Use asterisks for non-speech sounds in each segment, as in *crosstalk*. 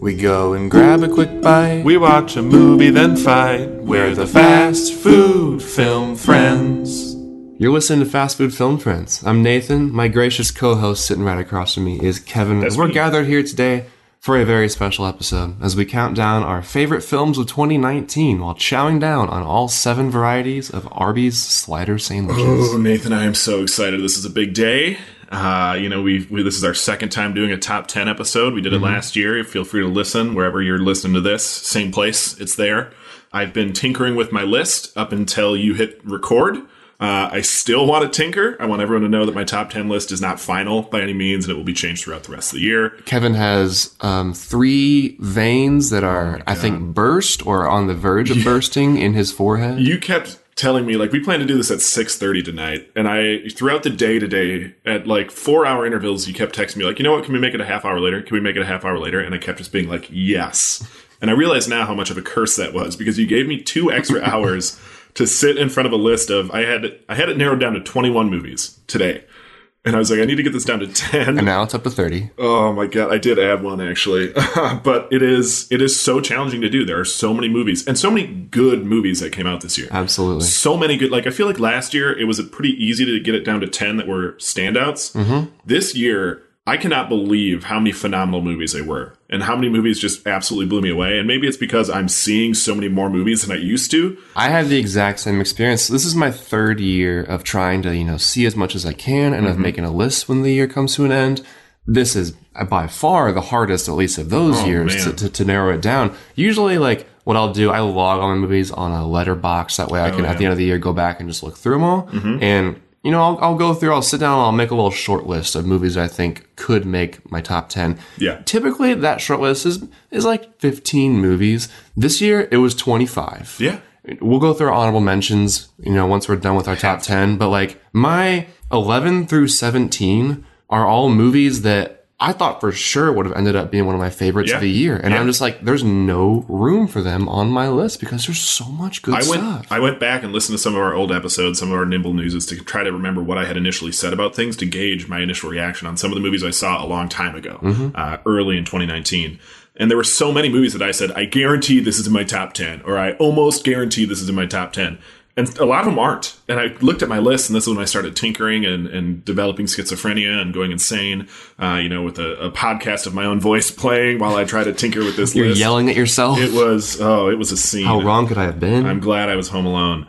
We go and grab a quick bite. We watch a movie, then fight. We're the fast food film friends. You're listening to Fast Food Film Friends. I'm Nathan. My gracious co-host sitting right across from me is Kevin. That's We're me. gathered here today for a very special episode as we count down our favorite films of 2019 while chowing down on all seven varieties of Arby's slider sandwiches. Oh, Nathan, I am so excited. This is a big day. Uh, you know, we, we this is our second time doing a top 10 episode. We did it last year. Feel free to listen wherever you're listening to this. Same place, it's there. I've been tinkering with my list up until you hit record. Uh, I still want to tinker. I want everyone to know that my top 10 list is not final by any means, and it will be changed throughout the rest of the year. Kevin has um, three veins that are, I think, burst or on the verge of *laughs* bursting in his forehead. you kept telling me like we plan to do this at 6.30 tonight. And i throughout the day today at like four hour intervals you kept texting me like you know what? Can we make it a half hour later? Can we make it a half hour later? And i kept just being like yes. And i realize now how much of a curse that was because you gave me two extra *laughs* hours to sit in front of a list of i had i had it narrowed down to 21 movies today and i was like i need to get this down to 10 And now it's up to 30. Oh my god, I did add one actually, *laughs* but it is it is so challenging to do. There are so many movies and so many good movies that came out this year. Absolutely. So many good. Like I feel like last year it was pretty easy to get it down to ten that were standouts. Mm-hmm. This year, I cannot believe how many phenomenal movies they were, and how many movies just absolutely blew me away. And maybe it's because I'm seeing so many more movies than I used to. I had the exact same experience. This is my third year of trying to, you know, see as much as I can and of mm-hmm. making a list when the year comes to an end. This is by far the hardest, at least of those oh, years, to, to, to narrow it down. Usually, like, what I'll do, I log all my movies on a Letterboxd. That way I oh, can, at the end of the year, go back and just look through them all. Mm-hmm. And, you know, I'll, I'll go through, I'll sit down, I'll make a little short list of movies I think could make my top 10. Yeah. Typically, that short list is, is like 15 movies. This year, it was 25 Yeah, we'll go through our honorable mentions, you know, once we're done with our top 10. But like my 11 through 17 are all movies that I thought for sure would have ended up being one of my favorites Yeah. of the year. And I'm just like, there's no room for them on my list because there's so much good I went stuff. I went back and listened to some of our old episodes, some of our nimble newses to try to remember what I had initially said about things to gauge my initial reaction on some of the movies I saw a long time ago, uh, early in 2019. And there were so many movies that I said, I guarantee this is in my top 10, or I almost guarantee this is in my top 10. And a lot of them aren't. And I looked at my list, and this is when I started tinkering and, and developing schizophrenia and going insane, uh, you know, with a, a podcast of my own voice playing while I try to tinker with this *laughs* You're list. yelling at yourself. It was, oh, it was a scene. How wrong could I have been? I'm glad I was home alone.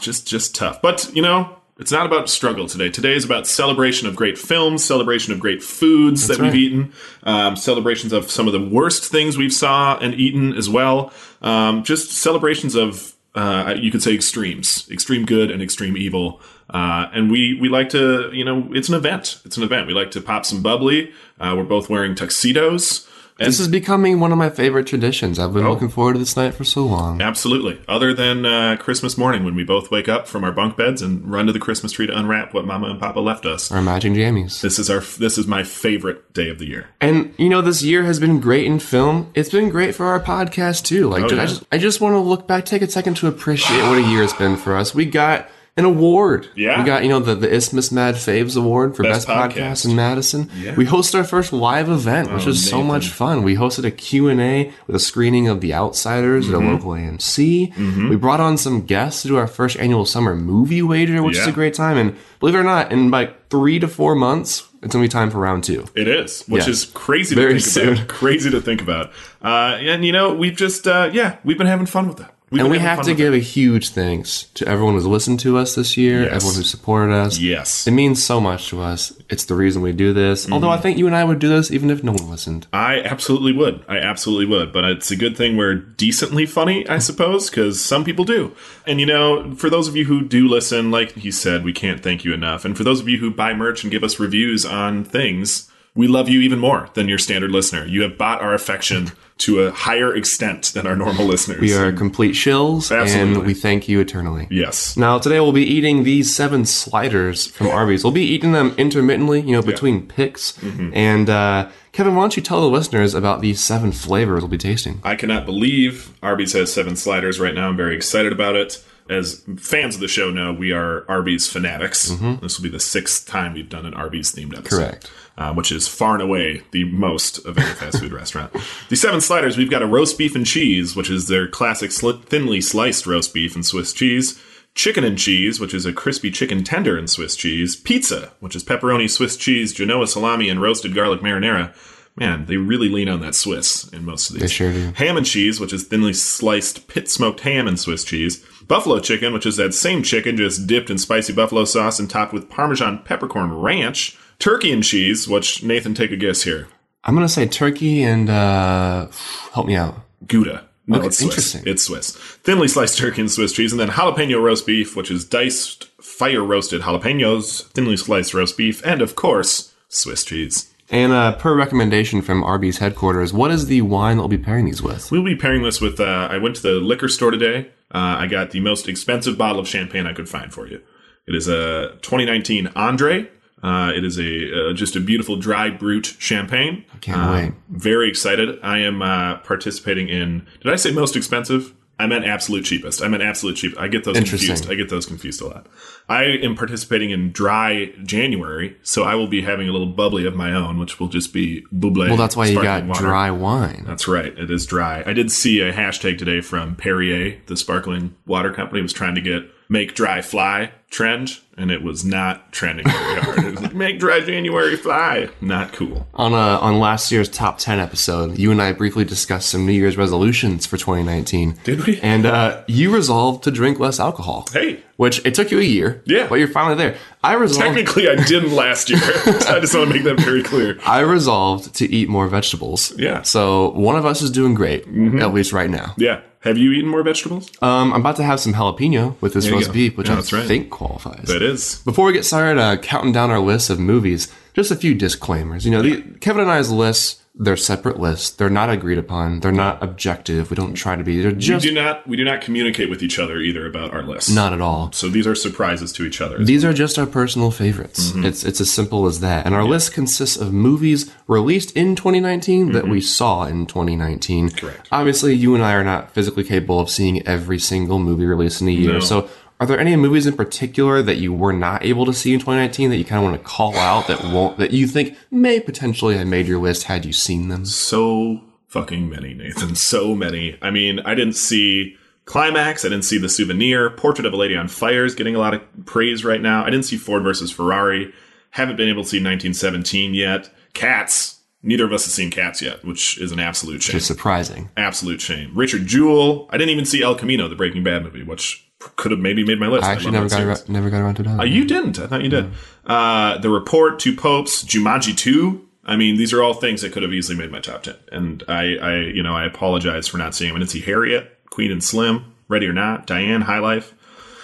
Just just tough. But, you know, it's not about struggle today. Today is about celebration of great films, celebration of great foods that we've eaten, um, celebrations of some of the worst things we've saw and eaten as well. Um, just celebrations of uh, you could say extremes, extreme good and extreme evil. Uh, and we we like to, you know, it's an event. It's an event. We like to pop some bubbly. Uh, we're both wearing tuxedos. And this is becoming one of my favorite traditions. I've been looking forward to this night for so long. Absolutely. Other than uh, Christmas morning when we both wake up from our bunk beds and run to the Christmas tree to unwrap what Mama and Papa left us. Our matching jammies. This is our this is my favorite day of the year. And you know, this year has been great in film. It's been great for our podcast too. Like, Oh, I yeah. just, I just want to look back, take a second to appreciate what a year it's been for us. We got an award. Yeah. we got you know the the Isthmus Mad Faves Award for Best best, podcast. podcast. in Madison. Yeah. We hosted our first live event, which Oh, was so much fun. We hosted a Q and A with a screening of The Outsiders Mm-hmm. at a local AMC. We brought on some guests to do our first annual summer movie wager, which is a great time. And believe it or not, in like three to four months, it's gonna be time for round two. It is, which Yes. is crazy Very to think about. soon. *laughs* Crazy to think about. Uh, and you know, we've just uh, yeah, we've been having fun with that. We've And we have to give a huge thanks to everyone who's listened to us this year, Yes. everyone who supported us. Yes, It means so much to us. It's the reason we do this. Although I Mm-hmm. think you and I would do this even if no one listened. I absolutely would. I absolutely would. But it's a good thing we're decently funny, I suppose, because some people do. And you know, for those of you who do listen, like he said, we can't thank you enough. And for those of you who buy merch and give us reviews on things, we love you even more than your standard listener. You have bought our affection to a higher extent than our normal listeners. We are complete shills, Absolutely. and we thank you eternally. Yes. Now, today we'll be eating these seven sliders from Arby's. We'll be eating them intermittently, you know, between picks. Mm-hmm. And uh, Kevin, why don't you tell the listeners about these seven flavors we'll be tasting? I cannot believe Arby's has seven sliders right now. I'm very excited about it. As fans of the show know, we are Arby's fanatics. This will be the sixth time we've done an Arby's themed episode. Correct. Uh, which is far and away the most of any fast food *laughs* restaurant. The seven sliders, we've got a roast beef and cheese, which is their classic sli- thinly sliced roast beef and Swiss cheese. Chicken and cheese, which is a crispy chicken tender and Swiss cheese. Pizza, which is pepperoni, Swiss cheese, Genoa salami, and roasted garlic marinara. Man, they really lean on that Swiss in most of these. They sure do. Ham and cheese, which is thinly sliced pit smoked ham and Swiss cheese. Buffalo chicken, which is that same chicken just dipped in spicy buffalo sauce and topped with Parmesan peppercorn ranch. Turkey and cheese, which Nathan, take a guess here. I'm gonna say turkey and uh, help me out. Gouda. No, Okay, it's Swiss. interesting. It's Swiss. Thinly sliced turkey and Swiss cheese, and then jalapeno roast beef, which is diced, fire roasted jalapenos, thinly sliced roast beef, and of course, Swiss cheese. And uh, per recommendation from Arby's headquarters, what is the wine that we'll be pairing these with? We'll be pairing this with. Uh, I went to the liquor store today. Uh, I got the most expensive bottle of champagne I could find for you. It is a 2019 Andre. Uh, it is a uh, just a beautiful dry brut champagne. Can't Uh, wait. Very excited. I am uh, participating in. Did I say most expensive? I meant absolute cheapest. I meant absolute cheap. I get those confused. I get those confused a lot. I am participating in dry January, so I will be having a little bubbly of my own, which will just be Bubly. Well, that's why you got water. dry wine. That's right. It is dry. I did see a hashtag today from Perrier, the sparkling water company, was trying to get make dry fly trend, and it was not trending very hard. It was like, make dry January fly. Not cool. On uh, on last year's top ten episode, you and I briefly discussed some New Year's resolutions for 2019. Did we? And uh, you resolved to drink less alcohol. Hey, Which it took you a year. Yeah. But you're finally there. I resolved. technically I didn't last year. *laughs* I just want to make that very clear. I resolved to eat more vegetables. Yeah. Mm-hmm. So one of us is doing great, at least right now. Yeah. Have you eaten more vegetables? Um, I'm about to have some jalapeno with this roast go. beef, which Yeah, I right. think qualifies. That is. Before we get started uh, counting down our list of movies, just a few disclaimers. You know, the, Kevin and I's lists, they're separate lists. They're not agreed upon. They're not objective. We don't try to be. They're We just do not we do not communicate with each other either about our lists. not at all. So these are surprises to each other. These are just our personal favorites. Mm-hmm. It's it's as simple as that. And our list consists of movies released in 2019 that we saw in 2019. Mm-hmm. Correct. Obviously, you and I are not physically capable of seeing every single movie released in a year. No. So, are there any movies in particular that you were not able to see in 2019 that you kind of want to call out that won't that you think may potentially have made your list had you seen them? so fucking many, Nathan. So many. I mean, I didn't see Climax. I didn't see The Souvenir. Portrait of a Lady on Fire is getting a lot of praise right now. I didn't see Ford versus Ferrari. Haven't been able to see 1917 yet. Cats. Neither of us has seen Cats yet, which is an absolute shame. It's surprising. absolute shame. Richard Jewell. I didn't even see El Camino, the Breaking Bad movie, which could have maybe made my list. I actually love never got series. ar- never got around to that. Uh, you didn't. I thought you did. Uh, the Report, Two Popes, Jumanji 2. I mean, these are all things that could have easily made my top 10. And I, I you know, I apologize for not seeing. I see Harriet, Queen and Slim, Ready or Not, Diane, High Life.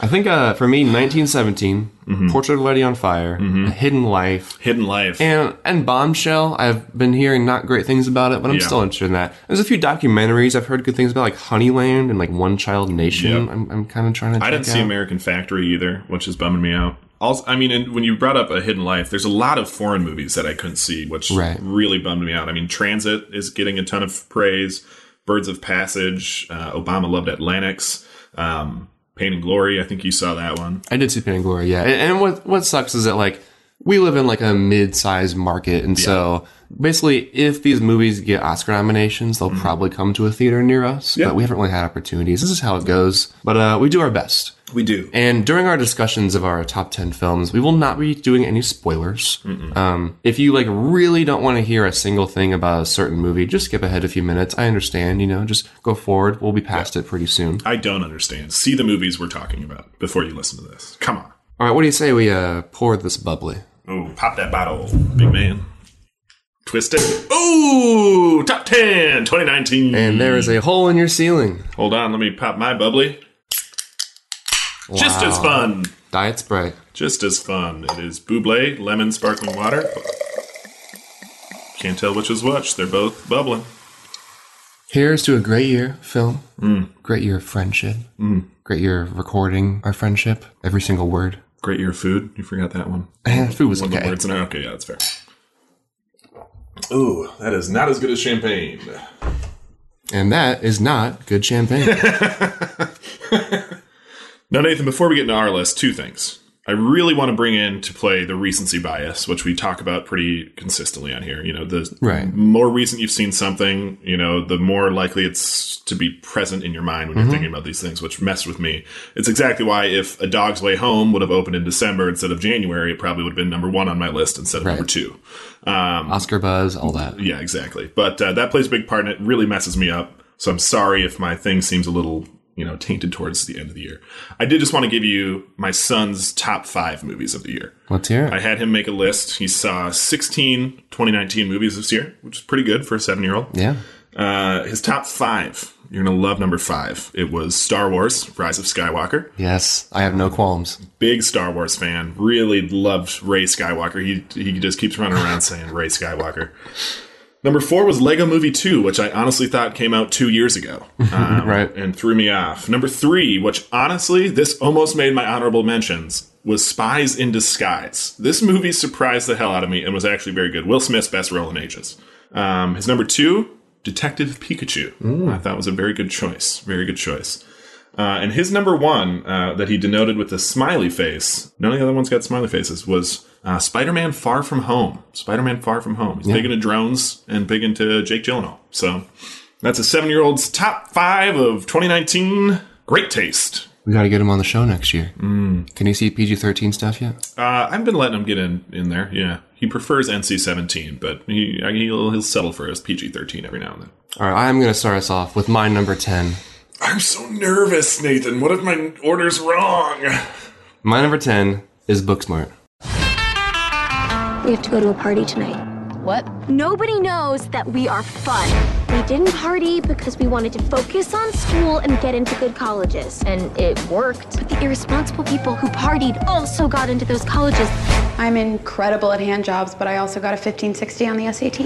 I think uh, for me, 1917, Mm-hmm. Portrait of a Lady on Fire, A Hidden Life, Hidden Life. And and Bombshell, I've been hearing not great things about it, but I'm Yeah. still interested in that. There's a few documentaries I've heard good things about, like Honeyland and like One Child Nation. Yep. I'm, I'm kind of trying to. I didn't see out. American Factory either, which is bumming me out. Also, I mean, and when you brought up a Hidden Life, there's a lot of foreign movies that I couldn't see, which Right. really bummed me out. I mean, Transit is getting a ton of praise. Birds of Passage, uh, Obama loved Atlantics, um, Pain and Glory. I think you saw that one. I did see Pain and Glory, yeah. And, and what what sucks is that like we live in like a mid-sized market, and so basically, if these movies get Oscar nominations, they'll probably come to a theater near us. Mm-hmm. Yeah. But we haven't really had opportunities. This is how it goes. But uh, we do our best. We do. And during our discussions of our top 10 films, we will not be doing any spoilers. Um, if you like really don't want to hear a single thing about a certain movie, just skip ahead a few minutes. I understand, you know, just go forward. We'll be past it pretty soon. I don't understand. See the movies we're talking about before you listen to this. Come on. All right, what do you say we uh, pour this bubbly? Oh, pop that bottle, big man. Twist it. Ooh, top 10, 2019. And there is a hole in your ceiling. Hold on, let me pop my bubbly. Just as fun. Diet Sprite. Just as fun. It is Bubly lemon sparkling water. Can't tell which is which. They're both bubbling. Here's to a great year, film. Mm. Great year of friendship. Mm. Great year of recording our friendship. Every single word. Great year of food. You forgot that one. *laughs* Food was One of the okay. words in there. Okay, yeah, that's fair. Ooh, that is not as good as champagne. And that is not good champagne. *laughs* Now, Nathan, before we get into our list, two things. I really want to bring in to play the recency bias, which we talk about pretty consistently on here. You know, the Right. more recent you've seen something, you know, the more likely it's to be present in your mind when you're thinking about these things, which messed with me. It's exactly why if A Dog's Way Home would have opened in December instead of January, it probably would have been number one on my list instead of Right. number two. Um, Oscar buzz, all that. yeah, exactly. But uh, that plays a big part in it. Really messes me up. So I'm sorry if my thing seems a little, you know, tainted towards the end of the year. I did just want to give you my son's top five movies of the year. Let's hear it. I had him make a list. He saw 16 2019 movies this year, which is pretty good for a seven year old. yeah. Uh, his top five. You're going to love number five. It was Star Wars Rise of Skywalker. Yes. I have no qualms. Big Star Wars fan. Really loved Rey Skywalker. He, he just keeps running around *laughs* saying Rey Skywalker. Number four was Lego Movie 2, which I honestly thought came out two years ago. *laughs* Um, Right. And threw me off. Number three, which honestly, this almost made my honorable mentions, was Spies in Disguise. This movie surprised the hell out of me and was actually very good. Will Smith's best role in ages. Um, his number two, Detective Pikachu. I thought was a very good choice. Very good choice. Uh, and his number one uh, that he denoted with a smiley face, none of the other ones got smiley faces, was uh, Spider Man Far From Home. Spider Man Far From Home. He's big into drones and big into Jake Gyllenhaal. So that's a seven year old's top five of 2019. Great taste. We got to get him on the show next year. Mm. Can you see PG 13 stuff yet? Uh, I've been letting him get in, in there. Yeah. He prefers NC 17, but he, he'll, he'll settle for his PG 13 every now and then. All right. I'm going to start us off with my number 10. I'm so nervous, Nathan. What if my order's wrong? My number 10 is Booksmart. We have to go to a party tonight. What? Nobody knows that we are fun. We didn't party because we wanted to focus on school and get into good colleges. And it worked. But the irresponsible people who partied also got into those colleges. I'm incredible at hand jobs, but I also got a 1560 on the SATs.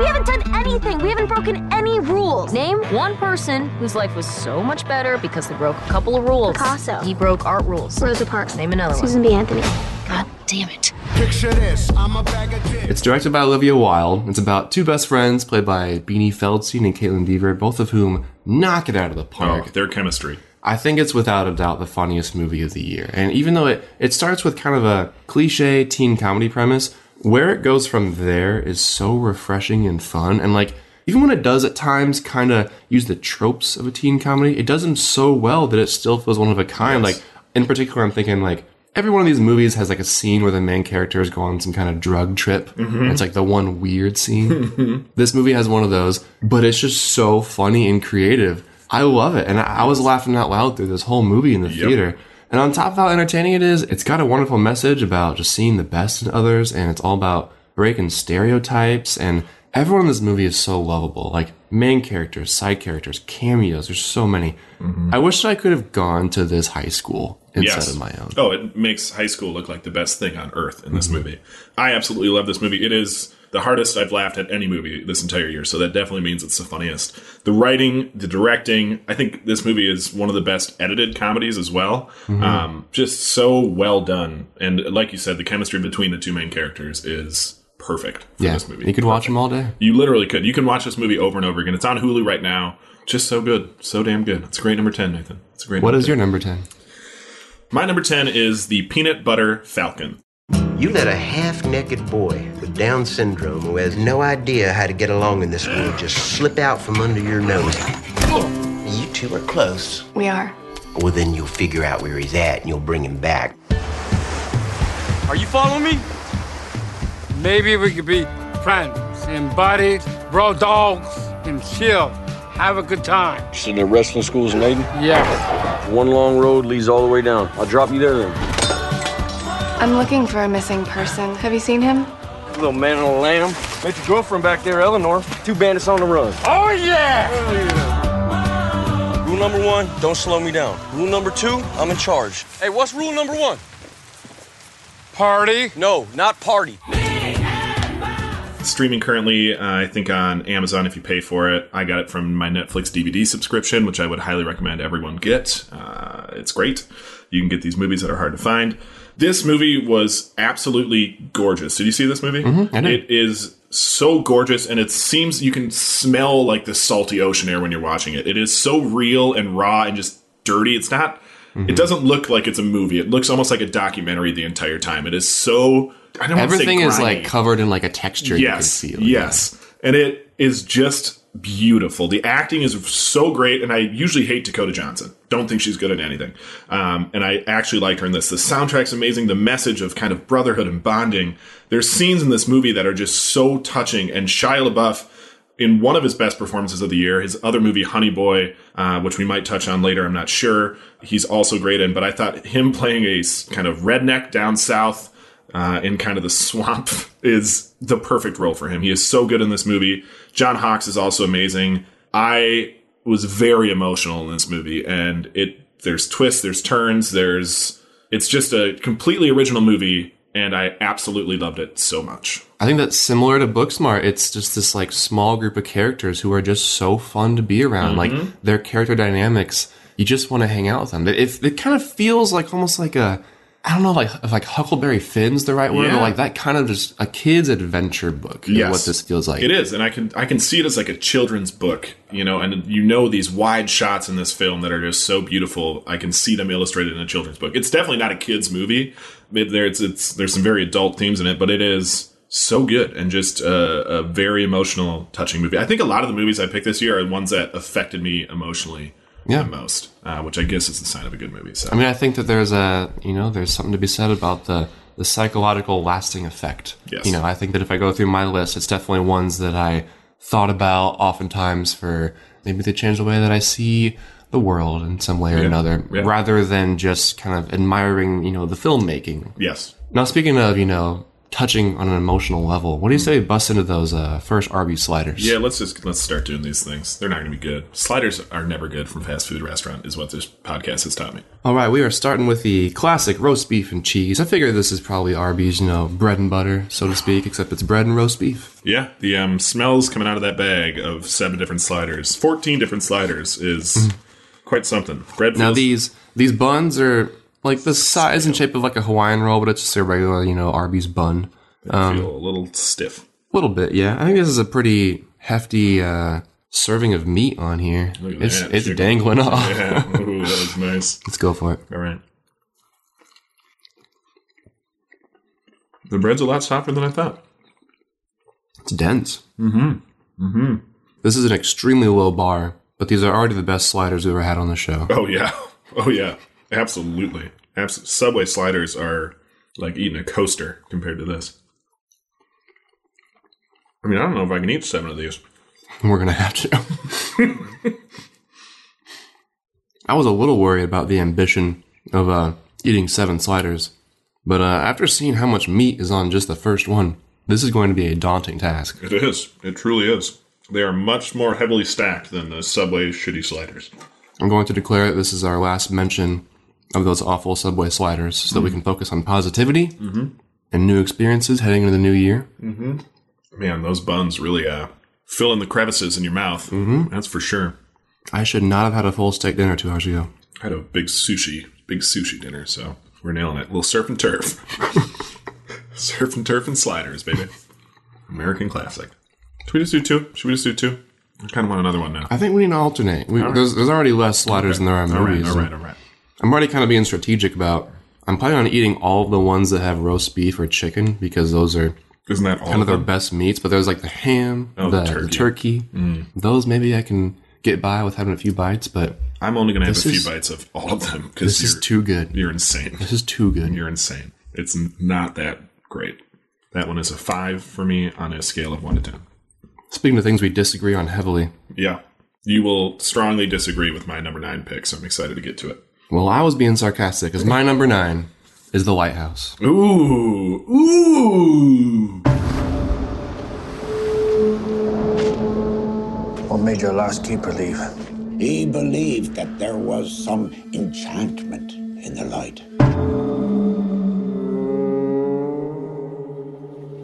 We haven't done anything. We haven't broken any rules. Name one person whose life was so much better because they broke a couple of rules. Picasso. He broke art rules. Rosa Parks. Name another Susan B. Anthony. God damn it. Picture this, I'm a bag of dicks. It's directed by Olivia Wilde. It's about two best friends played by Beanie Feldstein and Kaitlyn Dever, both of whom knock it out of the Oh, park. their chemistry. I think it's without a doubt the funniest movie of the year. And even though it, it starts with kind of a cliche teen comedy premise, where it goes from there is so refreshing and fun. And like, even when it does at times kind of use the tropes of a teen comedy, it does them so well that it still feels one of a kind. Yes. Like, in particular, I'm thinking like, every one of these movies has like a scene where the main characters go on some kind of drug trip. Mm-hmm. It's like the one weird scene. Mm-hmm. this movie has one of those, but it's just so funny and creative. I love it. And I, I was laughing out loud through this whole movie in the theater. And on top of how entertaining it is, it's got a wonderful message about just seeing the best in others. And it's all about breaking stereotypes. And everyone in this movie is so lovable. Like main characters, side characters, cameos. There's so many. Mm-hmm. I wish I could have gone to this high school instead Yes. of my own. Oh, it makes high school look like the best thing on earth in this movie. I absolutely love this movie. It is the hardest I've laughed at any movie this entire year, so that definitely means it's the funniest. The writing, the directing, I think this movie is one of the best edited comedies as well. Um, just so well done. And like you said, the chemistry between the two main characters is perfect for Yeah, this movie. you could watch them all day. You literally could. You can watch this movie over and over again. It's on Hulu right now. Just so good. So damn good. It's a great number 10, Nathan. It's a great What is 10. your number 10? My number 10 is the Peanut Butter Falcon. You let a half naked boy with Down syndrome who has no idea how to get along in this world just slip out from under your nose. You two are close. We are. Well, then you'll figure out where he's at and you'll bring him back. Are you following me? Maybe we could be friends and buddies, bro dogs, and chill. Have a good time. So the wrestling school's in Ayden? Yeah. One long road leads all the way down. I'll drop you there then. I'm looking for a missing person. Have you seen him? Little man on a lam. Met your girlfriend back there, Eleanor. Two bandits on the run. Oh, yeah! Rule number one, don't slow me down. Rule number two, I'm in charge. Hey, what's rule number one? Party. No, not party. Streaming currently, uh, I think on Amazon if you pay for it. I got it from my Netflix DVD subscription, which I would highly recommend everyone get. Uh, it's great. You can get these movies that are hard to find. This movie was absolutely gorgeous. Did you see this movie? Did. It is so gorgeous, and it seems you can smell like the salty ocean air when you're watching it. It is so real and raw and just dirty. It's not. Mm-hmm. It doesn't look like it's a movie. It looks almost like a documentary the entire time. It is so. I don't Everything is like covered in like a texture. you can Yes, see. Like, yes, and it is just beautiful. The acting is so great, and I usually hate Dakota Johnson. Don't think she's good at anything, um, and I actually like her in this. The soundtrack's amazing. The message of kind of brotherhood and bonding. There's scenes in this movie that are just so touching, and Shia LaBeouf. In one of his best performances of the year, his other movie, Honey Boy, uh, which we might touch on later, I'm not sure. He's also great in, but I thought him playing a kind of redneck down south uh, in kind of the *laughs* swamp is the perfect role for him. He is so good in this movie. John Hawkes is also amazing. I was very emotional in this movie, and it there's twists, there's turns, there's it's just a completely original movie, and I absolutely loved it so much. I think that's similar to Booksmart. It's just this like small group of characters who are just so fun to be around. Like mm-hmm. their character dynamics, you just want to hang out with them. It, it kind of feels like almost like a, I don't know, like if like Huckleberry Finn's the right word, Yeah. but like that kind of just a kid's adventure book. is Yes. what this feels like. It is, and I can I can see it as like a children's book, you know, and you know these wide shots in this film that are just so beautiful. I can see them illustrated in a children's book. It's definitely not a kids movie. It, there, it's, it's there's some very adult themes in it, but it is so good and just a, a very emotional, touching movie. I think a lot of the movies I picked this year are ones that affected me emotionally Yeah. the most, uh, which I guess is the sign of a good movie. So I mean, I think that there's a, you know, there's something to be said about the, the psychological lasting effect. Yes. You know, I think that if I go through my list, it's definitely ones that I thought about oftentimes for maybe they change the way that I see the world in some way or another, Yeah. rather than just kind of admiring, you know, the filmmaking. yes, Now, speaking of, you know, touching on an emotional level, what do you say we bust into those uh, first Arby's sliders? yeah. Let's just let's start doing these things. They're not going to be good. Sliders are never good from fast food restaurant, is what this podcast has taught me. All right, we are starting with the classic roast beef and cheese. I figure this is probably Arby's, you know, bread and butter, so to speak, except it's bread and roast beef. Yeah, the um, smells coming out of that bag of seven different sliders, fourteen different sliders, is quite something. Bread. Now these these buns are like the size and shape of like a Hawaiian roll, but it's just a regular, you know, Arby's bun. feel a little stiff. A little bit, yeah. I think this is a pretty hefty uh, serving of meat on here. It's that, it's dangling off. Yeah, Ooh, that was nice. *laughs* Let's go for it. All right. The bread's a lot softer than I thought. It's dense. Mm-hmm. Mm-hmm. This is an extremely low bar, but these are already the best sliders we've ever had on the show. Oh yeah, *laughs* oh yeah, absolutely. Abs- Subway sliders are like eating a coaster compared to this. I mean, I don't know if I can eat seven of these. *laughs* We're gonna have to. *laughs* I was a little worried about the ambition of uh, eating seven sliders, but uh, after seeing how much meat is on just the first one, this is going to be a daunting task. It is. It truly is. They are much more heavily stacked than the Subway shitty sliders. I'm going to declare that this is our last mention of those awful Subway sliders, so that we can focus on positivity and new experiences heading into the new year. Man, those buns really uh, fill in the crevices in your mouth. Mm-hmm. That's for sure. I should not have had a full steak dinner two hours ago. I had a big sushi, big sushi dinner, so we're nailing it. little surf and turf. *laughs* surf and turf and sliders, baby. American classic. Should we just do two? Should we just do two? I kind of want another one now. I think we need to alternate. We, there's, there's already less sliders than there are movies. All right, all right, all right. I'm already kind of being strategic about. I'm planning on eating all the ones that have roast beef or chicken because those are Isn't that all kind of of their best meats. But there's like the ham, Oh, the, the the turkey. turkey. Mm. Those maybe I can get by with having a few bites, but I'm only going to have a few is- bites of all of them because this is too good. you're insane. This is too good. You're insane. It's not that great. That one is a five for me on a scale of one to ten. Speaking of things we disagree on heavily, Yeah. You will strongly disagree with my number nine pick, so I'm excited to get to it. well, I was being sarcastic because my number nine is the lighthouse. Ooh, ooh. What made your last keeper leave? He believed that there was some enchantment in the light.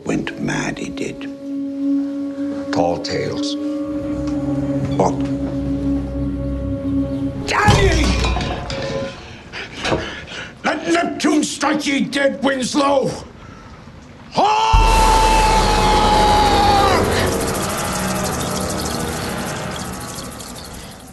Went mad, he did. Tall tales. But. Daddy! Let Neptune strike ye dead, Winslow!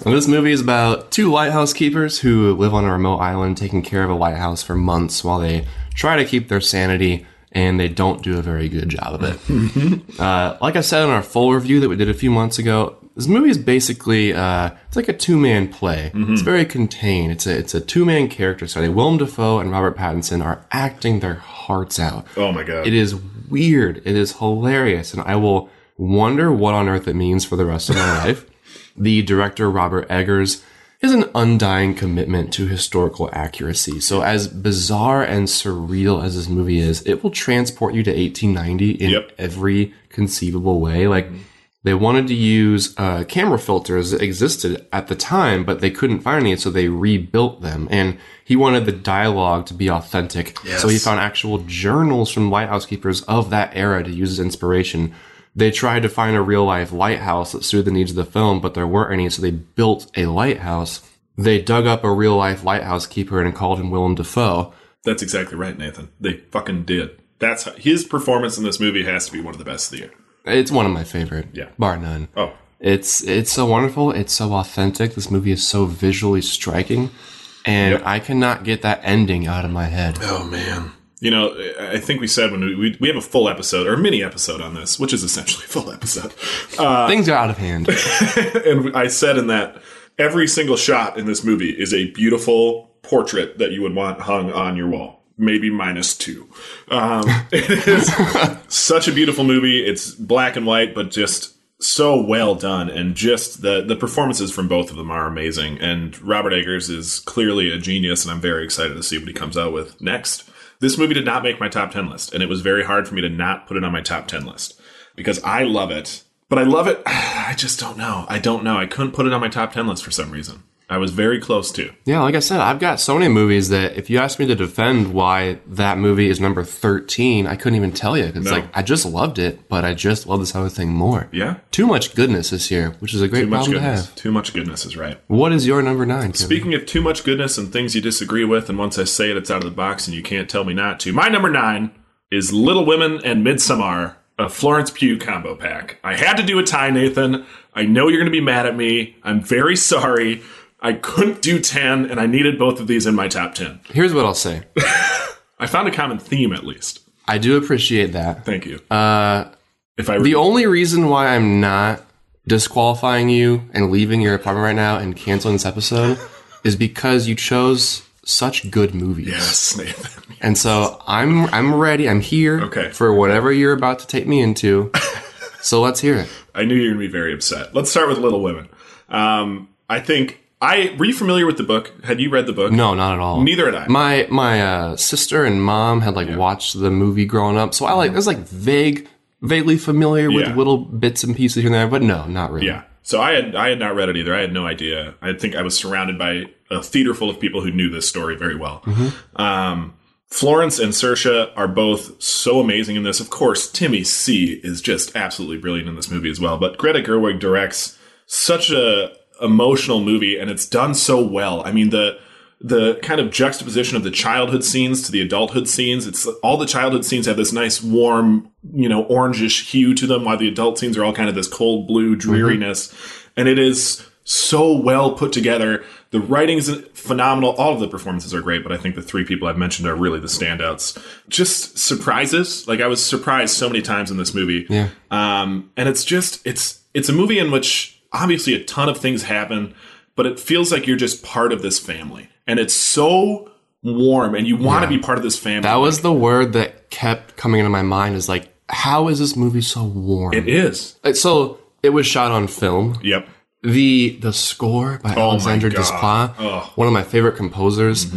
And this movie is about two lighthouse keepers who live on a remote island taking care of a lighthouse for months while they try to keep their sanity and they don't do a very good job of it. *laughs* uh, like I said in our full review that we did a few months ago, this movie is basically uh, it's like a two man play. It's very contained. It's a it's a two man character study. Willem Dafoe and Robert Pattinson are acting their hearts out. Oh my god. It is weird. It is hilarious, and I will wonder what on earth it means for the rest of my *laughs* life. The director Robert Eggers has an undying commitment to historical accuracy. So, as bizarre and surreal as this movie is, it will transport you to 1890 in Yep. every conceivable way. Like. They wanted to use uh, camera filters that existed at the time, but they couldn't find any, so they rebuilt them. And he wanted the dialogue to be authentic, so he found actual journals from lighthouse keepers of that era to use as inspiration. They tried to find a real life lighthouse that suited the needs of the film, but there weren't any, so they built a lighthouse. They dug up a real life lighthouse keeper and called him Willem Dafoe. That's exactly right, Nathan. They fucking did. That's how, his performance in this movie has to be one of the best of the year. It's one of my favorite, Yeah. bar none. Oh, It's it's so wonderful. It's so authentic. This movie is so visually striking, and I cannot get that ending out of my head. oh man. You know, I think we said when we, we we have a full episode or a mini episode on this, which is essentially a full episode. Uh, Things are out of hand. *laughs* and I said in that every single shot in this movie is a beautiful portrait that you would want hung on your wall. Maybe minus two. Um, *laughs* it is such a beautiful movie. It's black and white, but just so well done. And just the, the performances from both of them are amazing. And Robert Eggers is clearly a genius, and I'm very excited to see what he comes out with next. This movie did not make my top 10 list, and it was very hard for me to not put it on my top 10 list because I love it. But I love it. *sighs* I just don't know. I don't know. I couldn't put it on my top 10 list for some reason. I was very close to. yeah, like I said, I've got so many movies that if you asked me to defend why that movie is number thirteen, I couldn't even tell you. It's No. like I just loved it, but I just love this other thing more. Yeah. Too much goodness this year, which is a great Too much problem to have. Too much goodness is right. What is your number nine? Kevin? Speaking of too much goodness and things you disagree with, and once I say it, it's out of the box and you can't tell me not to. My number nine is Little Women and Midsommar, a Florence Pugh combo pack. I had to do a tie, Nathan. I know you're going to be mad at me. I'm very sorry. I couldn't do 10, and I needed both of these in my top 10. Here's what I'll say. *laughs* I found a common theme, at least. I do appreciate that. Thank you. Uh, If I the only reason why I'm not disqualifying you and leaving your apartment right now and canceling this episode *laughs* is because you chose such good movies. yes, Nathan. And so I'm I'm ready. I'm here Okay. for whatever you're about to take me into. *laughs* so let's hear it. I knew you were going to be very upset. Let's start with Little Women. Um, I think I were you familiar with the book? Had you read the book? No, not at all. Neither had I. My my uh, sister and mom had like watched the movie growing up, so I like was like vague, vaguely familiar with Yeah. little bits and pieces here and there, but no, not really. Yeah. So I had I had not read it either. I had no idea. I think I was surrounded by a theater full of people who knew this story very well. Um, Florence and Saoirse are both so amazing in this. Of course, Timmy C is just absolutely brilliant in this movie as well. But Greta Gerwig directs such a emotional movie, and it's done so well. I mean the the kind of juxtaposition of the childhood scenes to the adulthood scenes. It's all the childhood scenes have this nice warm, you know, orangish hue to them, while the adult scenes are all kind of this cold blue dreariness. And it is so well put together. The writing is phenomenal. All of the performances are great, but I think the three people I've mentioned are really the standouts. Just surprises. Like I was surprised so many times in this movie. Yeah. Um, and it's just it's it's a movie in which obviously a ton of things happen, but it feels like you're just part of this family, and it's so warm, and you want to be part of this family. That was the word that kept coming into my mind is like, how is this movie so warm? it is. So it was shot on film. Yep. The the score by Oh Alexandre Desplat, Oh. Mm-hmm. one of my favorite composers.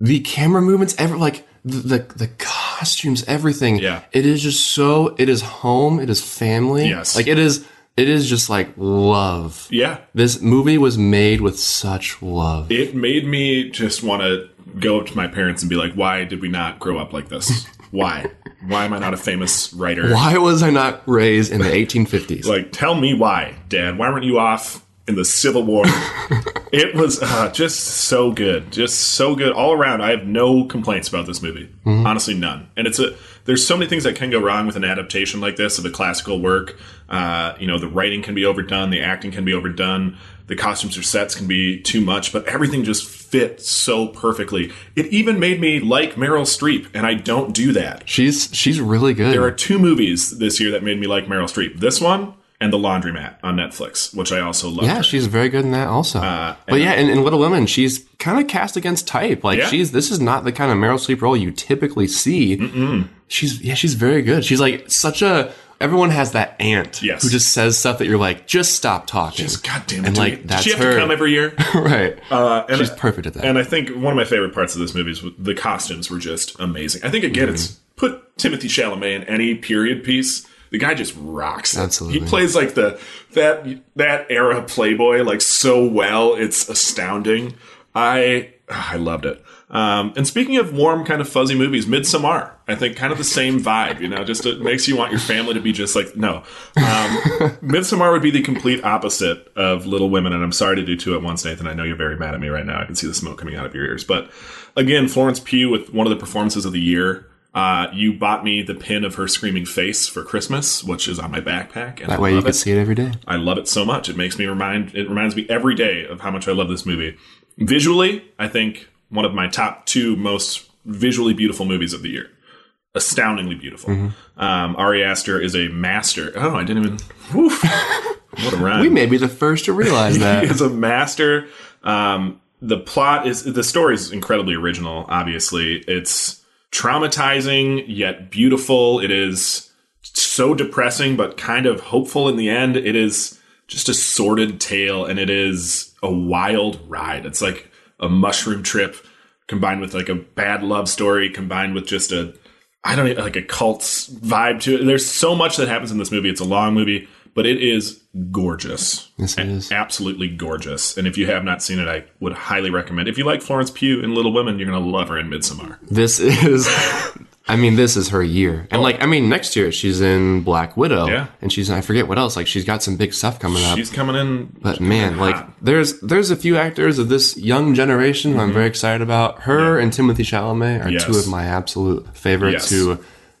The camera movements, ever like the, the the costumes, everything. Yeah. it is just so. It is home. It is family. Yes. like it is. It is just like love. Yeah. This movie was made with such love. It made me just want to go up to my parents and be like, "Why did we not grow up like this? Why? Why am I not a famous writer? Why was I not raised in the 1850s? Like, tell me why, Dad. Why weren't you off in the Civil War? *laughs* it was uh, just so good, just so good all around. I have no complaints about this movie, honestly, none. And it's a there's so many things that can go wrong with an adaptation like this of a classical work. Uh, you know, the writing can be overdone, the acting can be overdone, the costumes or sets can be too much, but everything just fits so perfectly. It even made me like Meryl Streep, and I don't do that. She's she's really good. There are two movies this year that made me like Meryl Streep. This one and The Laundromat on Netflix, which I also love. Yeah, she's very good in that also. but yeah, in, in Little Women, she's kind of cast against type. Like Yeah. she's this is not the kind of Meryl Streep role you typically see. She's yeah, she's very good. She's like such a. Everyone has that aunt Yes. who just says stuff that you're like, just stop talking. Just goddamn it, and like that's she have her. to come every year? *laughs* right. Uh, and she's perfect at that. And I think one of my favorite parts of this movie is the costumes were just amazing. I think again, it's Mm-hmm. put Timothée Chalamet in any period piece. The guy just rocks. it. Absolutely. he plays like the that that era Playboy like so well. It's astounding. I I loved it. Um, and speaking of warm, kind of fuzzy movies, Midsommar, I think kind of the same vibe. You know, just it makes you want your family to be just like no. Um, *laughs* Midsommar would be the complete opposite of Little Women, and I'm sorry to do two at once, Nathan. I know you're very mad at me right now. I can see the smoke coming out of your ears. But again, Florence Pugh with one of the performances of the year. Uh, you bought me the pin of her screaming face for Christmas, which is on my backpack. And that I way you can it. see it every day. I love it so much. It makes me remind. It reminds me every day of how much I love this movie. Visually, I think one of my top two most visually beautiful movies of the year. Astoundingly beautiful. Mm-hmm. Um, Ari Aster is a master. Oh, I didn't even. *laughs* What a run! We may be the first to realize *laughs* that. he is a master. Um, the plot is the story is incredibly original. Obviously, it's traumatizing yet beautiful. It is so depressing but kind of hopeful in the end. It is just a sordid tale, and it is a wild ride. It's like a mushroom trip combined with like a bad love story combined with just a I don't know, like a cult vibe to it. There's so much that happens in this movie. It's a long movie, but it is gorgeous. Yes, it is. Absolutely gorgeous. And if you have not seen it, I would highly recommend. If you like Florence Pugh in Little Women, you're going to love her in Midsommar. This is, I mean, this is her year. And like, I mean, next year she's in Black Widow. Oh. Yeah. And she's, I forget what else. Like, she's got some big stuff coming up. She's coming in. But man, like, there's there's a few actors of this young generation who I'm very excited about. Her and Timothée Chalamet are Mm-hmm. Yes. two of my absolute favorites. Yes. Who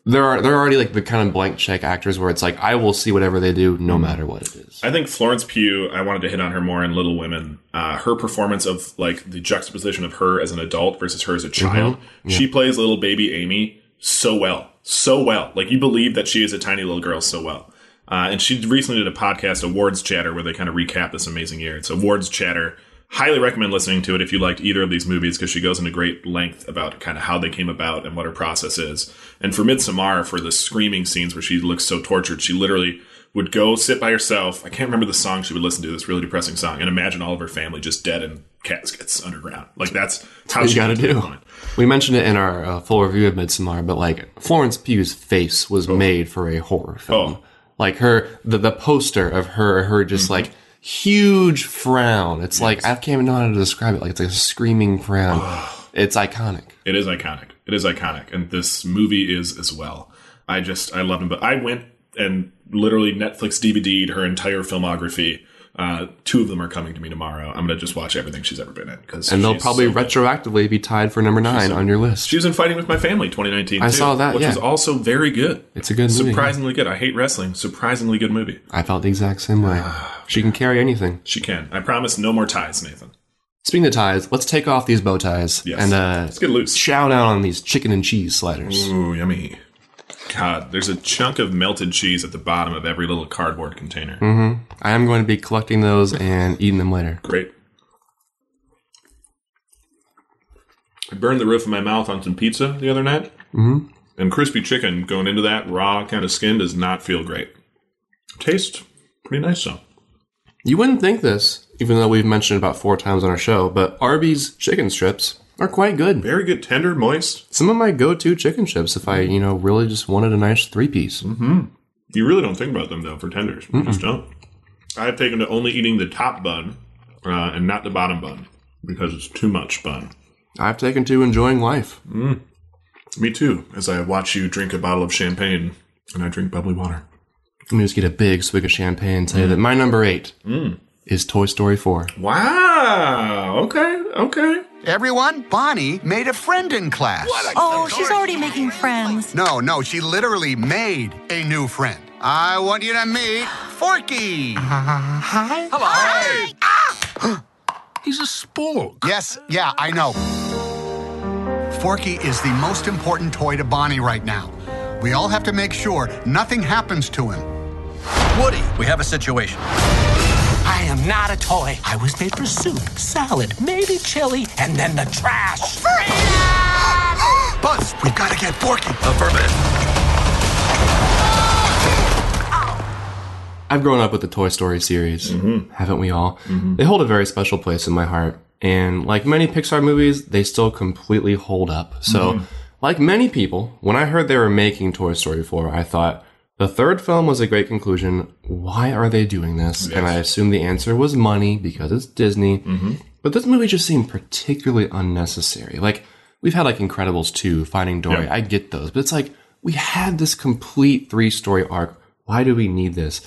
there are they're already like the kind of blank check actors where it's like I will see whatever they do no matter what it is. I think Florence Pugh, I wanted to hit on her more in Little Women. Uh, her performance of like the juxtaposition of her as an adult versus her as a child. Mm-hmm. She plays little baby Amy so well. So well. Like you believe that she is a tiny little girl so well. Uh, and she recently did a podcast, Awards Chatter, where they kind of recap this amazing year. It's Awards Chatter. Highly recommend listening to it if you liked either of these movies because she goes into great length about kind of how they came about and what her process is. And for Midsommar, for the screaming scenes where she looks so tortured, she literally would go sit by herself. I can't remember the song she would listen to, this really depressing song, and imagine all of her family just dead in caskets underground. Like that's how you she got to do. It. We mentioned it in our uh, full review of Midsommar, but like Florence Pugh's face was made for a horror film. Oh. Like her, the the poster of her, her just Mm-hmm. like huge frown. It's like I can't even know how to describe it. Like it's like a screaming frown. *sighs* it's iconic. It is iconic. It is iconic, and this movie is as well. I just I love him, but I went and literally Netflix DVD'd her entire filmography. Uh, two of them are coming to me tomorrow. I'm gonna just watch everything she's ever been in because And they'll probably retroactively be tied for number nine on your list. She was in Fighting with My Family 2019. I too, saw that, which yeah. was also very good. It's a good movie. surprisingly good. I hate wrestling. Surprisingly good movie. I felt the exact same way. She can carry anything. She can. I promise, no more ties, Nathan. Speaking of ties, let's take off these bow ties Yes. and uh, Let's get loose. shout out on these chicken and cheese sliders. Ooh, yummy. God, there's a chunk of melted cheese at the bottom of every little cardboard container. hmm I am going to be collecting those and eating them later. Great. I burned the roof of my mouth on some pizza the other night, Mhm. and crispy chicken going into that raw kind of skin does not feel great. Tastes pretty nice though. You wouldn't think this, even though we've mentioned it about four times on our show, but Arby's chicken strips are quite good. Very good, tender, moist. Some of my go-to chicken chips if I, you know, really just wanted a nice three-piece. Mm-hmm. You really don't think about them though for tenders. You just don't. I've taken to only eating the top bun uh, and not the bottom bun because it's too much bun. I've taken to enjoying life. Mm. Me too. As I watch you drink a bottle of champagne and I drink bubbly water. Let me just get a big swig of champagne and tell you that my number eight Mm. is Toy Story 4. Wow. Okay. Okay. Everyone, Bonnie made a friend in class. Oh, she's already making friends. No, no, she literally made a new friend. I want you to meet Forky. Hi. Hello. Hi. Ah! *gasps* He's a spork. Yes, yeah, I know. Forky is the most important toy to Bonnie right now. We all have to make sure nothing happens to him. Woody, we have a situation. I am not a toy. I was made for soup, salad, maybe chili, and then the trash. Buzz, we've got to get Forky. Affirmative. I've grown up with the Toy Story series, haven't we all? They hold a very special place in my heart. And like many Pixar movies, they still completely hold up. So, Mhm. like many people, when I heard they were making Toy Story 4, I thought, the third film was a great conclusion. Why are they doing this? And I assume the answer was money because it's Disney. Mm-hmm. But this movie just seemed particularly unnecessary. Like, we've had like Incredibles 2, Finding Dory. Yeah. I get those. But it's like, we had this complete three story arc. Why do we need this?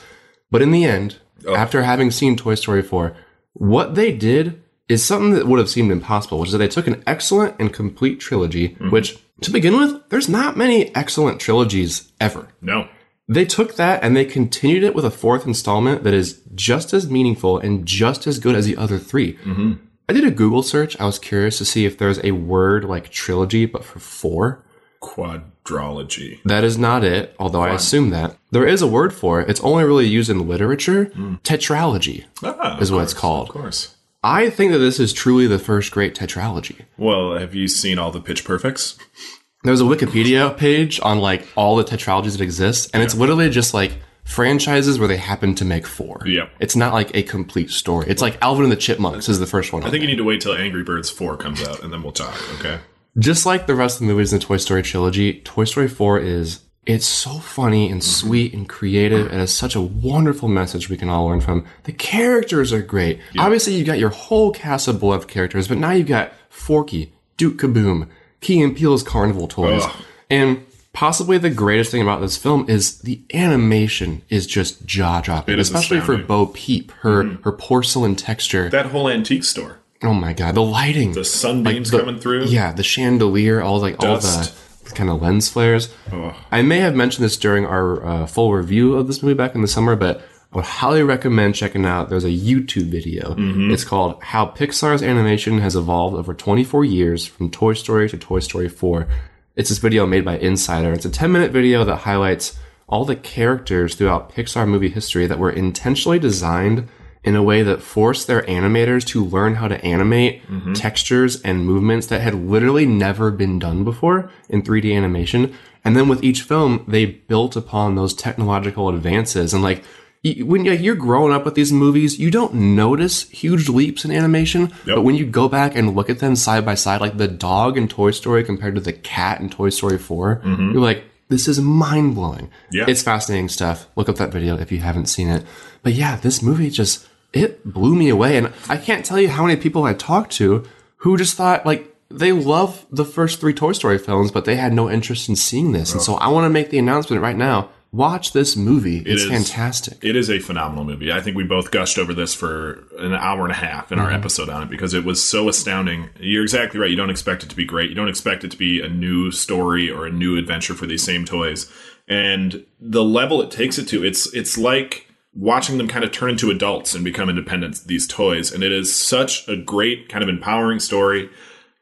But in the end, oh. after having seen Toy Story 4, what they did is something that would have seemed impossible, which is that they took an excellent and complete trilogy, mm-hmm. which, to begin with, there's not many excellent trilogies ever. No. They took that and they continued it with a fourth installment that is just as meaningful and just as good as the other 3 Mm-hmm. I did a Google search. I was curious to see if there's a word like trilogy, but for four. Quadrology. That is not it, although I assume that. There is a word for it. It's only really used in literature. Tetralogy Ah, is what it's called. Of course. I think that this is truly the first great tetralogy. Well, have you seen all the Pitch Perfects? There's a Wikipedia page on like all the tetralogies that exist, and it's literally just like franchises where they happen to make four. Yeah. It's not like a complete story. It's like Alvin and the Chipmunks is the first one. I think you need to wait till Angry Birds 4 comes out and then we'll talk, okay? Just like the rest of the movies in the Toy Story trilogy, Toy Story 4 is it's so funny and mm-hmm. sweet and creative and has such a wonderful message we can all learn from. The characters are great. Obviously, you've got your whole cast of beloved characters, but now you've got Forky, Duke Kaboom, Key and Peele's Carnival toys. Ugh. And possibly the greatest thing about this film is the animation is just jaw dropping, especially for. Bo Peep, her Mhm. her porcelain texture. That whole antique store. Oh my god, the lighting, the sunbeams the- coming through. Yeah, the chandelier, all like all the kind of lens flares. I may have mentioned this during our uh, full review of this movie back in the summer, but I would highly recommend checking out. There's a YouTube video. Mhm. It's called "How Pixar's Animation Has Evolved Over 24 Years from Toy Story to Toy Story 4." It's this video made by Insider. It's a 10 minute video that highlights all the characters throughout Pixar movie history that were intentionally designed in a way that forced their animators to learn how to animate Mhm. textures and movements that had literally never been done before in 3D animation. And then with each film, they built upon those technological advances. And like, when you're growing up with these movies, you don't notice huge leaps in animation. But when you go back and look at them side by side, like the dog in Toy Story compared to the cat in Toy Story 4, Mhm. you're like, this is mind blowing. Yeah. It's fascinating stuff. Look up that video if you haven't seen it. But yeah, this movie just, it blew me away. And I can't tell you how many people I talked to who just thought, like, they love the first three Toy Story films, but they had no interest in seeing this. And so I want to make the announcement right now. Watch this movie. It It's is- fantastic. It is a phenomenal movie. I think we both gushed over this for an hour and a half in our Mhm. episode on it because it was so astounding. You're exactly right. You don't expect it to be great. You don't expect it to be a new story or a new adventure for these same toys. And the level it takes it to, it's it's like watching them kind of turn into adults and become independent, these toys. And it is such a great kind of empowering story.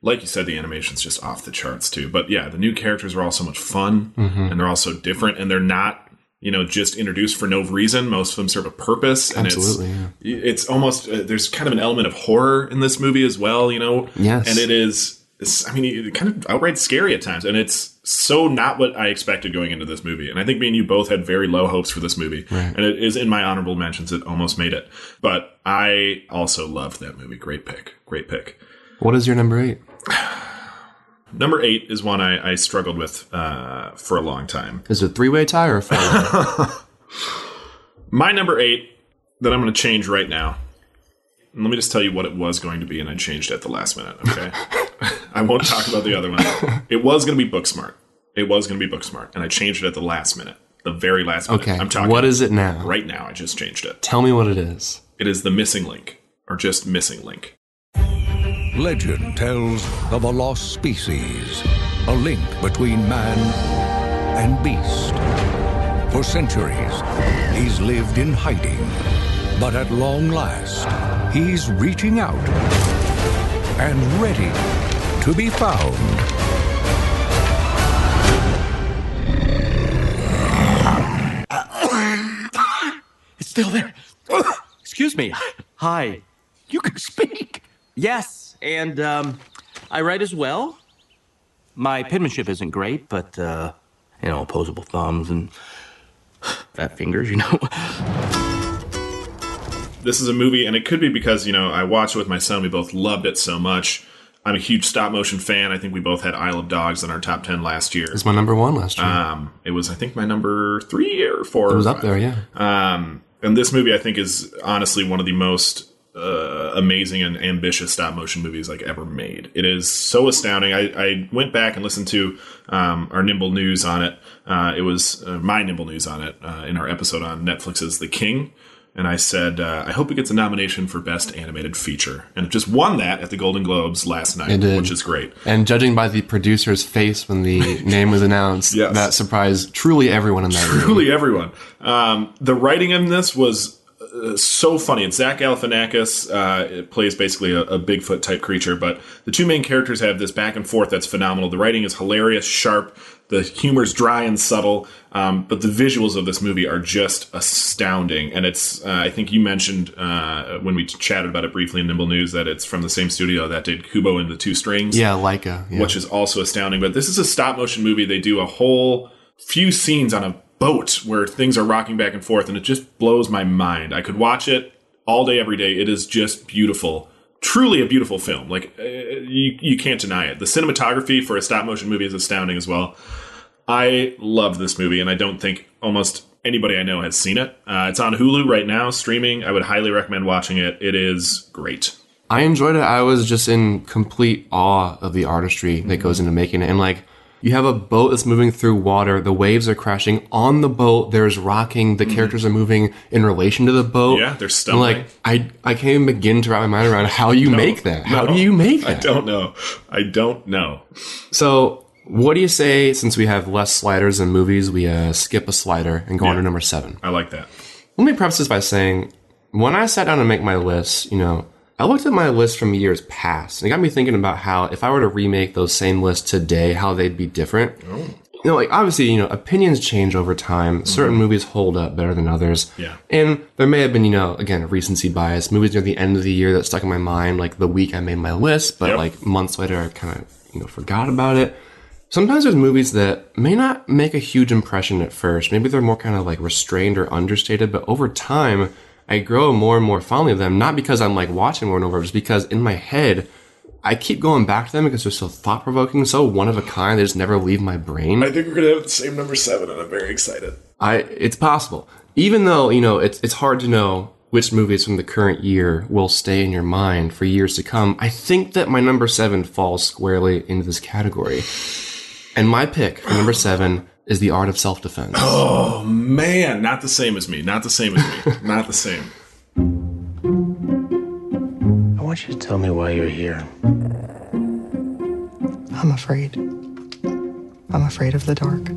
Like you said, the animation's just off the charts too. But yeah, the new characters are all so much fun Mhm. and they're all so different and they're not, you know, just introduced for no reason. Most of them serve a purpose. And Absolutely, it's, it's almost, uh, there's kind of an element of horror in this movie as well, you know? Yes. And it is, I mean, it kind of outright scary at times. And it's so not what I expected going into this movie. And I think me and you both had very low hopes for this movie. Right. And it is in my honorable mentions. It almost made it. But I also loved that movie. Great pick. Great pick. What is your number eight? *sighs* Number eight is one I, I struggled with uh, for a long time. Is it a three way tie or a four? *laughs* My number eight that I'm going to change right now. And let me just tell you what it was going to be, and I changed it at the last minute. Okay, *laughs* I won't talk about the other one. It was going to be Booksmart. It was going to be Booksmart, and I changed it at the last minute, the very last minute. Okay, I'm talking. what is it now? Right now, I just changed it. Tell me what it is. It is the missing link, or just missing link. Legend tells of a lost species, a link between man and beast. For centuries, he's lived in hiding. But at long last, he's reaching out and ready to be found. It's still there. *coughs* Excuse me. Hi. You can speak. Yes, and um, I write as well. My penmanship isn't great, but uh, you know, opposable thumbs and fat fingers, you know. *laughs* This is a movie, and it could be because, you know, I watched it with my son. We both loved it so much. I'm a huge stop motion fan. I think we both had Isle of Dogs in our top 10 last year. It's my number one last year. Um, it was, I think, my number three or four. it was or up there, yeah. Um, and this movie, I think, is honestly one of the most uh, amazing and ambitious stop motion movies like ever made. It is so astounding. I, I went back and listened to um, our Nimble News on it. Uh, it was uh, my Nimble News on it uh, in our episode on Netflix's The King. And I said, uh, I hope it gets a nomination for Best Animated Feature. And it just won that at the Golden Globes last night, which is great. And judging by the producer's face when the *laughs* name was announced, Yes. that surprised truly everyone in that room. Truly everyone. Um, the writing in this was uh, so funny. It's Zach Galifianakis. Uh, it plays basically a, a Bigfoot type creature, but the two main characters have this back and forth that's phenomenal. The writing is hilarious, sharp. The humor's dry and subtle, um, but the visuals of this movie are just astounding. And it's, uh, I think you mentioned uh, when we chatted about it briefly in Nimble News that it's from the same studio that did Kubo and the Two Strings Yeah, Laika. Yeah. which is also astounding. But this is a stop motion movie. They do a whole few scenes on a boat where things are rocking back and forth, and it just blows my mind. I could watch it all day, every day. It is just beautiful. Truly a beautiful film. Like uh, you, you can't deny it. The cinematography for a stop motion movie is astounding as well. I love this movie, and I don't think almost anybody I know has seen it. Uh, it's on Hulu right now, streaming. I would highly recommend watching it. It is great. I enjoyed it. I was just in complete awe of the artistry that goes into making it. And like, you have a boat that's moving through water. The waves are crashing on the boat. There's rocking. The characters are moving in relation to the boat. Yeah, they're stumbling. like, I, I can't even begin to wrap my mind around how you make that. How do you make that? I don't know. I don't know. So, what do you say since we have less sliders in movies, we uh, skip a slider and go on to number seven? I like that. Let me preface this by saying, when I sat down to make my list, you know, I looked at my list from years past and it got me thinking about how if I were to remake those same lists today, how they'd be different. Oh. You know, like obviously, you know, opinions change over time. Mm-hmm. Certain movies hold up better than others. Yeah. And there may have been, you know, again, recency bias. Movies near the end of the year that stuck in my mind, like the week I made my list, but Yep. like months later, I kind of, you know, forgot about it. Sometimes there's movies that may not make a huge impression at first. Maybe they're more kind of like restrained or understated, but over time, I grow more and more fondly of them. Not because I'm like watching more and over, just because in my head, I keep going back to them because they're so thought provoking, so one of a kind. They just never leave my brain. I think we're gonna have the same number seven, and I'm very excited. I it's possible. Even though, you know, it's it's hard to know which movies from the current year will stay in your mind for years to come. I think that my number 7 falls squarely into this category. And my pick for number 7 is The Art of Self-Defense. *gasps* Oh man, not the same as me. Not the same as me. *laughs* not the same. I want you to tell me why you're here. I'm afraid. I'm afraid of the dark.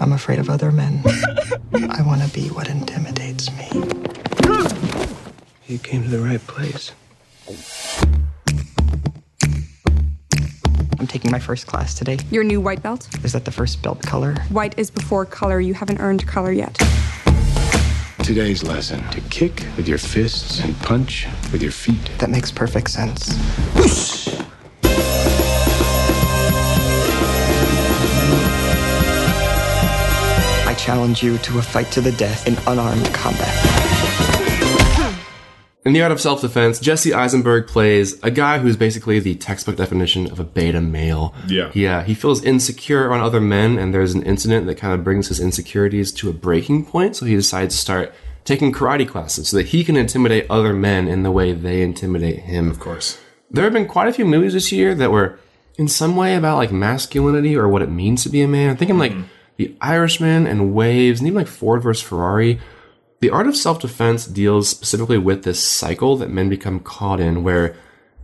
I'm afraid of other men. *laughs* I want to be what intimidates me. You came to the right place. I'm taking my first class today. Your new white belt? Is that the first belt color? White is before color. You haven't earned color yet. Today's lesson to kick with your fists and punch with your feet. That makes perfect sense. I challenge you to a fight to the death in unarmed combat. In The Art of Self-Defense, Jesse Eisenberg plays a guy who's basically the textbook definition of a beta male. Yeah. Yeah, uh, he feels insecure around other men, and there's an incident that kind of brings his insecurities to a breaking point, so he decides to start taking karate classes so that he can intimidate other men in the way they intimidate him. Of course. There have been quite a few movies this year that were in some way about like masculinity or what it means to be a man. I'm thinking like hmm. The Irishman and Waves and even like Ford versus Ferrari. The art of self defense deals specifically with this cycle that men become caught in where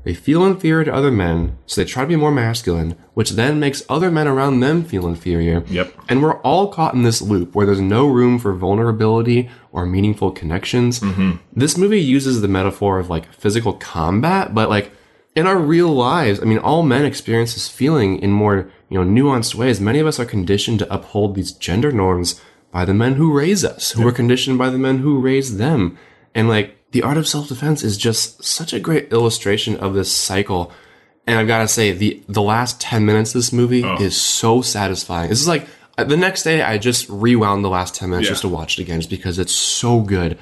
they feel inferior to other men, so they try to be more masculine, which then makes other men around them feel inferior. Yep. And we're all caught in this loop where there's no room for vulnerability or meaningful connections. Mm-hmm. This movie uses the metaphor of like physical combat, but like in our real lives, I mean, all men experience this feeling in more, you know, nuanced ways. Many of us are conditioned to uphold these gender norms by the men who raise us, who were conditioned by the men who raised them. And like, the art of self-defense is just such a great illustration of this cycle. And I've got to say, the, the last 10 minutes of this movie is so satisfying. This is like, uh, the next day I just rewound the last 10 minutes Yeah. just to watch it again, just because it's so good.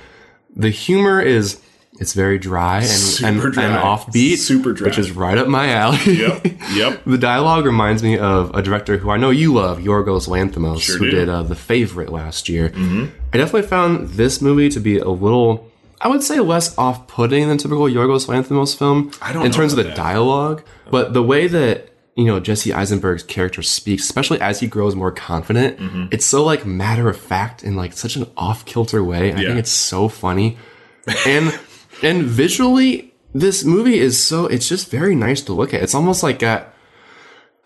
The humor is, it's very dry and, Super and, dry. and offbeat, Super dry. which is right up my alley. Yep. Yep. *laughs* the dialogue reminds me of a director who I know you love, Yorgos Lanthimos, Sure who do. did uh, The Favorite last year. Mhm. I definitely found this movie to be a little, I would say, less off-putting than typical Yorgos Lanthimos film I don't in terms of the that. dialogue, but the way that you know Jesse Eisenberg's character speaks, especially as he grows more confident, Mm-hmm. it's so like matter of fact in like such an off-kilter way. I Yeah. think it's so funny, and *laughs* and visually, this movie is so it's just very nice to look at. It's almost like got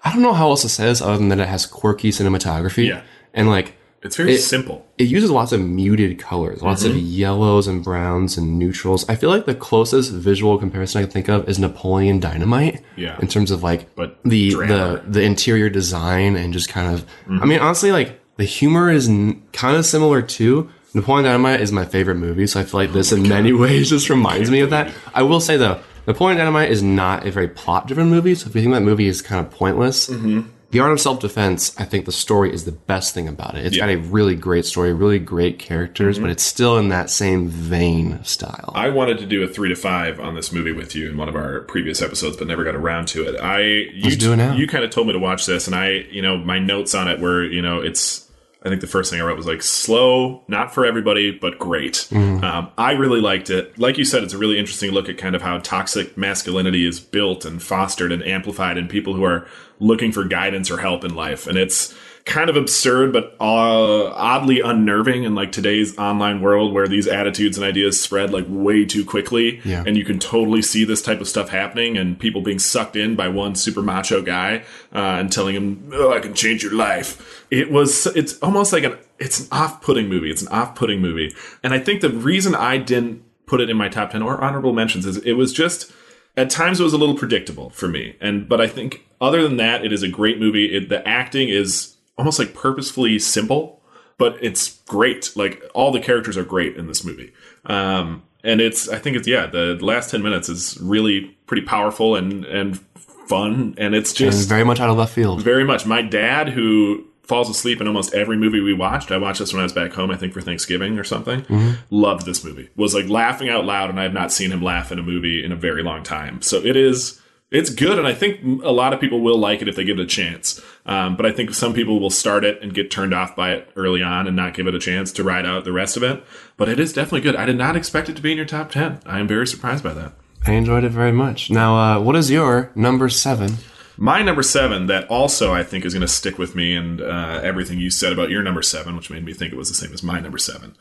I don't know how else to say this other than that it has quirky cinematography. Yeah. And like It's very it- simple. It uses lots of muted colors, lots of Mhm. yellows and browns and neutrals. I feel like the closest visual comparison I can think of is Napoleon Dynamite. Yeah. In terms of like But the drama. the the interior design and just kind of Mhm. I mean honestly like the humor is n- kind of similar too. Napoleon Dynamite is my favorite movie, so I feel like this in many *laughs* ways just reminds me of that. I will say though, Napoleon Dynamite is not a very plot driven movie, so if you think that movie is kind of pointless, Mhm. the Art of Self Defense, I think the story is the best thing about it. It's got a really great story, really great characters, Mm-hmm. but it's still in that same vein style. I wanted to do a three to five on this movie with you in one of our previous episodes, but never got around to it. I you Let's do it now. You kind of told me to watch this, and I, you know, my notes on it were, you know, it's. I think the first thing I wrote was like slow, not for everybody, but great. Mhm. Um, I really liked it. Like you said, it's a really interesting look at kind of how toxic masculinity is built and fostered and amplified in people who are looking for guidance or help in life. And it's kind of absurd, but uh, oddly unnerving in like today's online world where these attitudes and ideas spread like way too quickly. Yeah. And you can totally see this type of stuff happening and people being sucked in by one super macho guy uh, and telling him, "Oh, I can change your life." It was. It's almost like an. It's an off-putting movie. It's an off-putting movie, and I think the reason I didn't put it in my top ten or honorable mentions is it was just at times it was a little predictable for me and but i think other than that it is a great movie it, the acting is almost like purposefully simple but it's great like all the characters are great in this movie um and it's i think it's yeah the last 10 minutes is really pretty powerful and and fun and it's And just very much out of left field. very much. My dad, who falls asleep in almost every movie we watched, I watched this when I was back home, I think for Thanksgiving or something, Mhm. loved this movie. Was like laughing out loud, and I have not seen him laugh in a movie in a very long time. So it is. It's good, and I think a lot of people will like it if they give it a chance. Um, but I think some people will start it and get turned off by it early on and not give it a chance to ride out the rest of it. But it is definitely good. I did not expect it to be in your top 10. I am very surprised by that. I enjoyed it very much. Now, uh, what is your number seven? My number seven, that also I think is going to stick with me, and uh, everything you said about your number seven, which made me think it was the same as my number seven.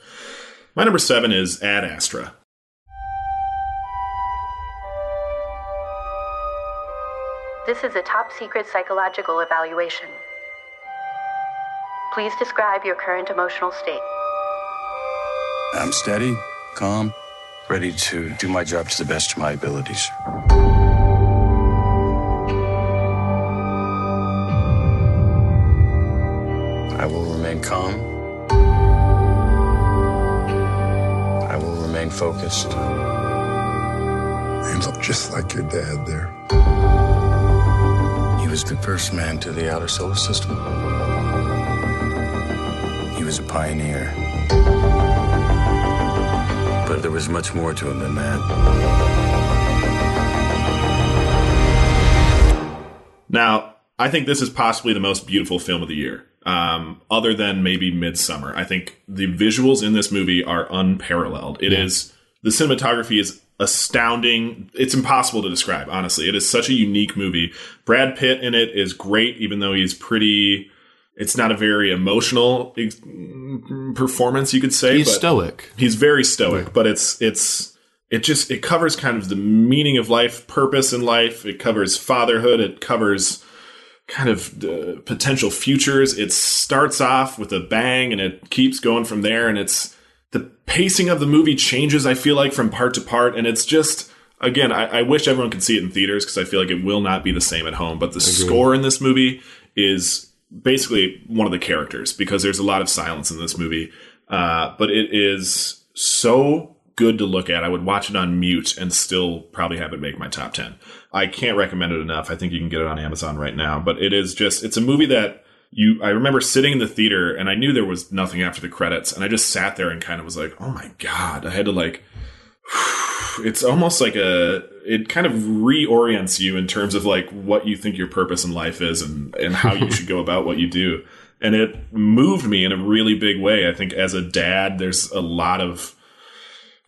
My number seven is Ad Astra. This is a top secret psychological evaluation. Please describe your current emotional state. I'm steady, calm, ready to do my job to the best of my abilities. I will remain calm. I will remain focused. You look just like your dad there. He was the first man to the outer solar system. He was a pioneer. But there was much more to him than that. Now, I think this is possibly the most beautiful film of the year, um, other than maybe Midsommar. I think the visuals in this movie are unparalleled. It is Yeah. The cinematography is astounding. It's impossible to describe, honestly. It is such a unique movie. Brad Pitt in it is great, even though he's pretty. it's not a very emotional ex- performance, you could say. He's stoic. He's very stoic, but it's it's it just it covers kind of the meaning of life, purpose in life. It covers fatherhood. It covers kind of the potential futures. It starts off with a bang and it keeps going from there. And it's the pacing of the movie changes. I feel like from part to part, and it's just again, I, I wish everyone could see it in theaters because I feel like it will not be the same at home. But the score in this movie is basically one of the characters because there's a lot of silence in this movie. Uh, but it is so good to look at. I would watch it on mute and still probably have it make my top 10. I can't recommend it enough. I think you can get it on Amazon right now, but it is just, it's a movie that you, I remember sitting in the theater and I knew there was nothing after the credits and I just sat there and kind of was like, oh my God, I had to like, *sighs* it's almost like a it kind of reorients you in terms of like what you think your purpose in life is and and how you should go *laughs* about what you do. And it moved me in a really big way. I think as a dad there's a lot of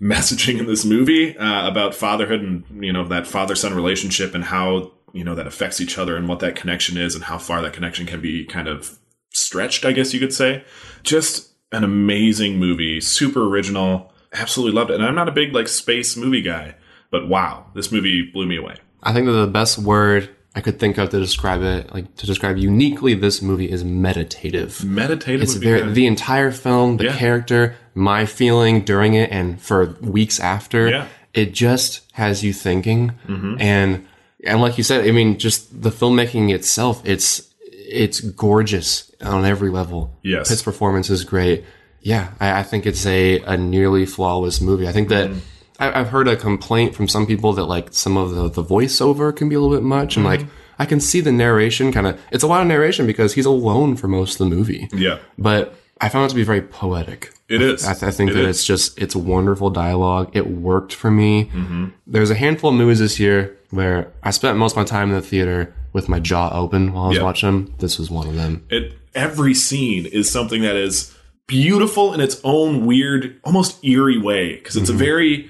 messaging in this movie uh, about fatherhood and you know that father son relationship and how you know that affects each other and what that connection is and how far that connection can be kind of stretched i guess you could say just an amazing movie super original absolutely loved it. And I'm not a big like space movie guy, but wow, this movie blew me away. I think that the best word I could think of to describe it, like to describe uniquely this movie, is meditative. Meditative. It's very good. the entire film, the Yeah. character, my feeling during it, and for weeks after. Yeah. It just has you thinking, Mhm. and and like you said, I mean, just the filmmaking itself, it's it's gorgeous on every level. Yes. Pitt's performance is great. Yeah, I, I think it's a, a nearly flawless movie. I think that mm-hmm. I, I've heard a complaint from some people that like some of the, the voiceover can be a little bit much, and like mm-hmm. I can see the narration kind of. It's a lot of narration because he's alone for most of the movie. Yeah. but I found it to be very poetic. It is. I, I think It that is. it's just it's wonderful dialogue. It worked for me. Mhm. There's a handful of movies this year where I spent most of my time in the theater with my jaw open while I was Yeah. watching them. This was one of them. it every scene is something that is beautiful in its own weird almost eerie way because it's Mhm. a very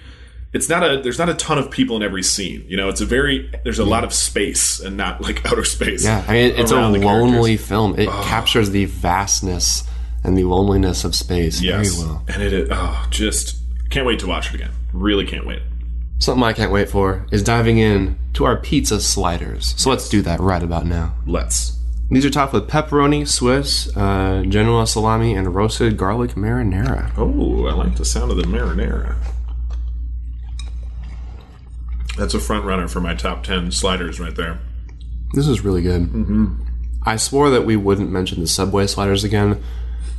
it's not a there's not a ton of people in every scene you know it's a very there's a lot of space and not like *laughs* outer space Yeah, I mean, it's a lonely characters. film. It captures the vastness and the loneliness of space yes very well. and it is oh just can't wait to watch it again really can't wait Something I can't wait for is diving in to our pizza sliders. So let's do that right about now. let's These are topped with pepperoni, Swiss, uh, Genoa salami, and roasted garlic marinara. oh i like the sound of the marinara that's a front runner for my top 10 sliders right there This is really good. mm-hmm. I swore that we wouldn't mention the Subway sliders again,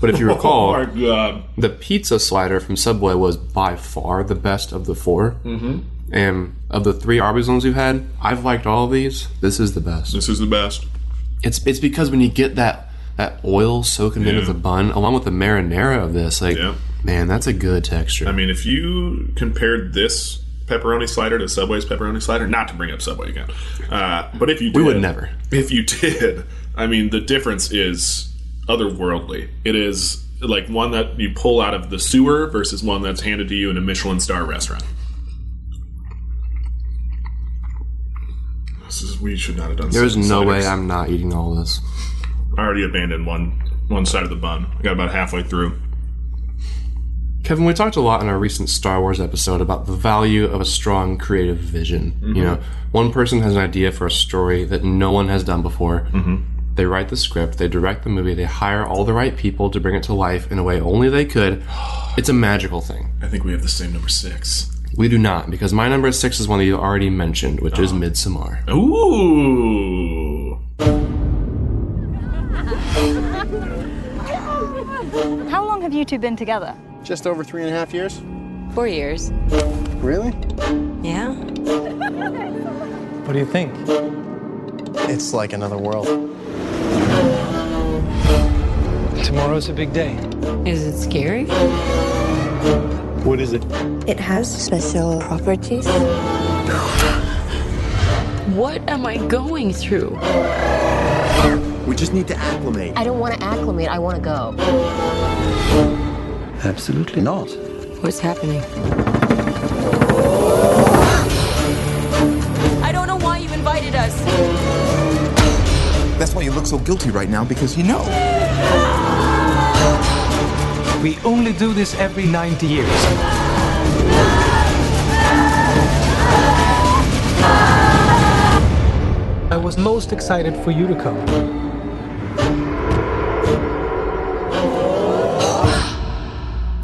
but if you *laughs* recall, oh my god the pizza slider from Subway was by far the best of the 4 mm-hmm. And of the three Arby's ones we've had, I've liked all of these. This is the best. this is the best It's it's because when you get that that oil soaking into the bun, along with the marinara of this, like Yeah. man, that's a good texture. I mean, if you compared this pepperoni slider to Subway's pepperoni slider, not to bring up Subway again, uh, but if you did, We would never. If you did, I mean, the difference is otherworldly. It is like one that you pull out of the sewer versus one that's handed to you in a Michelin star restaurant. This is we should not have done. There's no way. I'm not eating all this. I already abandoned one one side of the bun. I got about halfway through. Kevin, we talked a lot in our recent Star Wars episode about the value of a strong creative vision. Mhm. You know, one person has an idea for a story that no one has done before. Mhm. They write the script, they direct the movie, they hire all the right people to bring it to life in a way only they could. *gasps* It's a magical thing. I think we have the same number six. We do not, because my number six is one that you already mentioned, which Oh. is uh-huh. Midsommar. Ooh. *laughs* How long have you two been together? Just over three and a half years. Four years. Really? Yeah. What do you think? It's like another world. Tomorrow's a big day. Is it scary? What is it? It has special properties. What am I going through? We just need to acclimate. I don't want to acclimate. I want to go. Absolutely not. What's happening? I don't know why you invited us. That's why you look so guilty right now because you know. We only do this every 90 years. I was most excited for you to come.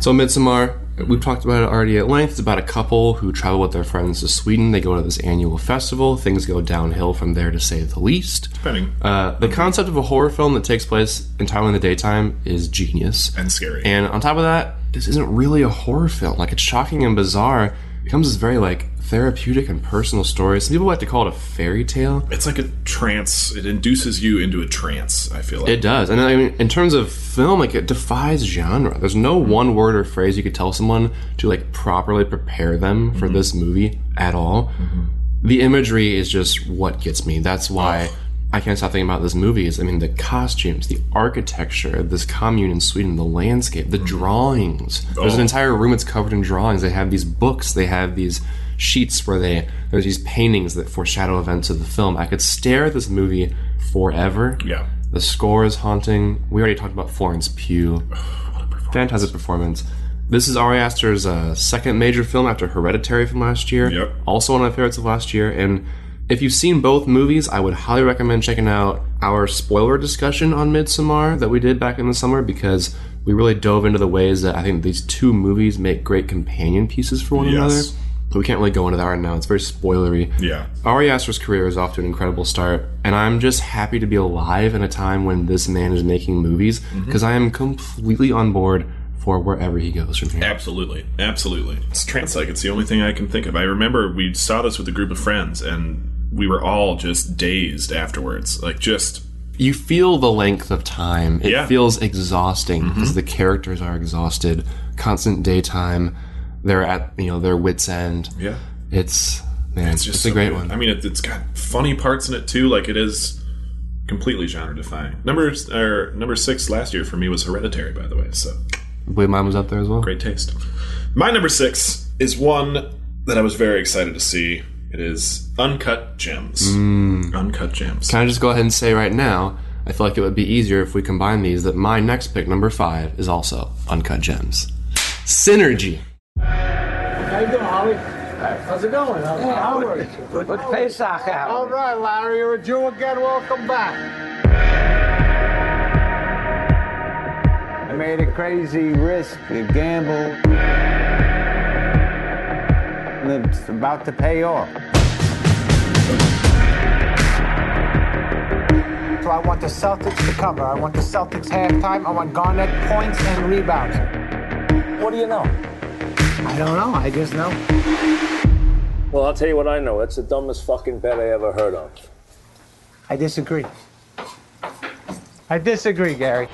So Midsommar, we've talked about it already at length. It's about a couple who travel with their friends to Sweden. They go to this annual festival. Things go downhill from there, to say the least. Depending. Uh, the concept of a horror film that takes place entirely in the daytime is genius and scary. And on top of that, this isn't really a horror film. Like it's shocking and bizarre. It becomes this very like therapeutic and personal story. Some people like to call it a fairy tale. It's like a trance. It induces you into a trance. I feel like It does. And I mean, in terms of film, like it defies genre. There's no mm-hmm. one word or phrase you could tell someone to like properly prepare them for mm-hmm. this movie at all. Mm-hmm. The imagery is just what gets me. That's why I can't stop thinking about this movie. Is I mean, the costumes, the architecture, this commune in Sweden, the landscape, the drawings. There's an Oh. entire room that's covered in drawings. They have these books. They have these sheets where they there's these paintings that foreshadow events of the film. I could stare at this movie forever. Yeah. The score is haunting. We already talked about Florence Pugh. *sighs* Fantastic performance. This is Ari Aster's uh, second major film after Hereditary from last year. Yep. Also one of my favorites of last year. And if you've seen both movies, I would highly recommend checking out our spoiler discussion on Midsommar that we did back in the summer because we really dove into the ways that I think these two movies make great companion pieces for one Yes. another. But we can't really go into that right now. It's very spoilery. Yeah. Ari Aster's career is off to an incredible start, and I'm just happy to be alive in a time when this man is making movies because I am completely on board for wherever he goes from here. Absolutely, absolutely. It's trance like. It's the only thing I can think of. I remember we saw this with a group of friends, and we were all just dazed afterwards. Like just You feel the length of time. It Yeah. Mm-hmm. feels exhausting because the characters are exhausted. Constant daytime. They're at you know their wits end. Yeah. It's man, it's, just a so great one. I mean, it, it's got funny parts in it too. Like it is completely genre defying. Number or number six last year for me was Hereditary, by the way. So I believe mine was up there as well. great taste. My number six is one that I was very excited to see. It is Uncut Gems. Mm. Uncut Gems. Can I just go ahead and say right now? I feel like it would be easier if we combine these. That my next pick, number five, is also Uncut Gems. Synergy. How you doing, Holly? How's it going? How's Hey, how how are are you? Good Pesach out. All right, Larry, you're a Jew again. Welcome back. I made a crazy risk, a gamble. And it's about to pay off. So I want the Celtics to cover. I want the Celtics halftime. I want Garnett points and rebounds. What do you know? I don't know. I just know. Well, I'll tell you what I know. That's the dumbest fucking bet I ever heard of. I disagree. I disagree, Gary.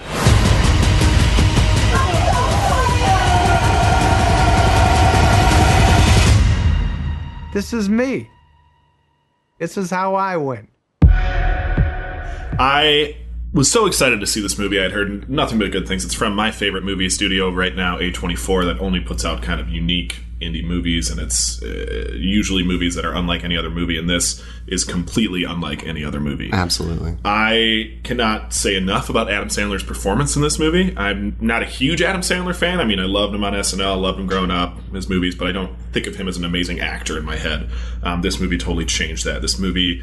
This is me. This is how I win. I was so excited to see this movie. I'd heard nothing but good things. It's from my favorite movie studio right now, A24, that only puts out kind of unique indie movies, and it's uh, usually movies that are unlike any other movie. And this is completely unlike any other movie. Absolutely. I cannot say enough about Adam Sandler's performance in this movie. I'm not a huge Adam Sandler fan. I mean, I loved him on SNL, loved him growing up, his movies, but I don't think of him as an amazing actor in my head. Um, this movie totally changed that. This movie,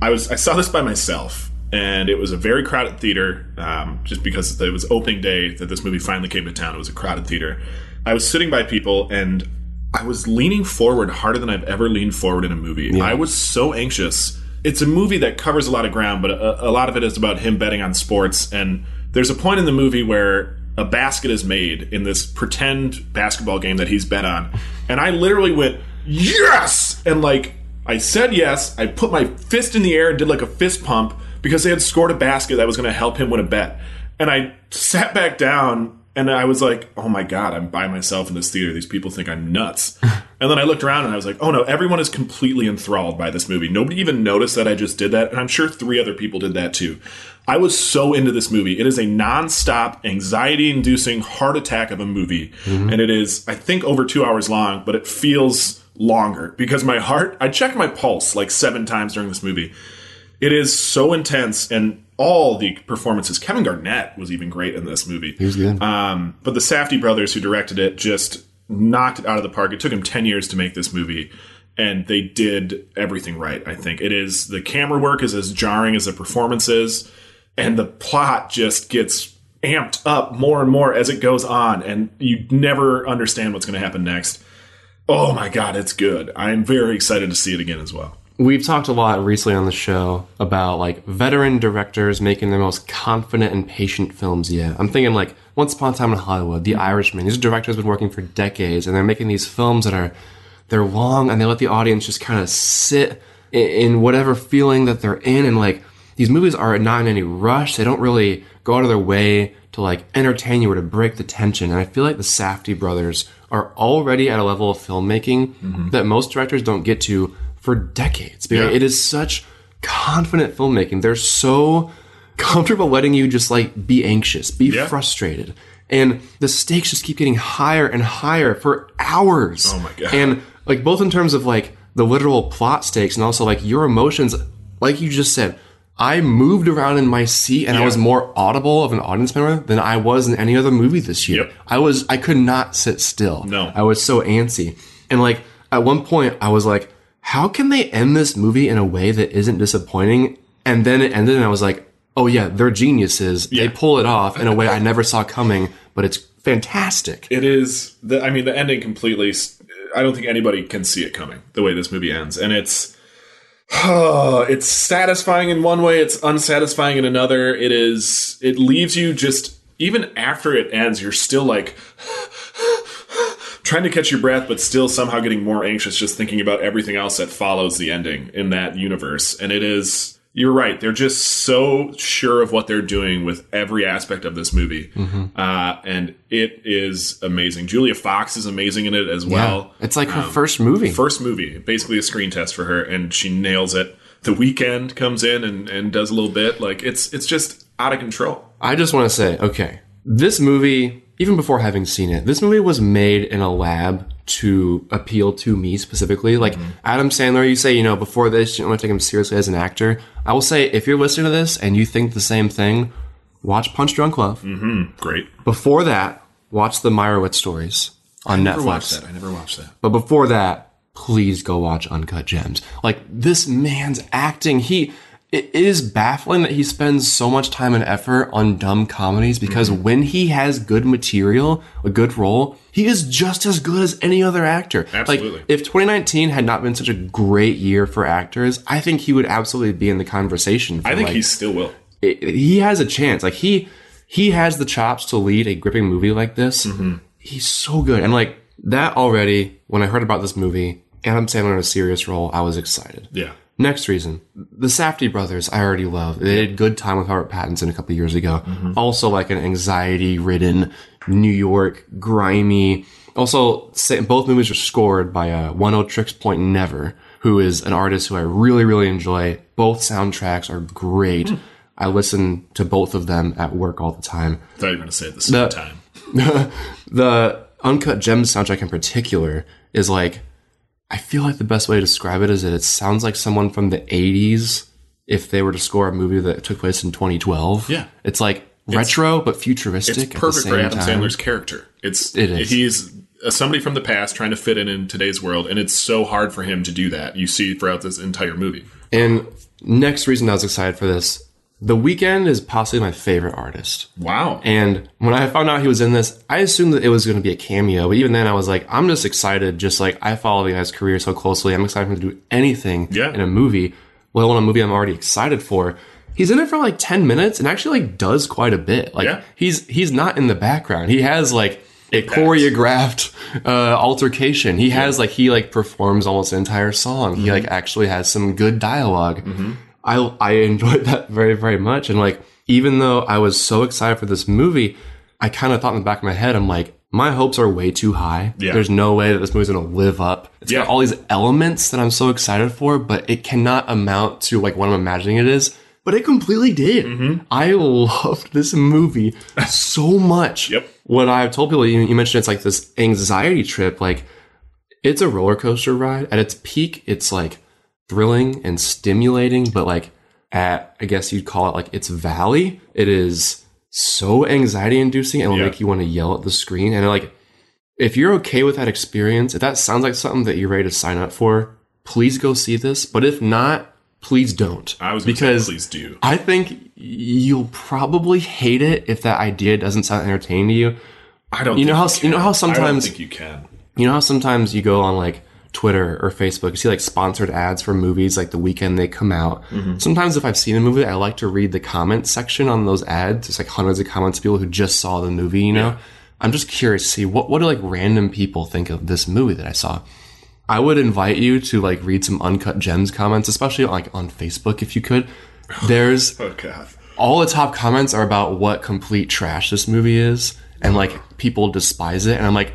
I was I saw this by myself, and it was a very crowded theater. Um, just because it was opening day that this movie finally came to town, it was a crowded theater. I was sitting by people and. I was leaning forward harder than I've ever leaned forward in a movie. I was so anxious. It's a movie that covers a lot of ground, but a, a lot of it is about him betting on sports. And there's a point in the movie where a basket is made in this pretend basketball game that he's bet on. And I literally went, yes! And like, I said yes. I put my fist in the air and did like a fist pump because they had scored a basket that was going to help him win a bet. And I sat back down and I was like, oh my God, I'm by myself in this theater. These people think I'm nuts. *laughs* and then I looked around and I was like, oh no, everyone is completely enthralled by this movie. Nobody even noticed that I just did that. And I'm sure three other people did that too. I was so into this movie. It is a nonstop, anxiety inducing heart attack of a movie. Mm-hmm. And it is, I think, over two hours long, but it feels longer because my heart, I checked my pulse like seven times during this movie. It is so intense and all the performances. Kevin Garnett was even great in this movie. He was good. Um, but the Safdie brothers who directed it just knocked it out of the park. It took them 10 years to make this movie and they did everything right. I think it is the camera work is as jarring as the performances and the plot just gets amped up more and more as it goes on and you never understand what's going to happen next. Oh my god, it's good. I'm very excited to see it again as well. We've talked a lot recently on the show about like veteran directors making the most confident and patient films yet. I'm thinking like Once Upon a Time in Hollywood, The Irishman. These directors have been working for decades and they're making these films that are they're long and they let the audience just kind of sit in, in whatever feeling that they're in and like these movies are not in any rush. They don't really go out of their way to like entertain you or to break the tension. And I feel like the Safdie brothers are already at a level of filmmaking mm-hmm. that most directors don't get to for decades. Yeah. it is such confident filmmaking. They're so comfortable letting you just like be anxious, be frustrated. And the stakes just keep getting higher and higher for hours. Oh my God. And like both in terms of like the literal plot stakes and also like your emotions, like you just said, I moved around in my seat and I was more audible of an audience member than I was in any other movie this year. I was I could not sit still. No. I was so antsy. And like at one point I was like, how can they end this movie in a way that isn't disappointing? And then it ended and I was like, oh yeah, they're geniuses. They pull it off in a way I never saw coming, but it's fantastic. It is the I mean the ending completely I don't think anybody can see it coming the way this movie ends and it's *sighs* it's satisfying in one way it's unsatisfying in another it is it leaves you just even after it ends you're still like trying to catch your breath but still somehow getting more anxious just thinking about everything else that follows the ending in that universe and it is you're right they're just so sure of what they're doing with every aspect of this movie Mhm. uh, and it is amazing julia fox is amazing in it as well Um, Yeah. It's like her first movie. first movie basically a screen test for her and she nails it the Weeknd comes in and, and does a little bit like it's it's just out of control I just want to say, okay, this movie, even before having seen it, this movie was made in a lab to appeal to me specifically. Like Adam Sandler, you say, you know, before this, you don't want to take him seriously as an actor. I will say, if you're listening to this and you think the same thing, watch Punch Drunk Love. Mm-hmm. Great. Before that, watch the Meyerowitz stories on I never Netflix. watched that i never watched that But before that, please go watch Uncut Gems. Like this man's acting, he it is baffling that he spends so much time and effort on dumb comedies because Mm-hmm. when he has good material, a good role, he is just as good as any other actor. Absolutely. Like if 2019 had not been such a great year for actors, I think he would absolutely be in the conversation. For i think like, he still will it- he has a chance. Like he he has the chops to lead a gripping movie like this. Mm-hmm. He's so good, and like that already. When I heard about this movie, Adam Sandler in a serious role, I was excited. yeah Next reason, the Safdie brothers, I already love. They did good time with Robert Pattinson a couple years ago. Mm-hmm. Also, like an anxiety-ridden New York, grimy. Also, both movies are scored by uh, Oneohtrix Point Never, who is an artist who I really, really enjoy. Both soundtracks are great. Hmm. I listen to both of them at work all the time. i thought you were going to say at the same The- time *laughs* the Uncut Gems soundtrack in particular is like, I feel like the best way to describe it is that it sounds like someone from the 80s if they were to score a movie that took place in 2012. Yeah. It's like retro but futuristic it's at the perfect for adam time. sandler's character it's It is. he's uh, somebody from the past trying to fit in in today's world and it's so hard for him to do that you see throughout this entire movie And next reason I was excited for this, The Weeknd is possibly my favorite artist. Wow. And when I found out he was in this, I assumed that it was going to be a cameo. But even then, I was like, I'm just excited. Just like I follow the guy's career so closely, I'm excited for him to do anything in a movie, let alone a movie I'm already excited for. He's in it for like 10 minutes and actually like does quite a bit. Like he's he's not in the background. He has like a choreographed uh, altercation. He has like he like performs almost an entire song. He like actually has some good dialog I I enjoyed *laughs* that very very much. And like even though I was so excited for this movie, I kind of thought in the back of my head, I'm like, my hopes are way too high. Yeah. There's no way that this movie's gonna live up. It's got all these elements that I'm so excited for, but it cannot amount to like what I'm imagining it is. But it completely did. Mm-hmm. I loved this movie so much. *laughs* Yep. What I've told people, you, you mentioned it's like this anxiety trip. Like, it's a roller coaster ride. At its peak, it's like thrilling and stimulating, but like at I guess you'd call it like its valley. It is so anxiety inducing and will Yeah. make you want to yell at the screen. And like, if you're okay with that experience, if that sounds like something that you're ready to sign up for, please go see this. But if not, please don't. I was gonna say, because please do. I think you'll probably hate it if that idea doesn't sound entertaining to you. I don't. You know how you know how sometimes think you can. you know how sometimes you go on like Twitter or Facebook, you see like sponsored ads for movies like the weekend they come out. Mhm. Sometimes if I've seen a movie, I like to read the comments section on those ads. It's like hundreds of comments of people who just saw the movie, you know? I'm just curious to see what what do like random people think of this movie that I saw. I would invite you to like read some uncut gems comments, especially like on Facebook if you could. *laughs* There's Oh god. all the top comments are about what complete trash this movie is and like people despise it and i'm like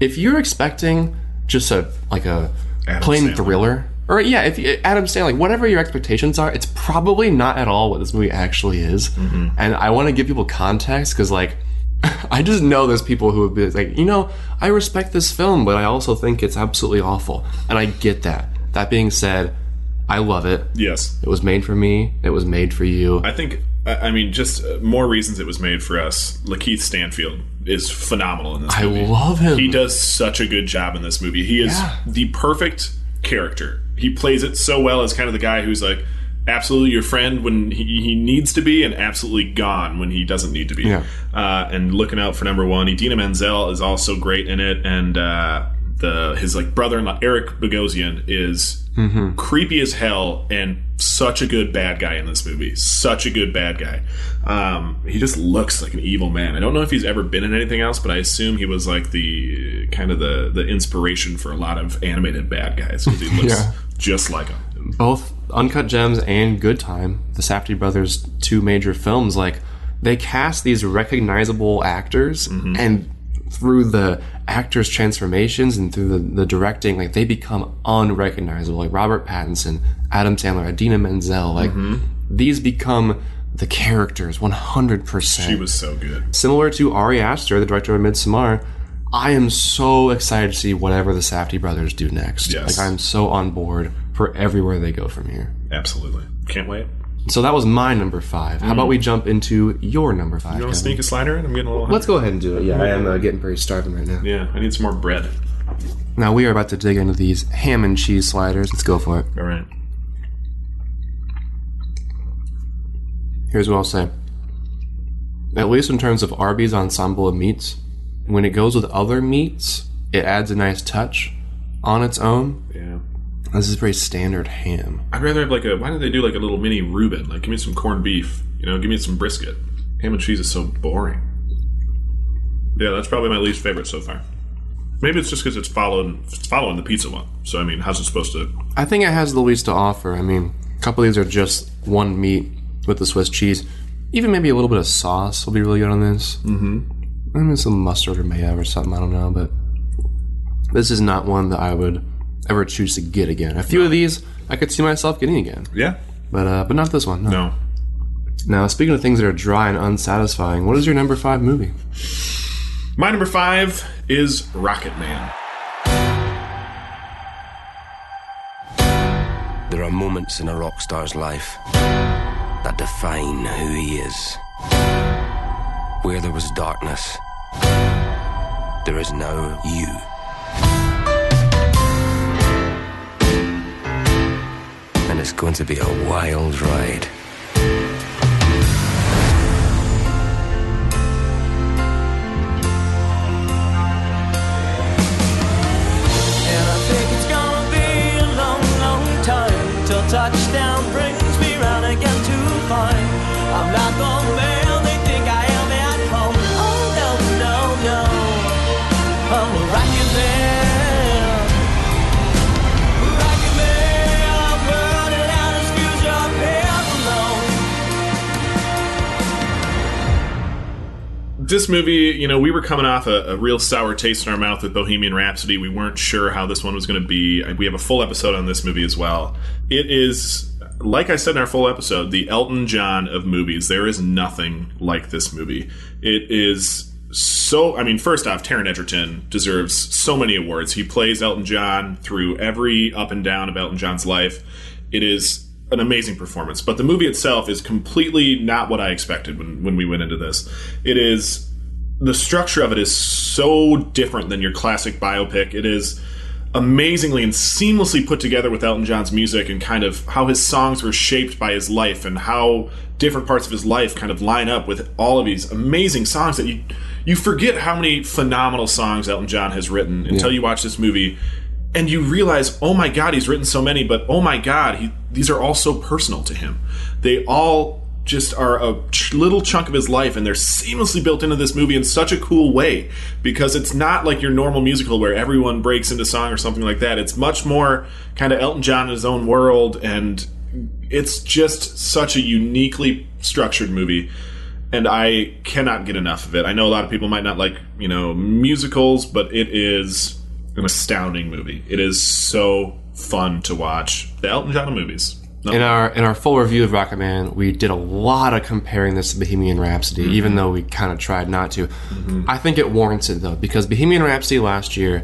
if you're expecting just a like a Adam plain Sandler. thriller or yeah if you, adam Sandler, like whatever your expectations are it's probably not at all what this movie actually is Mm-hmm. and i want to give people context because like *laughs* i just know there's people who would be like you know i respect this film but i also think it's absolutely awful and i get that that being said i love it Yes. it was made for me it was made for you I think. I I mean, just uh, more reasons it was made for us. Lakeith Stanfield is phenomenal in this I movie. love him. He does such a good job in this movie. He is Yeah. the perfect character. He plays it so well as kind of the guy who's like absolutely your friend when he, he needs to be and absolutely gone when he doesn't need to be. Yeah. Uh, and looking out for number one. Idina Menzel is also great in it, and uh, the his like brother-in-law Eric Bogosian is Mhm. creepy as hell and such a good bad guy in this movie. Such a good bad guy. Um, he just looks like an evil man. I don't know if he's ever been in anything else, but I assume he was like the kind of the the inspiration for a lot of animated bad guys because he *laughs* looks Yeah. just like him. both Uncut Gems and Good Time, the Safdie brothers' two major films, like they cast these recognizable actors, and through the actors' transformations and through the, the directing, like they become unrecognizable. Like Robert Pattinson, Adam Sandler, Idina Menzel, like mm-hmm. these become the characters 100%. She was so good. Similar to Ari Aster, the director of Midsommar, I am so excited to see whatever the Safdie brothers do next. Yes. Like I'm so on board for everywhere they go from here. Absolutely. Can't wait. So that was my number five. How about we jump into your number five? You want Kevin? to sneak a slider in? I'm getting a little. Hungry. Let's go ahead and do it. Yeah, I am uh, getting pretty starving right now. Yeah, I need some more bread. Now we are about to dig into these ham and cheese sliders. Let's go for it. All right. Here's what I'll say. At least in terms of Arby's ensemble of meats, when it goes with other meats, it adds a nice touch on its own. Yeah. This is very standard ham. I'd rather have like a. Why don't they do like a little mini Reuben? Like, give me some corned beef. You know, give me some brisket. Ham and cheese is so boring. Yeah, that's probably my least favorite so far. Maybe it's just because it's following it's following the pizza one. So I mean, how's it supposed to? I think it has the least to offer. I mean, a couple of these are just one meat with the Swiss cheese. Even maybe a little bit of sauce will be really good on this. Mm-hmm. Maybe some mustard or mayo or something. I don't know, but this is not one that I would ever choose to get again. A few of these I could see myself getting again. Yeah. But uh, but not this one. No. No. Now, speaking of things that are dry and unsatisfying, what is your number five movie? My number five is Rocketman. There are moments in a rock star's life that define who he is. Where there was darkness, there is now you. It's going to be a wild ride. And I think it's gonna be a long, long time till touchdown brings me round again to find I'm not the This movie, you know, we were coming off a, a real sour taste in our mouth with Bohemian Rhapsody. We weren't sure how this one was going to be. We have a full episode on this movie as well. It is, like I said in our full episode, the Elton John of movies. There is nothing like this movie. It is so. I mean, first off, Taron Egerton deserves so many awards. He plays Elton John through every up and down of Elton John's life. It is an amazing performance. But the movie itself is completely not what I expected when, when we went into this. It is the structure of it is so different than your classic biopic. It is amazingly and seamlessly put together with Elton John's music and kind of how his songs were shaped by his life and how different parts of his life kind of line up with all of these amazing songs that you you forget how many phenomenal songs Elton John has written until Yeah. you watch this movie and you realize, oh my God, he's written so many, but oh my God, he, these are all so personal to him. They all just are a ch- little chunk of his life, and they're seamlessly built into this movie in such a cool way because it's not like your normal musical where everyone breaks into song or something like that. It's much more kind of Elton John in his own world, and it's just such a uniquely structured movie and I cannot get enough of it. I know a lot of people might not like, you know, musicals, but it is an astounding movie. It is so fun to watch. The Elton John movies. No. In our in our full review of Rocketman, we did a lot of comparing this to Bohemian Rhapsody, Mm-hmm. even though we kind of tried not to. I think it warrants it though, because Bohemian Rhapsody last year,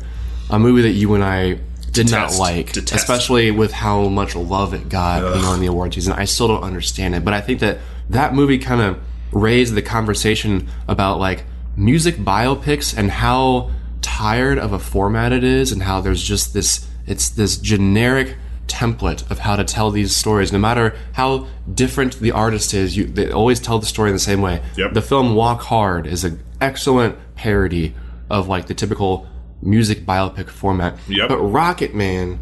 a movie that you and I did not like, Detest. especially with how much love it got you know, in the award season. I still don't understand it, but I think that that movie kind of raised the conversation about like music biopics and how tired of a format it is, and how there's just this it's this generic template of how to tell these stories no matter how different the artist is you they always tell the story in the same way Yep. the film walk hard is an excellent parody of like the typical music biopic format Yep. but rocket man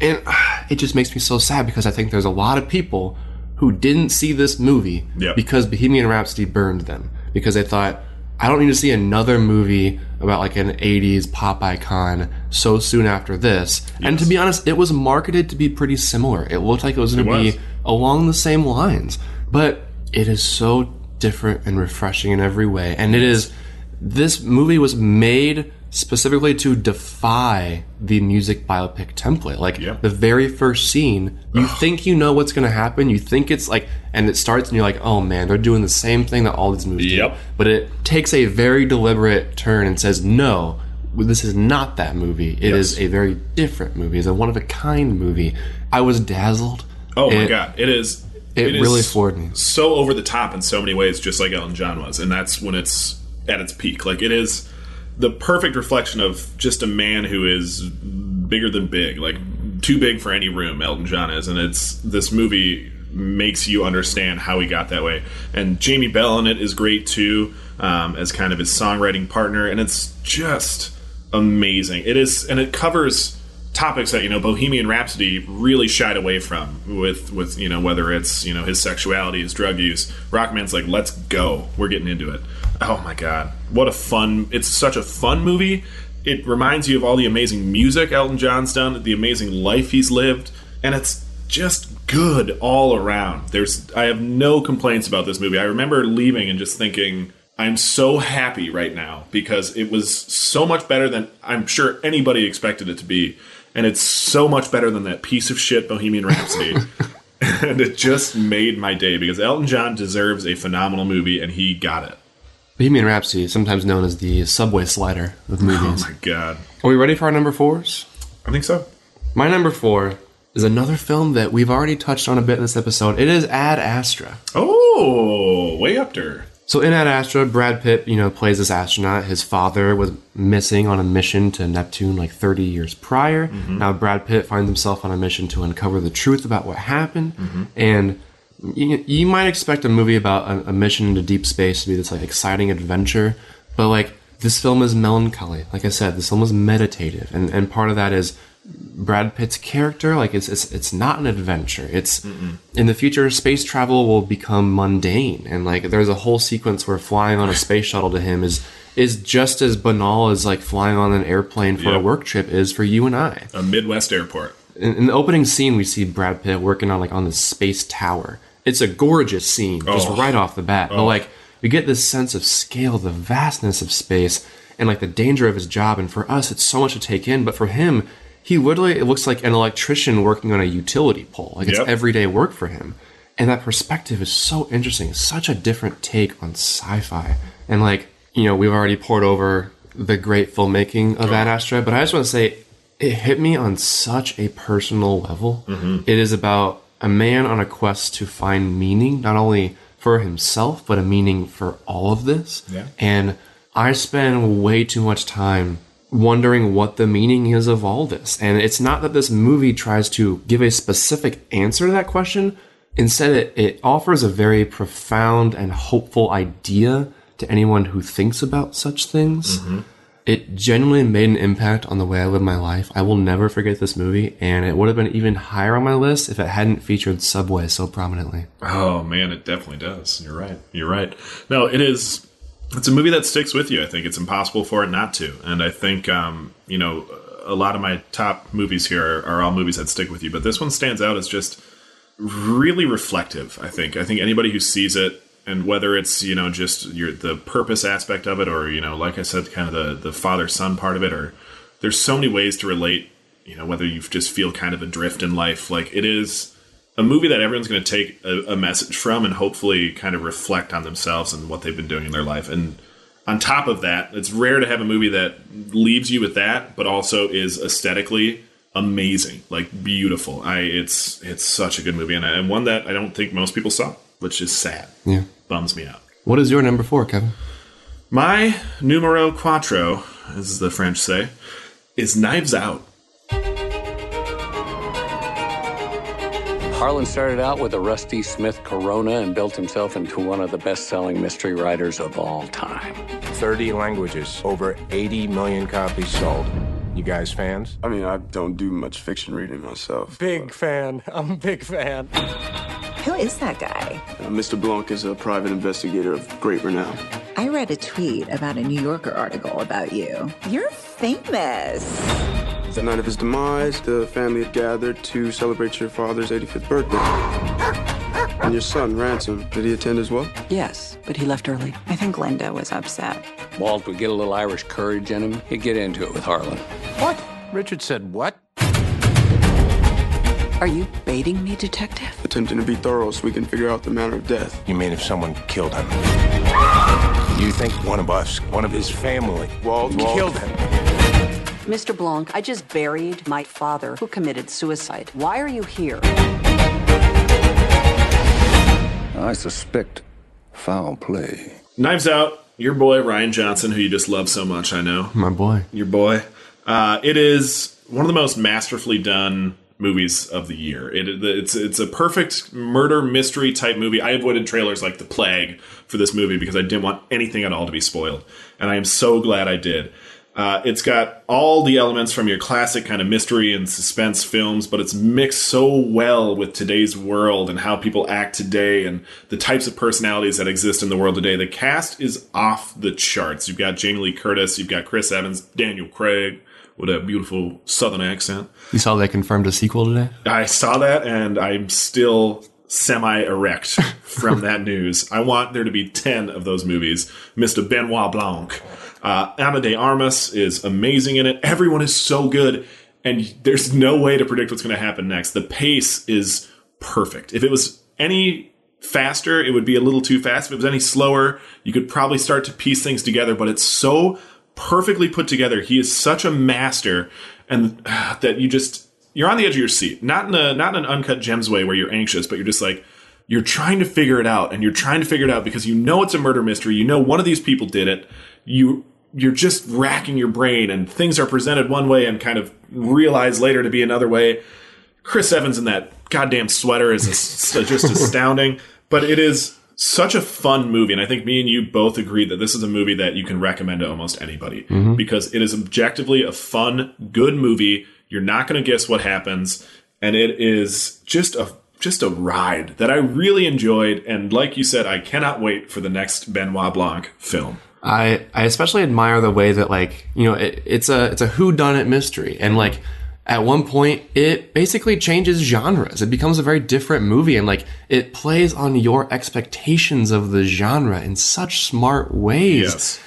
and ah, *sighs* it just makes me so sad because i think there's a lot of people who didn't see this movie Yep. because bohemian rhapsody burned them because they thought i don't need to see another movie about like an 80s pop icon so soon after this. And to be honest it was marketed to be pretty similar. It looked like it was going to be along the same lines. But it is so different and refreshing in every way. And it is this movie was made specifically to defy the music biopic template like the very first scene you think you know what's going to happen you think it's like and it starts and you're like oh man they're doing the same thing that all these movies Yep. do but it takes a very deliberate turn and says no this is not that movie It is Yes. a very different movie it's a one of a kind movie i was dazzled Oh my god, it is! It really floored me. So over the top in so many ways, just like Elton John was, and that's when it's at its peak. Like it is the perfect reflection of just a man who is bigger than big, like too big for any room. Elton John is, and it's this movie makes you understand how he got that way. And Jamie Bell in it is great too, um, as kind of his songwriting partner, and it's just amazing. It is, and it covers topics that you know Bohemian Rhapsody really shied away from with with you know whether it's you know his sexuality, his drug use. Rocketman's like, let's go, we're getting into it. Oh my god, what a fun! It's such a fun movie. It reminds you of all the amazing music Elton John's done, the amazing life he's lived, and it's just good all around. There's I have no complaints about this movie. I remember leaving and just thinking. I'm so happy right now because it was so much better than I'm sure anybody expected it to be. And it's so much better than that piece of shit Bohemian Rhapsody. *laughs* and it just made my day because Elton John deserves a phenomenal movie and he got it. Bohemian Rhapsody is sometimes known as the subway slider of oh movies. Oh my god. Are we ready for our number fours? I think so. My number four is another film that we've already touched on a bit in this episode. It is Ad Astra. Oh, way up there. So in Ad Astra, Brad Pitt, you know, plays this astronaut. His father was missing on a mission to Neptune like 30 years prior. Mm-hmm. Now Brad Pitt finds himself on a mission to uncover the truth about what happened. Mm-hmm. And you, you might expect a movie about a, a mission into deep space to be this like exciting adventure, but like this film is melancholy. Like I said, this film is meditative, and and part of that is Brad Pitt's character. Like it's it's it's not an adventure. It's in the future, space travel will become mundane, and like there's a whole sequence where flying on a space shuttle to him is is just as banal as like flying on an airplane for a work trip is for you and I. A Midwest airport. In, in the opening scene, we see Brad Pitt working on like on this space tower. It's a gorgeous scene, just Oh. right off the bat. But Oh. like we get this sense of scale, the vastness of space, and like the danger of his job. And for us, it's so much to take in. But for him, he literally it looks like an electrician working on a utility pole. Like it's Yep. everyday work for him. And that perspective is so interesting. It's such a different take on sci-fi. And like you know, we've already poured over the great filmmaking of Ad Astra, but I just want to say it hit me on such a personal level. Mhm. It is about a man on a quest to find meaning, not only for himself, but a meaning for all of this. Yeah. And I spend way too much time wondering what the meaning is of all this. And it's not that this movie tries to give a specific answer to that question. Instead, it, it offers a very profound and hopeful idea to anyone who thinks about such things. Mm-hmm. It genuinely made an impact on the way I live my life. I will never forget this movie, and it would have been even higher on my list if it hadn't featured Subway so prominently. Oh man, it definitely does. You're right. You're right. No, it is. It's a movie that sticks with you. I think it's impossible for it not to. And I think um, you know a lot of my top movies here are, are all movies that stick with you, but this one stands out as just really reflective. I think. I think anybody who sees it and whether it's you know just your the purpose aspect of it or you know like i said kind of the the father son part of it or there's so many ways to relate you know whether you just feel kind of adrift in life. Like it is a movie that everyone's going to take a, a message from and hopefully kind of reflect on themselves and what they've been doing in their life. And on top of that it's rare to have a movie that leaves you with that but also is aesthetically amazing like beautiful. I it's it's such a good movie and, and one that i don't think most people saw which is sad. Yeah. Bums me out. What is your number four, Kevin? My numero quattro, as the French say, is Knives Out. Harlan started out with a Rusty Smith Corona and built himself into one of the best selling mystery writers of all time. 30 languages, over 80 million copies sold. You guys fans? I mean, I don't do much fiction reading myself. Big fan. *laughs* I'm a big fan. Who is that guy? Uh, Mr. Blanc is a private investigator of great renown. I read a tweet about a New Yorker article about you. You're famous. The night of his demise, the family had gathered to celebrate your father's 85th birthday. And your son, Ransom, did he attend as well? Yes, but he left early. I think Linda was upset. Walt would get a little Irish courage in him. He'd get into it with Harlan. What? Richard said what? Are you baiting me, detective? Attempting to be thorough so we can figure out the manner of death. You mean if someone killed him? You think one of us, one of his family, Walt, Walt. killed him? Mr. Blanc, I just buried my father who committed suicide. Why are you here? I suspect foul play. Knives Out, your boy Rian Johnson, who you just love so much, I know. My boy. Your boy. Uh, it is one of the most masterfully done movies of the year. It, it's it's a perfect murder mystery type movie. I avoided trailers like the plague for this movie because I didn't want anything at all to be spoiled, and I am so glad I did. Uh, it's got all the elements from your classic kind of mystery and suspense films, but it's mixed so well with today's world and how people act today and the types of personalities that exist in the world today. The cast is off the charts. You've got Jamie Lee Curtis, you've got Chris Evans, Daniel Craig with a beautiful southern accent. You saw they confirmed a sequel today? I saw that and I'm still semi erect *laughs* from that news. I want there to be 10 of those movies. Mr. Benoit Blanc. Uh, Ana de Armas is amazing in it. Everyone is so good, and there's no way to predict what's going to happen next. The pace is perfect. If it was any faster, it would be a little too fast. If it was any slower, you could probably start to piece things together, but it's so perfectly put together. He is such a master, and uh, *sighs* that you just you're on the edge of your seat. Not in a not in an uncut gems way where you're anxious, but you're just like you're trying to figure it out, and you're trying to figure it out because you know it's a murder mystery. You know one of these people did it. You you're just racking your brain, and things are presented one way and kind of realize later to be another way. Chris Evans in that goddamn sweater is just *laughs* astounding, but it is such a fun movie, and I think me and you both agree that this is a movie that you can recommend to almost anybody Mhm. because it is objectively a fun, good movie. You're not going to guess what happens, and it is just a just a ride that I really enjoyed. And like you said, I cannot wait for the next Benoit Blanc film. I I especially admire the way that like you know it, it's a it's a who done it mystery and like at one point it basically changes genres it becomes a very different movie and like it plays on your expectations of the genre in such smart ways Yes.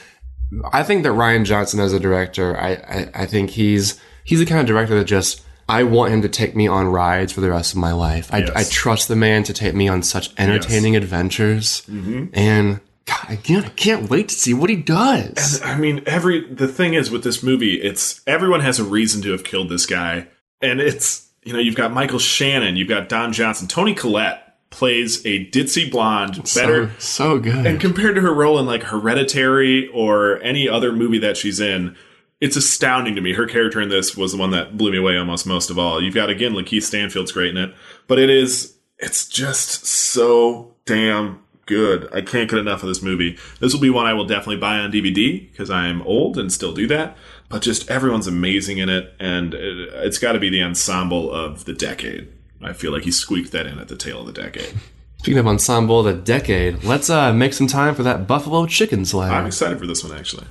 I think that Rian Johnson as a director I, I I think he's he's the kind of director that just I want him to take me on rides for the rest of my life I, Yes. I trust the man to take me on such entertaining adventures Mhm. and God, again, I can't wait to see what he does. And, I mean, every the thing is with this movie, it's everyone has a reason to have killed this guy, and it's you know, you've got Michael Shannon, you've got Don Johnson, Toni Collette plays a ditzy blonde better So, so good. and compared to her role in like Hereditary or any other movie that she's in, it's astounding to me. Her character in this was the one that blew me away almost most of all. You've got again Lakeith Stanfield's great in it, but it is it's just so damn good. I can't get enough of this movie. This will be one I will definitely buy on DVD because I am old and still do that. But just everyone's amazing in it, and it, it's got to be the ensemble of the decade. I feel like he squeaked that in at the tail of the decade. *laughs* Speaking of ensemble, of the decade, let's uh, make some time for that buffalo chicken slider. I'm excited for this one actually.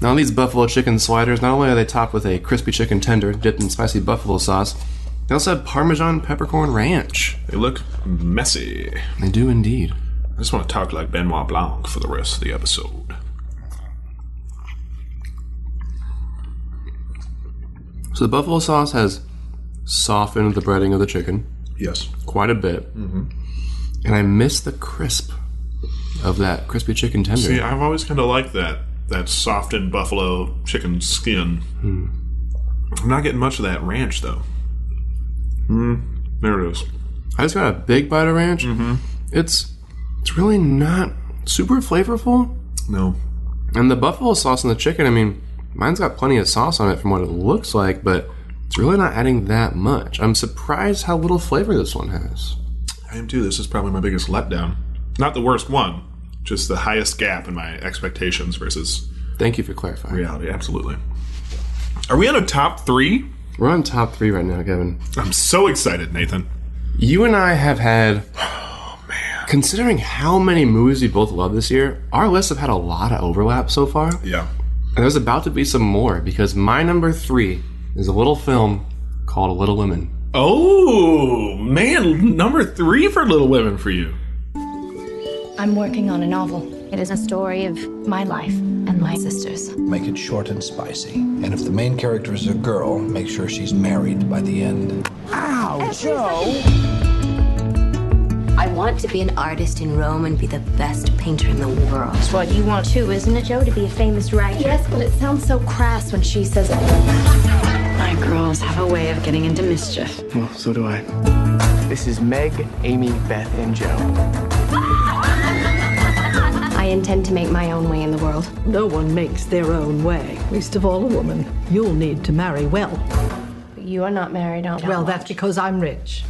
Now, these buffalo chicken sliders, not only are they topped with a crispy chicken tender dipped in spicy buffalo sauce, they also have Parmesan peppercorn ranch. They look messy. They do indeed. I just want to talk like Benoit Blanc for the rest of the episode. So the buffalo sauce has softened the breading of the chicken Yes. quite a bit, Mm-hmm. and I miss the crisp of that crispy chicken tender. See, I've always kind of liked that that softened buffalo chicken skin. I'm not getting much of that ranch though. Mm, there it is. I just got a big bite of ranch. Mm-hmm. It's it's really not super flavorful. No. And the buffalo sauce and the chicken, I mean, mine's got plenty of sauce on it from what it looks like, but it's really not adding that much. I'm surprised how little flavor this one has. I am too. This is probably my biggest letdown. Not the worst one, just the highest gap in my expectations versus Thank you for clarifying. reality. Absolutely. Are we on a top three? We're on top three right now, Kevin. I'm so excited, Nathan. You and I have had. *sighs* Oh, man. Considering how many movies we both love this year, our lists have had a lot of overlap so far. Yeah. And there's about to be some more because my number three is a little film called Little Women. Oh man, number three for Little Women for you. I'm working on a novel. It is a story of my life and my sister's. Make it short and spicy. And if the main character is a girl, make sure she's married by the end. Ow, Jo! I want to be an artist in Rome and be the best painter in the world. That's what you want too, isn't it, Jo? To be a famous writer. Yes, but it sounds so crass when she says it. My girls have a way of getting into mischief. Well, so do I. This is Meg, Amy, Beth, and Jo. *laughs* I intend to make my own way in the world. No one makes their own way, least of all a woman. You'll need to marry well. You are not married, aren't Well, that's because I'm rich.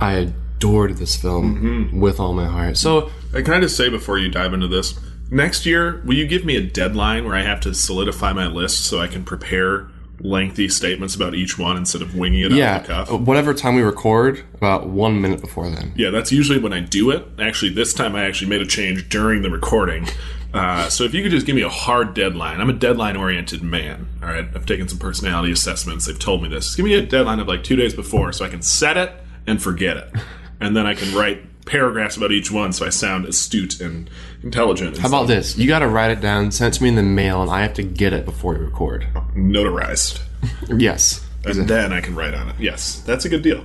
I adored this film mm-hmm. with all my heart. So, Can I just say before you dive into this, next year, will you give me a deadline where I have to solidify my list so I can prepare lengthy statements about each one instead of winging it yeah, off the cuff? whatever time we record, about one minute before then. Yeah, that's usually when I do it. Actually, this time I actually made a change during the recording. Uh, so if you could just give me a hard deadline, I'm a deadline oriented man. All right, I've taken some personality assessments. They've told me this. Just give me a deadline of like two days before, so I can set it and forget it, and then I can write paragraphs about each one, so I sound astute and intelligent. and How about stuff. this? You got to write it down, send it to me in the mail, and I have to get it before we record. Oh, notarized, *laughs* Yes. and then I can write on it. Yes, that's a good deal.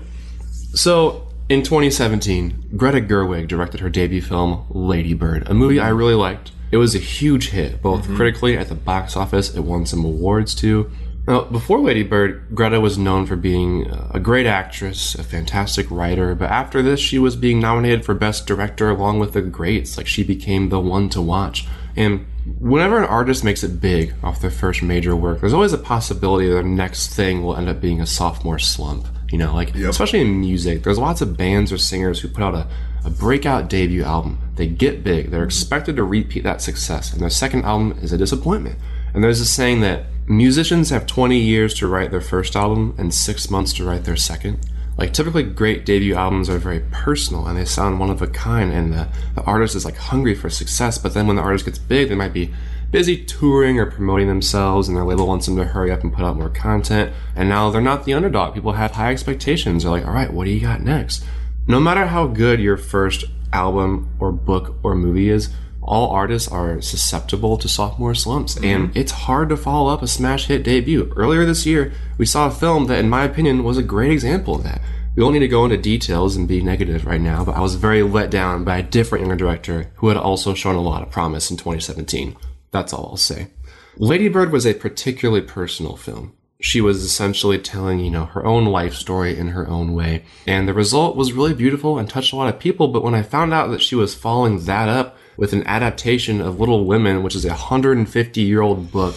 So, in 2017, Greta Gerwig directed her debut film, Lady Bird, a movie I really liked. It was a huge hit, both mm-hmm. critically at the box office. It won some awards too. Now, before Lady Bird, Greta was known for being uh, a great actress, a fantastic writer, but after this, she was being nominated for Best Director along with the greats. Like, she became the one to watch. And whenever an artist makes it big off their first major work, there's always a possibility their next thing will end up being a sophomore slump. You know, like, especially in music, there's lots of bands or singers who put out a, a breakout debut album. They get big, they're expected to repeat that success, and their second album is a disappointment. And there's a saying that musicians have 20 years to write their first album and six months to write their second. Like typically great debut albums are very personal and they sound one of a kind and the, the artist is like hungry for success, but then when the artist gets big, they might be busy touring or promoting themselves and their label wants them to hurry up and put out more content. And now they're not the underdog. People have high expectations. They're like, all right, what do you got next? No matter how good your first album or book or movie is, all artists are susceptible to sophomore slumps, and mm-hmm. it's hard to follow up a smash hit debut. Earlier this year, we saw a film that, in my opinion, was a great example of that. We don't need to go into details and be negative right now, but I was very let down by a different younger director who had also shown a lot of promise in 2017. That's all I'll say. Lady Bird was a particularly personal film. she was essentially telling, you know, her own life story in her own way. And the result was really beautiful and touched a lot of people. But when I found out that she was following that up with an adaptation of Little Women, which is a 150 year old book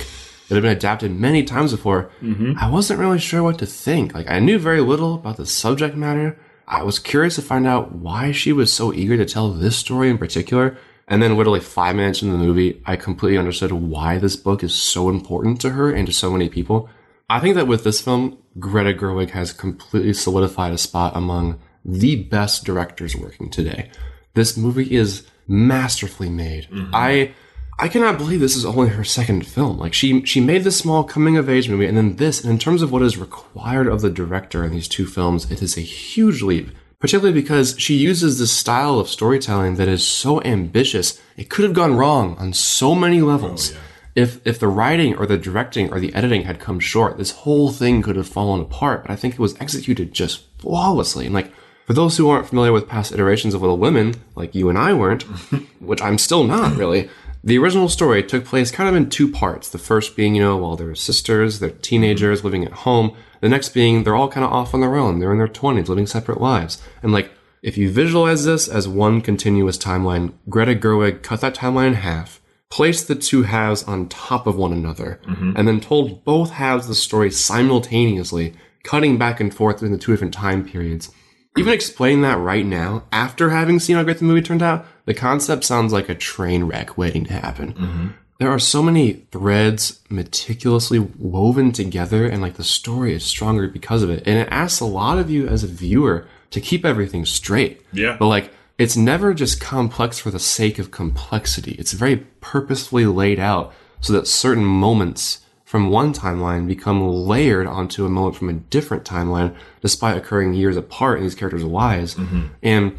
that had been adapted many times before, mm-hmm. I wasn't really sure what to think. Like, I knew very little about the subject matter. I was curious to find out why she was so eager to tell this story in particular. And then, literally five minutes into the movie, I completely understood why this book is so important to her and to so many people. I think that with this film, Greta Gerwig has completely solidified a spot among the best directors working today. This movie is masterfully made. Mm-hmm. I I cannot believe this is only her second film. Like she she made this small coming of age movie and then this, and in terms of what is required of the director in these two films, it is a huge leap. Particularly because she uses this style of storytelling that is so ambitious, it could have gone wrong on so many oh, levels. If if the writing or the directing or the editing had come short, this whole thing could have fallen apart. But I think it was executed just flawlessly. And like for those who aren't familiar with past iterations of Little Women, like you and I weren't, *laughs* which I'm still not really, the original story took place kind of in two parts. The first being, you know, while they're sisters, they're teenagers living at home. The next being they're all kind of off on their own. They're in their 20s, living separate lives. And like, if you visualize this as one continuous timeline, Greta Gerwig cut that timeline in half, placed the two halves on top of one another, mm-hmm. and then told both halves of the story simultaneously, cutting back and forth in the two different time periods. Even explaining that right now, after having seen how great the movie turned out, the concept sounds like a train wreck waiting to happen. Mm-hmm. There are so many threads meticulously woven together, and like the story is stronger because of it. And it asks a lot of you as a viewer to keep everything straight. Yeah. But like, it's never just complex for the sake of complexity. It's very purposefully laid out so that certain moments from one timeline become layered onto a moment from a different timeline, despite occurring years apart in these characters' lives. Mm-hmm. And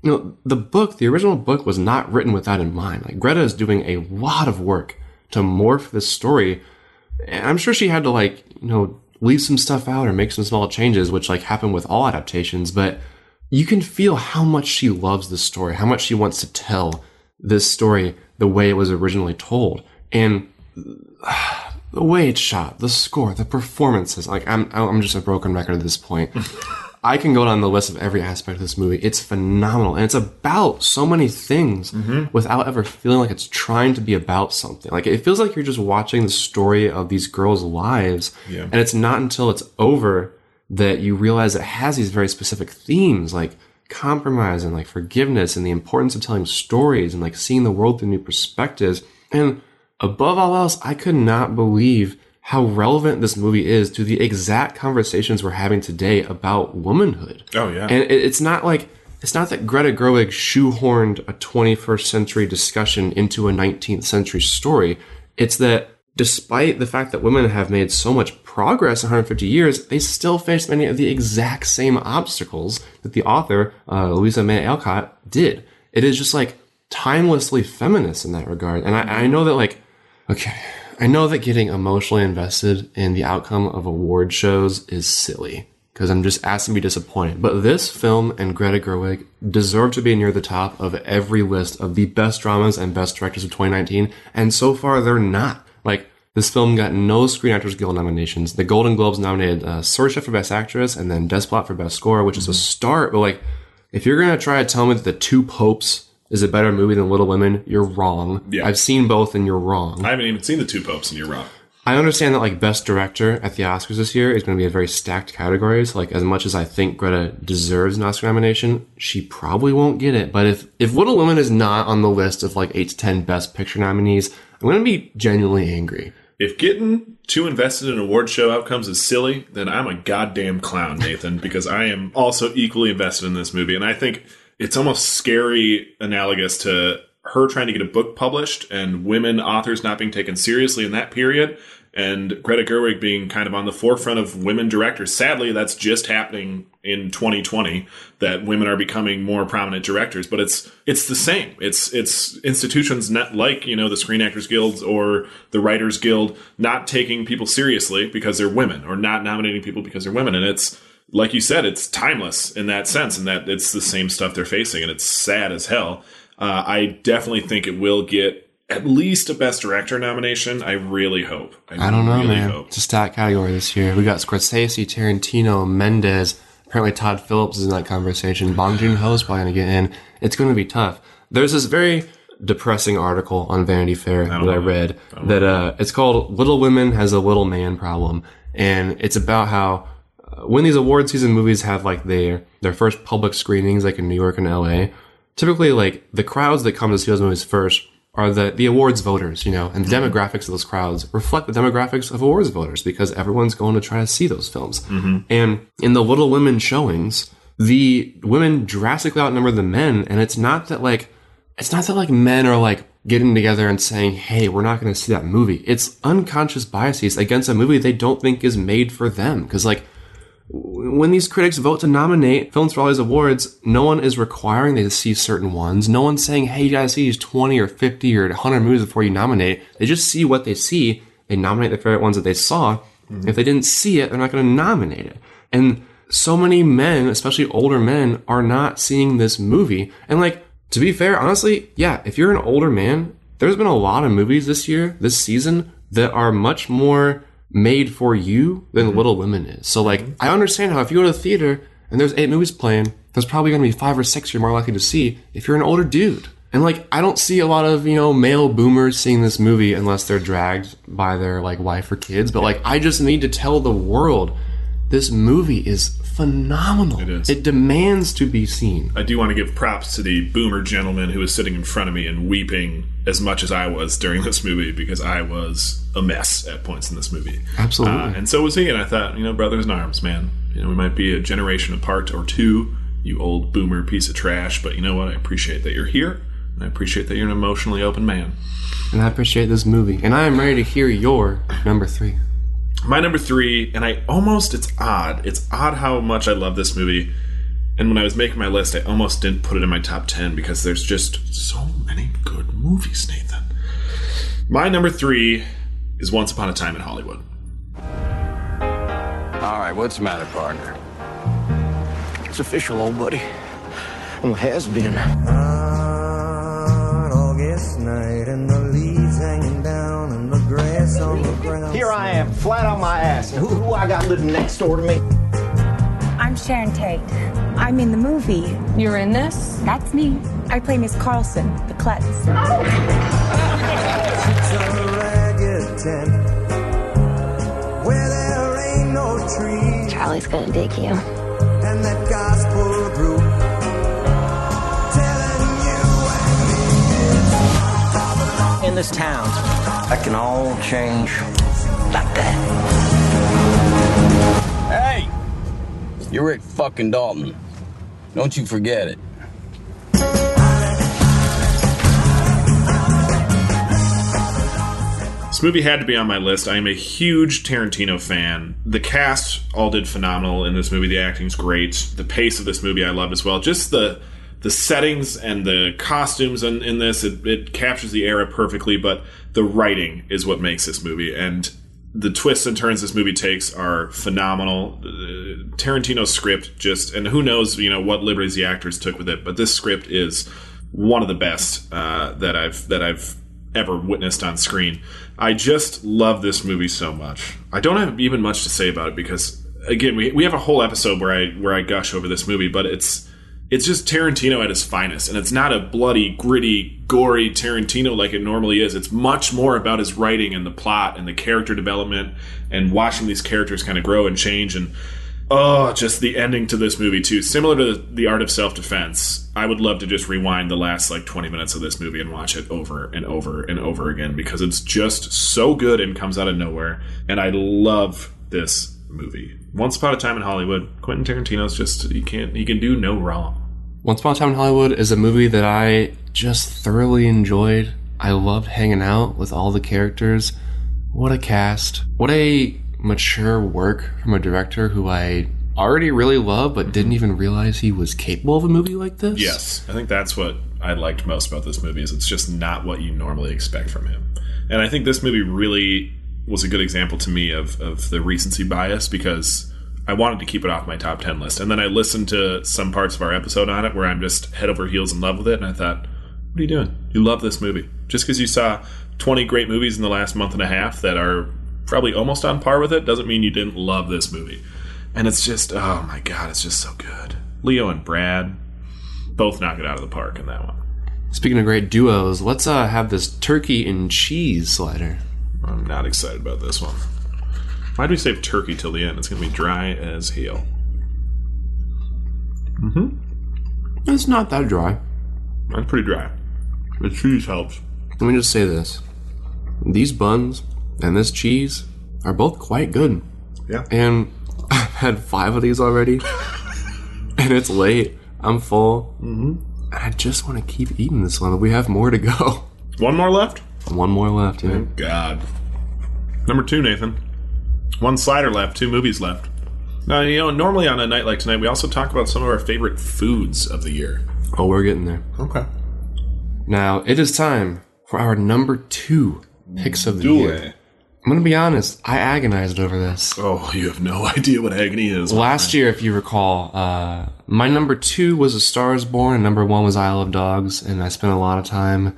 you know, the book, the original book, was not written with that in mind. Like Greta is doing a lot of work to morph this story, and I'm sure she had to like you know leave some stuff out or make some small changes, which like happen with all adaptations. But you can feel how much she loves this story, how much she wants to tell this story the way it was originally told, and the way it's shot, the score, the performances. Like I'm, I'm just a broken record at this point. *laughs* I can go down the list of every aspect of this movie. It's phenomenal, and it's about so many things mm-hmm. without ever feeling like it's trying to be about something. Like it feels like you're just watching the story of these girls' lives, Yeah. and it's not until it's over that you realize it has these very specific themes, like compromise and like forgiveness and the importance of telling stories and like seeing the world through new perspectives. And above all else, I could not believe how relevant this movie is to the exact conversations we're having today about womanhood. Oh, yeah. And it's not like it's not that Greta Gerwig shoehorned a 21st century discussion into a 19th century story. It's that despite the fact that women have made so much progress in 150 years, they still face many of the exact same obstacles that the author, uh, Louisa May Alcott, did. It is just like timelessly feminist in that regard. And I, I know that like, okay, I know that getting emotionally invested in the outcome of award shows is silly because I'm just asked to be disappointed. But this film and Greta Gerwig deserve to be near the top of every list of the best dramas and best directors of 2019. And so far, they're not. Like, this film got no Screen Actors Guild nominations. The Golden Globes nominated uh, Saoirse for Best Actress and then Desplat for Best Score, which is a start. But like, if you're gonna try to tell me that The Two Popes is a better movie than Little Women, you're wrong. Yeah. I've seen both and you're wrong. I haven't even seen the two popes, and you're wrong. I understand that like best director at the Oscars this year is going to be a very stacked category. So like as much as I think Greta deserves an Oscar nomination, she probably won't get it. But if if Little Women is not on the list of like eight to ten best picture nominees, I'm going to be genuinely angry. If getting too invested in award show outcomes is silly, then I'm a goddamn clown, Nathan, because I am also equally invested in this movie. And I think it's almost scary analogous to her trying to get a book published and women authors not being taken seriously in that period and Greta Gerwig being kind of on the forefront of women directors. Sadly, that's just happening in 2020 that women are becoming more prominent directors, but it's it's the same. It's it's institutions not like, you know, the Screen Actors Guilds or the Writers Guild not taking people seriously because they're women or not nominating people because they're women and it's like you said, it's timeless in that sense, and that it's the same stuff they're facing, and it's sad as hell. Uh, I definitely think it will get at least a Best Director nomination. I really hope. I don't know, really man. Hope. It's a stat category this year. We got Scorsese, Tarantino, Mendes. Apparently, Todd Phillips is in that conversation. Bong Joon Ho is probably going to get in. It's going to be tough. There's this very depressing article on Vanity Fair that I read that uh, it's called "Little Women Has a Little Man Problem," and it's about how when these award season movies have like their their first public screenings, like in New York and L.A. Typically, like the crowds that come to see those movies first are the, the awards voters, you know, and the demographics of those crowds reflect the demographics of awards voters because everyone's going to try to see those films. Mhm. And in the Little Women showings, the women drastically outnumber the men, and it's not that like it's not that like men are like getting together and saying, "Hey, we're not going to see that movie." It's unconscious biases against a movie they don't think is made for them because like when these critics vote to nominate films for all these awards, no one is requiring they to see certain ones. No one's saying, hey, you gotta see these 20 or 50 or 100 movies before you nominate. They just see what they see. They nominate the favorite ones that they saw. Mm-hmm. If they didn't see it, they're not gonna nominate it. And so many men, especially older men, are not seeing this movie. And like, to be fair, honestly, yeah, if you're an older man, there's been a lot of movies this year, this season, that are much more made for you than mm-hmm. Little Women is. So like, mm-hmm. I understand how if you go to the theater and there's eight movies playing, there's probably going to be five or six you're more likely to see if you're an older dude. And like, I don't see a lot of, you know, male boomers seeing this movie unless they're dragged by their like wife or kids. But like, I just need to tell the world this movie is phenomenal. It is. It demands to be seen. I do want to give props to the boomer gentleman who was sitting in front of me and weeping as much as I was during this movie because I was a mess at points in this movie. Absolutely. Uh, and so was he. And I thought, you know, brothers in arms, man. You know, we might be a generation apart or two, you old boomer piece of trash. But you know what? I appreciate that you're here. And I appreciate that you're an emotionally open man. And I appreciate this movie. And I am ready to hear your number three. My number three, and I almost, it's odd. It's odd how much I love this movie. And when I was making my list, I almost didn't put it in my top 10 because there's just so many good movies, Nathan. My number three is Once Upon a Time in Hollywood. All right, what's the matter, partner? It's official, old buddy. Well, it has been. August night and the leaves hanging down and the grass on the ground. Here I am, flat on my ass. Who, who I got living next door to me? I'm Sharon Tate. I'm in the movie. You're in this? That's me. I play Miss Carlson, the klutz. Sits on a ragged tent where there ain't no trees. Charlie's gonna dig you. And that gospel group In this town, that can all change like that. Hey! You're Rick fucking Dalton. Don't you forget it. This movie had to be on my list. I am a huge Tarantino fan. The cast all did phenomenal in this movie. The acting's great. The pace of this movie I loved as well. Just the the settings and the costumes in, in this, it, it captures the era perfectly, but the writing is what makes this movie. And the twists and turns this movie takes are phenomenal. Uh, Tarantino's script just, and who knows, you know, what liberties the actors took with it, but this script is one of the best uh, that I've that I've ever witnessed on screen. I just love this movie so much. I don't have even much to say about it because again, we, we have a whole episode where I where I gush over this movie, but it's it's just Tarantino at his finest, and it's not a bloody, gritty, gory Tarantino like it normally is. It's much more about his writing and the plot and the character development and watching these characters kind of grow and change and oh, just the ending to this movie too. Similar to the Art of Self Defense, I would love to just rewind the last like 20 minutes of this movie and watch it over and over and over again because it's just so good and comes out of nowhere, and I love this movie. Once Upon a Time in Hollywood, Quentin Tarantino's just he can't he can do no wrong. Once Upon a Time in Hollywood is a movie that I just thoroughly enjoyed. I loved hanging out with all the characters. What a cast. What a mature work from a director who I already really love but didn't even realize he was capable of a movie like this. Yes, I think that's what I liked most about this movie is it's just not what you normally expect from him. And I think this movie really was a good example to me of, of the recency bias because I wanted to keep it off my top 10 list. And then I listened to some parts of our episode on it where I'm just head over heels in love with it. And I thought, What are you doing? You love this movie. Just because you saw 20 great movies in the last month and a half that are probably almost on par with it doesn't mean you didn't love this movie. And it's just, oh my God, it's just so good. Leo and Brad both knock it out of the park in that one. Speaking of great duos, let's uh, have this turkey and cheese slider. I'm not excited about this one. Why do we save turkey till the end? It's going to be dry as hell. Mm-hmm. It's not that dry. It's pretty dry. The cheese helps. Let me just say this: these buns and this cheese are both quite good. Yeah. And I've had five of these already, *laughs* and it's late. I'm full. Mm-hmm. I just want to keep eating this one. We have more to go. One more left? One more left, yeah. Thank God. Number two, Nathan. One slider left, two movies left. Now, you know, normally on a night like tonight, we also talk about some of our favorite foods of the year. Oh, we're getting there. Okay. Now, it is time for our number two picks of the Do year. it. I'm going to be honest, I agonized over this. Oh, you have no *laughs* idea what agony is. Last year, if you recall, uh, my number two was A Star is Born, and number one was Isle of Dogs, and I spent a lot of time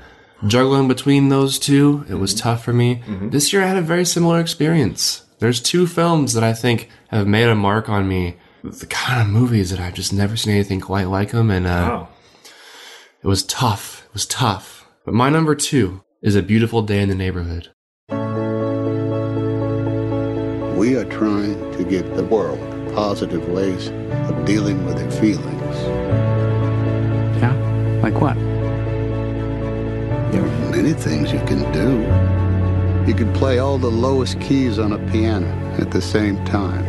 juggling between those two. It was tough for me. This year, I had a very similar experience. There's two films that I think have made a mark on me. The kind of movies that I've just never seen anything quite like them, and uh, Wow. it was tough. It was tough. But my number two is A Beautiful Day in the Neighborhood. We are trying to give the world positive ways of dealing with their feelings. Yeah? Like what? Many things you can do. You could play all the lowest keys on a piano at the same time.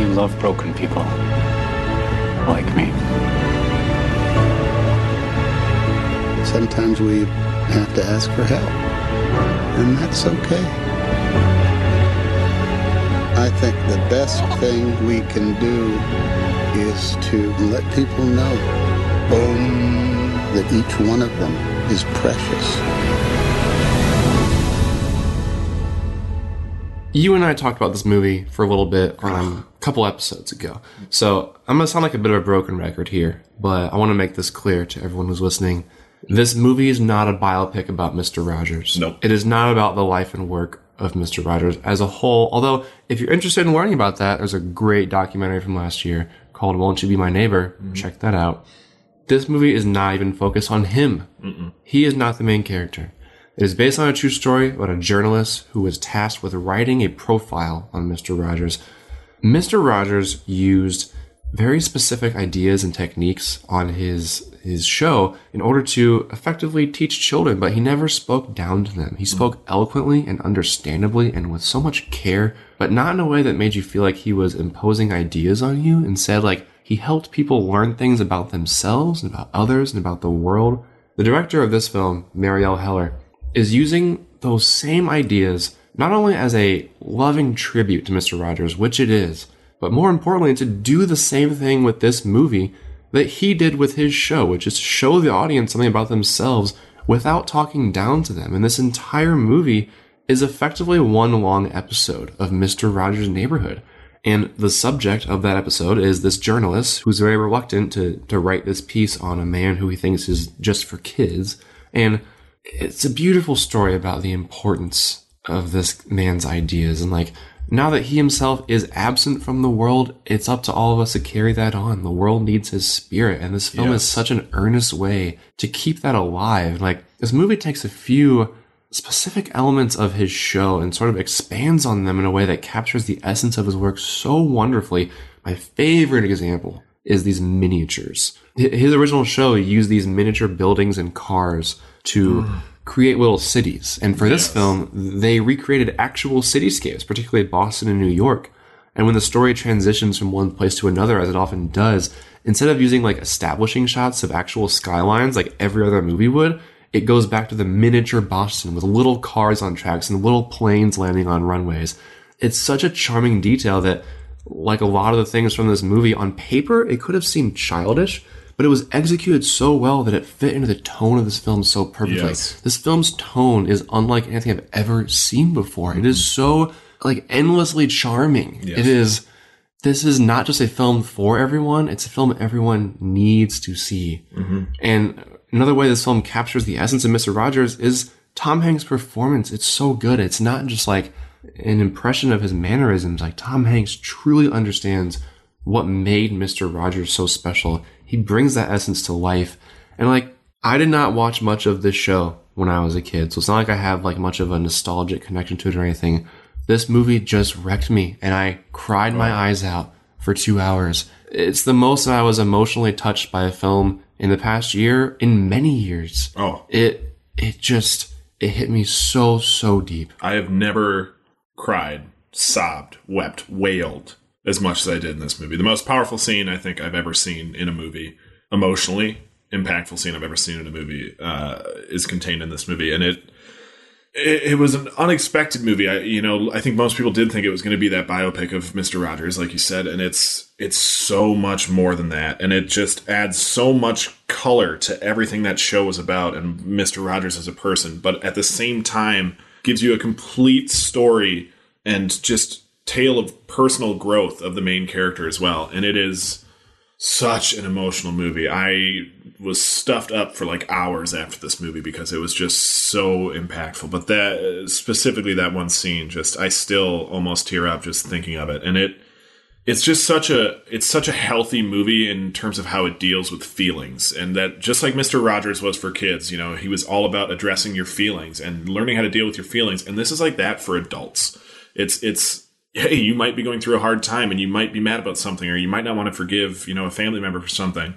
You love broken people. Like me. Sometimes we have to ask for help, and that's okay. I think the best thing we can do is to let people know boom, that each one of them is precious. You and I talked about this movie for a little bit um, a couple episodes ago. So I'm going to sound like a bit of a broken record here, but I want to make this clear to everyone who's listening. This movie is not a biopic about Mr. Rogers. Nope. It is not about the life and work of Mr. Rogers as a whole. Although, if you're interested in learning about that, there's a great documentary from last year called Won't You Be My Neighbor? Mm-hmm. Check that out. This movie is not even focused on him. Mm-mm. He is not the main character. It is based on a true story about a journalist who was tasked with writing a profile on Mr. Rogers. Mr. Rogers used very specific ideas and techniques on his his show in order to effectively teach children, but he never spoke down to them. He spoke eloquently and understandably and with so much care, but not in a way that made you feel like he was imposing ideas on you. Instead, like he helped people learn things about themselves and about others and about the world. The director of this film, Marielle Heller, is using those same ideas not only as a loving tribute to Mr. Rogers, which it is, but more importantly, to do the same thing with this movie that he did with his show, which is to show the audience something about themselves without talking down to them. And this entire movie is effectively one long episode of Mr. Rogers' Neighborhood. And the subject of that episode is this journalist who's very reluctant to, to write this piece on a man who he thinks is just for kids. And it's a beautiful story about the importance of this man's ideas. And like, now that he himself is absent from the world, it's up to all of us to carry that on. The world needs his spirit. And this film is such an earnest way to keep that alive. Like, this movie takes a few specific elements of his show and sort of expands on them in a way that captures the essence of his work so wonderfully. My favorite example is these miniatures. His original show used these miniature buildings and cars to mm. Create little cities. And for this film, they recreated actual cityscapes, particularly Boston and New York. And when the story transitions from one place to another, as it often does, instead of using like establishing shots of actual skylines like every other movie would, it goes back to the miniature Boston with little cars on tracks and little planes landing on runways. It's such a charming detail that, like a lot of the things from this movie, on paper, it could have seemed childish, but it was executed so well that it fit into the tone of this film so perfectly. Yes. This film's tone is unlike anything I've ever seen before. It is so like endlessly charming. Yes. It is this is not just a film for everyone, it's a film everyone needs to see. Mhm. And another way this film captures the essence of Mr. Rogers is Tom Hanks' performance. It's so good. It's not just like an impression of his mannerisms. Like Tom Hanks truly understands what made Mr. Rogers so special. He brings that essence to life. And like, I did not watch much of this show when I was a kid. So it's not like I have like much of a nostalgic connection to it or anything. This movie just wrecked me and I cried my eyes out for two hours. It's the most that I was emotionally touched by a film in the past year in many years. Oh. It, it just, it hit me so, so deep. I have never cried, sobbed, wept, wailed as much as I did in this movie. The most powerful scene I think I've ever seen in a movie, emotionally impactful scene I've ever seen in a movie, uh, is contained in this movie, and it. It, was an unexpected movie. I, you know, I think most people did think it was going to be that biopic of Mister Rogers, like you said, and it's it's so much more than that, and it just adds so much color to everything that show was about and Mister Rogers as a person. But at the same time, gives you a complete story and just tale of personal growth of the main character as well. And it is such an emotional movie. I was stuffed up for like hours after this movie because it was just so impactful. But that specifically that one scene, just I still almost tear up just thinking of it. And it it's just such a it's such a healthy movie in terms of how it deals with feelings and that just like Mr. Rogers was for kids, you know, he was all about addressing your feelings and learning how to deal with your feelings and this is like that for adults. It's it's hey, you might be going through a hard time and you might be mad about something or you might not want to forgive, you know, a family member for something.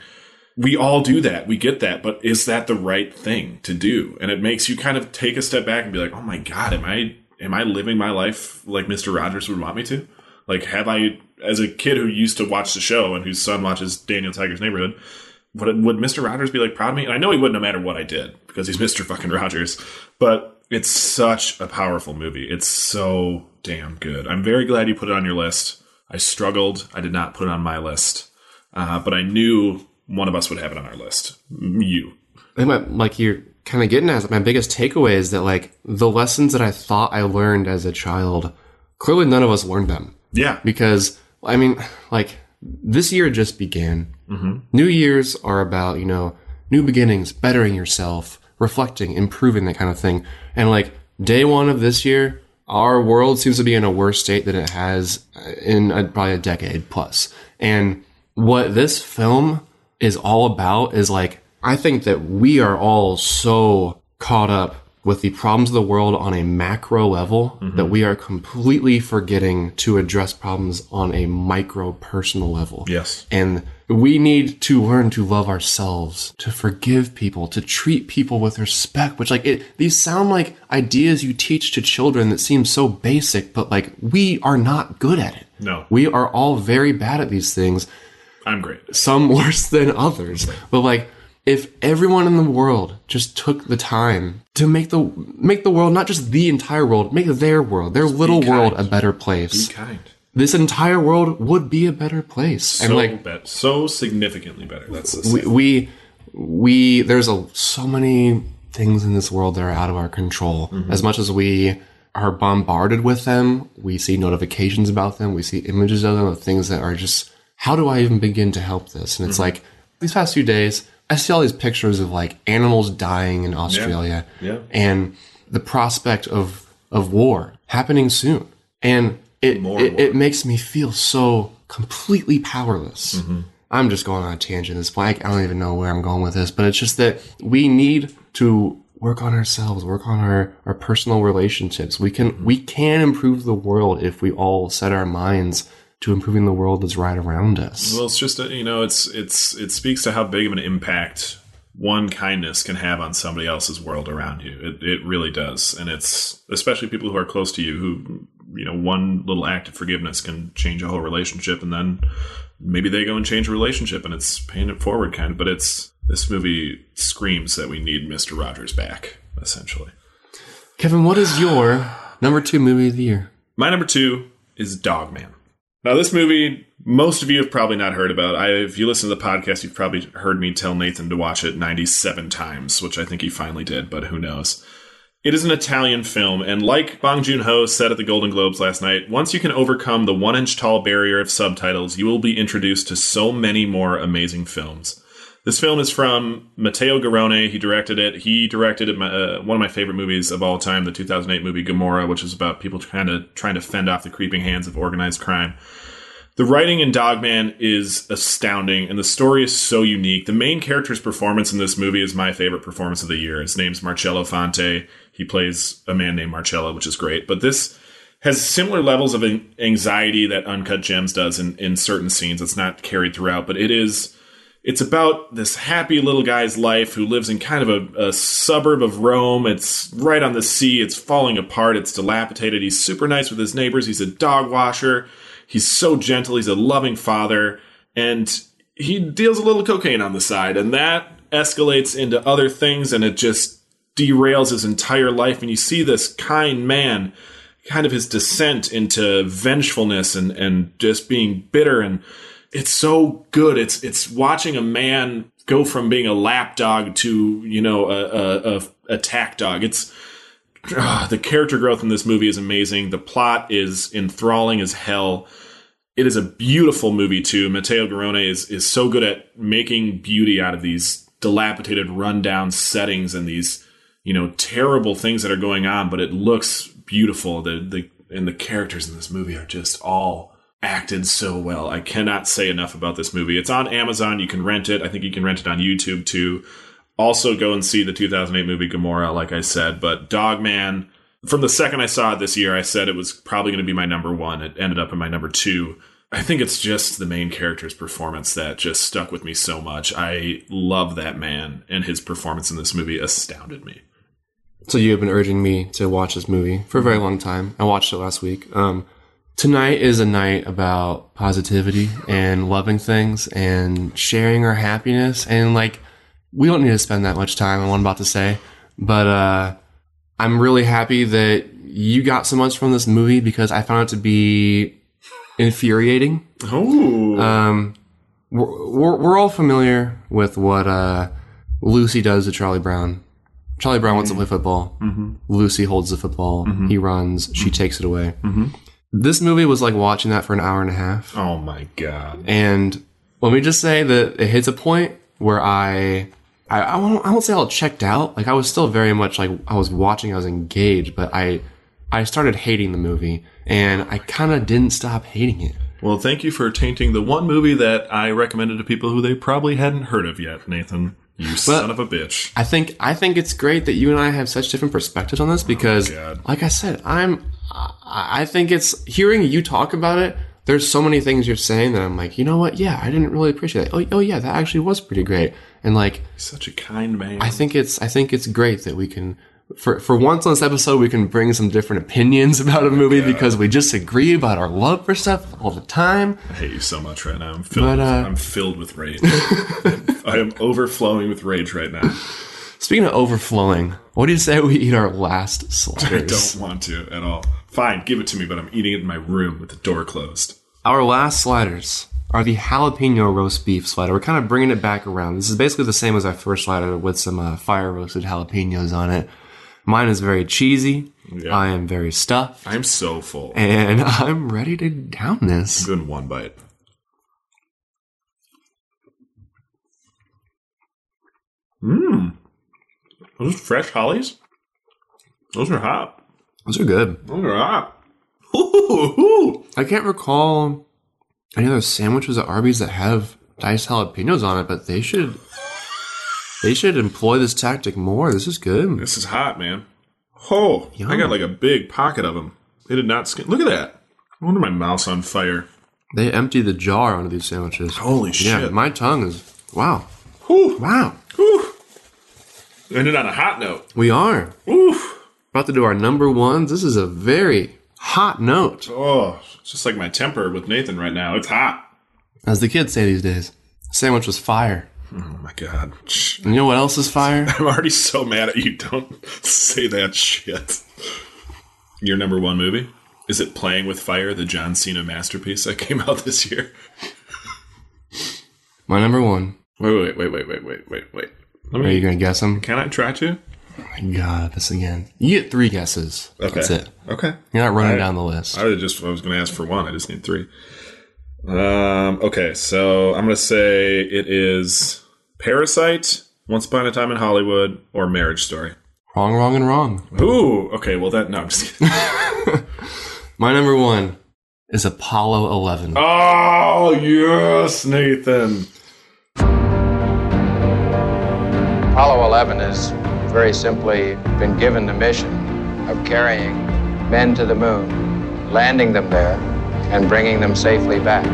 We all do that. We get that, but is that the right thing to do? And it makes you kind of take a step back and be like, "Oh my god, am I am I living my life like Mr. Rogers would want me to?" Like have I as a kid who used to watch the show and whose son watches Daniel Tiger's Neighborhood, would, would Mr. Rogers be like proud of me? And I know he wouldn't no matter what I did because he's Mr. fucking Rogers. But it's such a powerful movie. It's so damn good. I'm very glad you put it on your list. I struggled. I did not put it on my list, uh, but I knew one of us would have it on our list. You. I think my, like you're kind of getting at my biggest takeaway is that like the lessons that I thought I learned as a child, clearly none of us learned them. Yeah. Because I mean, like this year just began. Mm-hmm. New Year's are about, you know, new beginnings, bettering yourself, reflecting, improving, that kind of thing. And like day one of this year, our world seems to be in a worse state than it has in a, probably a decade plus. And what this film is all about is like, I think that we are all so caught up with the problems of the world on a macro level mm-hmm. that we are completely forgetting to address problems on a micro personal level. Yes. And we need to learn to love ourselves, to forgive people, to treat people with respect, which like it, these sound like ideas you teach to children that seem so basic, but like we are not good at it. No. We are all very bad at these things. I'm great. Some worse than others. But like if everyone in the world just took the time to make the make the world not just the entire world, make their world, their little world a better place. Be kind. This entire world would be a better place. So and like bet- so significantly better. That's we, we we there's a so many things in this world that are out of our control. Mhm. As much as we are bombarded with them, we see notifications about them, we see images of them of things that are just how do I even begin to help this? And it's Mhm. like these past few days, I see all these pictures of like animals dying in Australia Yeah. and the prospect of of war happening soon. And it More it, war. it makes me feel so completely powerless. Mm-hmm. I'm just going on a tangent at this point. I don't even know where I'm going with this, but it's just that we need to work on ourselves, work on our, our personal relationships. We can we can improve the world if we all set our minds to improving the world that's right around us. Well, it's just a, you know, it's it's it speaks to how big of an impact one kindness can have on somebody else's world around you. It it really does, and it's especially people who are close to you who you know one little act of forgiveness can change a whole relationship, and then maybe they go and change a relationship, and it's paying it forward kind of. But it's this movie screams that we need Mister Rogers back, essentially. Kevin, what is your number two movie of the year? My number two is Dogman. Now, this movie, most of you have probably not heard about. I, if you listen to the podcast, you've probably heard me tell Nathan to watch it 97 times, which I think he finally did, but who knows. It is an Italian film, and like Bong Joon Ho said at the Golden Globes last night, once you can overcome the one inch tall barrier of subtitles, you will be introduced to so many more amazing films. This film is from Matteo Garrone. He directed it. He directed uh, one of my favorite movies of all time, the 2008 movie Gomorrah, which is about people trying to trying to fend off the creeping hands of organized crime. The writing in Dogman is astounding, and the story is so unique. The main character's performance in this movie is my favorite performance of the year. His name's Marcello Fonte. He plays a man named Marcello, which is great. But this has similar levels of anxiety that Uncut Gems does in, in certain scenes. It's not carried throughout, but it is it's about this happy little guy's life who lives in kind of a, a, suburb of Rome. It's right on the sea. It's falling apart. It's dilapidated. He's super nice with his neighbors. He's a dog washer. He's so gentle. He's a loving father. And he deals a little cocaine on the side. And that escalates into other things and it just derails his entire life. And you see this kind man, kind of his descent into vengefulness and, and just being bitter and it's so good. It's it's watching a man go from being a lapdog to you know a, a, a attack dog. It's uh, the character growth in this movie is amazing. The plot is enthralling as hell. It is a beautiful movie too. Matteo Garrone is is so good at making beauty out of these dilapidated, rundown settings and these you know terrible things that are going on, but it looks beautiful. The the and the characters in this movie are just all acted so well. I cannot say enough about this movie. It's on Amazon. You can rent it. I think you can rent it on YouTube too. Also, go and see the 2008 movie Gomorrah, like I said. But Dogman, from the second I saw it this year, I said it was probably going to be my number one. It ended up in my number two. I think it's just the main character's performance that just stuck with me so much. I love that man, and his performance in this movie astounded me. So you have been urging me to watch this movie for a very long time. I watched it last week. Um, Tonight is a night about positivity and loving things and sharing our happiness. And like, we don't need to spend that much time on what I'm about to say, but, uh, I'm really happy that you got so much from this movie because I found it to be infuriating. Oh. Um, we're, we're, we're all familiar with what, uh, Lucy does to Charlie Brown. Charlie Brown wants to play football. Mhm. Lucy holds the football. Mhm. He runs. She takes it away. This movie was like watching that for an hour and a half. Oh my god! And let me just say that it hits a point where I, I, I won't, I won't say I checked out. Like I was still very much like I was watching, I was engaged, but I, I started hating the movie, and I kind of didn't stop hating it. Well, thank you for tainting the one movie that I recommended to people who they probably hadn't heard of yet, Nathan. You son of a bitch. I think I think it's great that you and I have such different perspectives on this because, oh, God. like I said, I'm I I think it's hearing you talk about it. There's so many things you're saying that I'm like, you know what? Yeah, I didn't really appreciate that. Oh, oh yeah, that actually was pretty great. And like, Such a kind man. I think it's I think it's great that we can for for once on this episode we can bring some different opinions *laughs* about a movie because we just agree about our love for stuff all the time. I hate you so much right now. I'm filled. But, with, uh, I'm filled with rage. *laughs* I am overflowing with rage right now. Speaking of overflowing, what do you say we eat our last sliders? I don't want to at all. Fine, give it to me, but I'm eating it in my room with the door closed. Our last sliders are the jalapeno roast beef slider. We're kind of bringing it back around. This is basically the same as our first slider with some uh, fire roasted jalapenos on it. Mine is very cheesy. I am very stuffed. I'm so full. And *laughs* I'm ready to down this. I'm doing one bite. Mmm. Those fresh hollies? Those are hot. Those are good. Those are hot. Ooh, I can't recall any other sandwiches at Arby's that have diced jalapenos on it, but they should they should employ this tactic more. This is good. This is hot, man. Oh, I got like a big pocket of them. They did not skin. Look at that. I wonder my mouth's on fire. They empty the jar onto these sandwiches. Holy Yeah, shit. my tongue is wow. Whew. Wow. Ended on a hot note. We are. Oof. About to do our number ones. This is a very hot note. Oh, it's just like my temper with Nathan right now. It's hot. As the kids say these days. Sandwich was fire. Oh my god. And you know what else is fire? *laughs* I'm already so mad at you. Don't say that shit. Your number one movie? Is it Playing with Fire, the John Cena masterpiece that came out this year? My number one. Wait, wait, wait, wait, wait, wait, wait, wait. Let Are you gonna guess them? Can I try to? Oh my god, this again. You get three guesses. Okay. That's it. Okay. You're not running I- down the list. I was just I was going to ask for one. I just need three. Um. Okay, so I'm going to say it is Parasite, Once Upon a Time in Hollywood, or Marriage Story. Wrong, wrong, and wrong. Ooh. Okay. Well, that no. I'm just kidding. *laughs* My number one is Apollo 11. Oh yes, Nathan. Apollo 11 has very simply been given the mission of carrying men to the moon, landing them there, and bringing them safely back.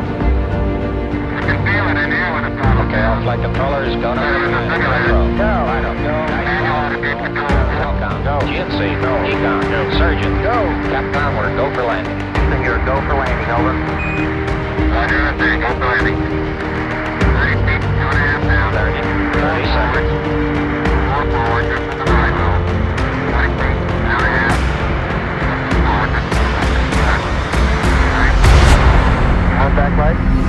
Okay, I'll flight controllers, go to Go, I don't go. Telcom, go. GNC, go. EECOM, go. Surgeon, go. Capcom, we're go for landing. Houston, you're go for landing, over. Roger, go for landing. Right. Contact light.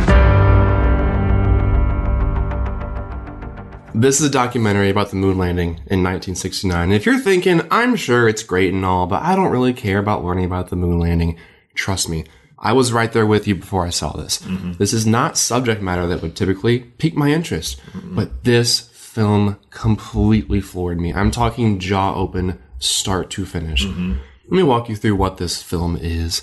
This is a documentary about the moon landing in 1969. And if you're thinking, I'm sure it's great and all, but I don't really care about learning about the moon landing, trust me, I was right there with you before I saw this. Mm-hmm. This is not subject matter that would typically pique my interest, mm-hmm. but this film completely floored me. I'm talking jaw open, start to finish. Mm-hmm. Let me walk you through what this film is.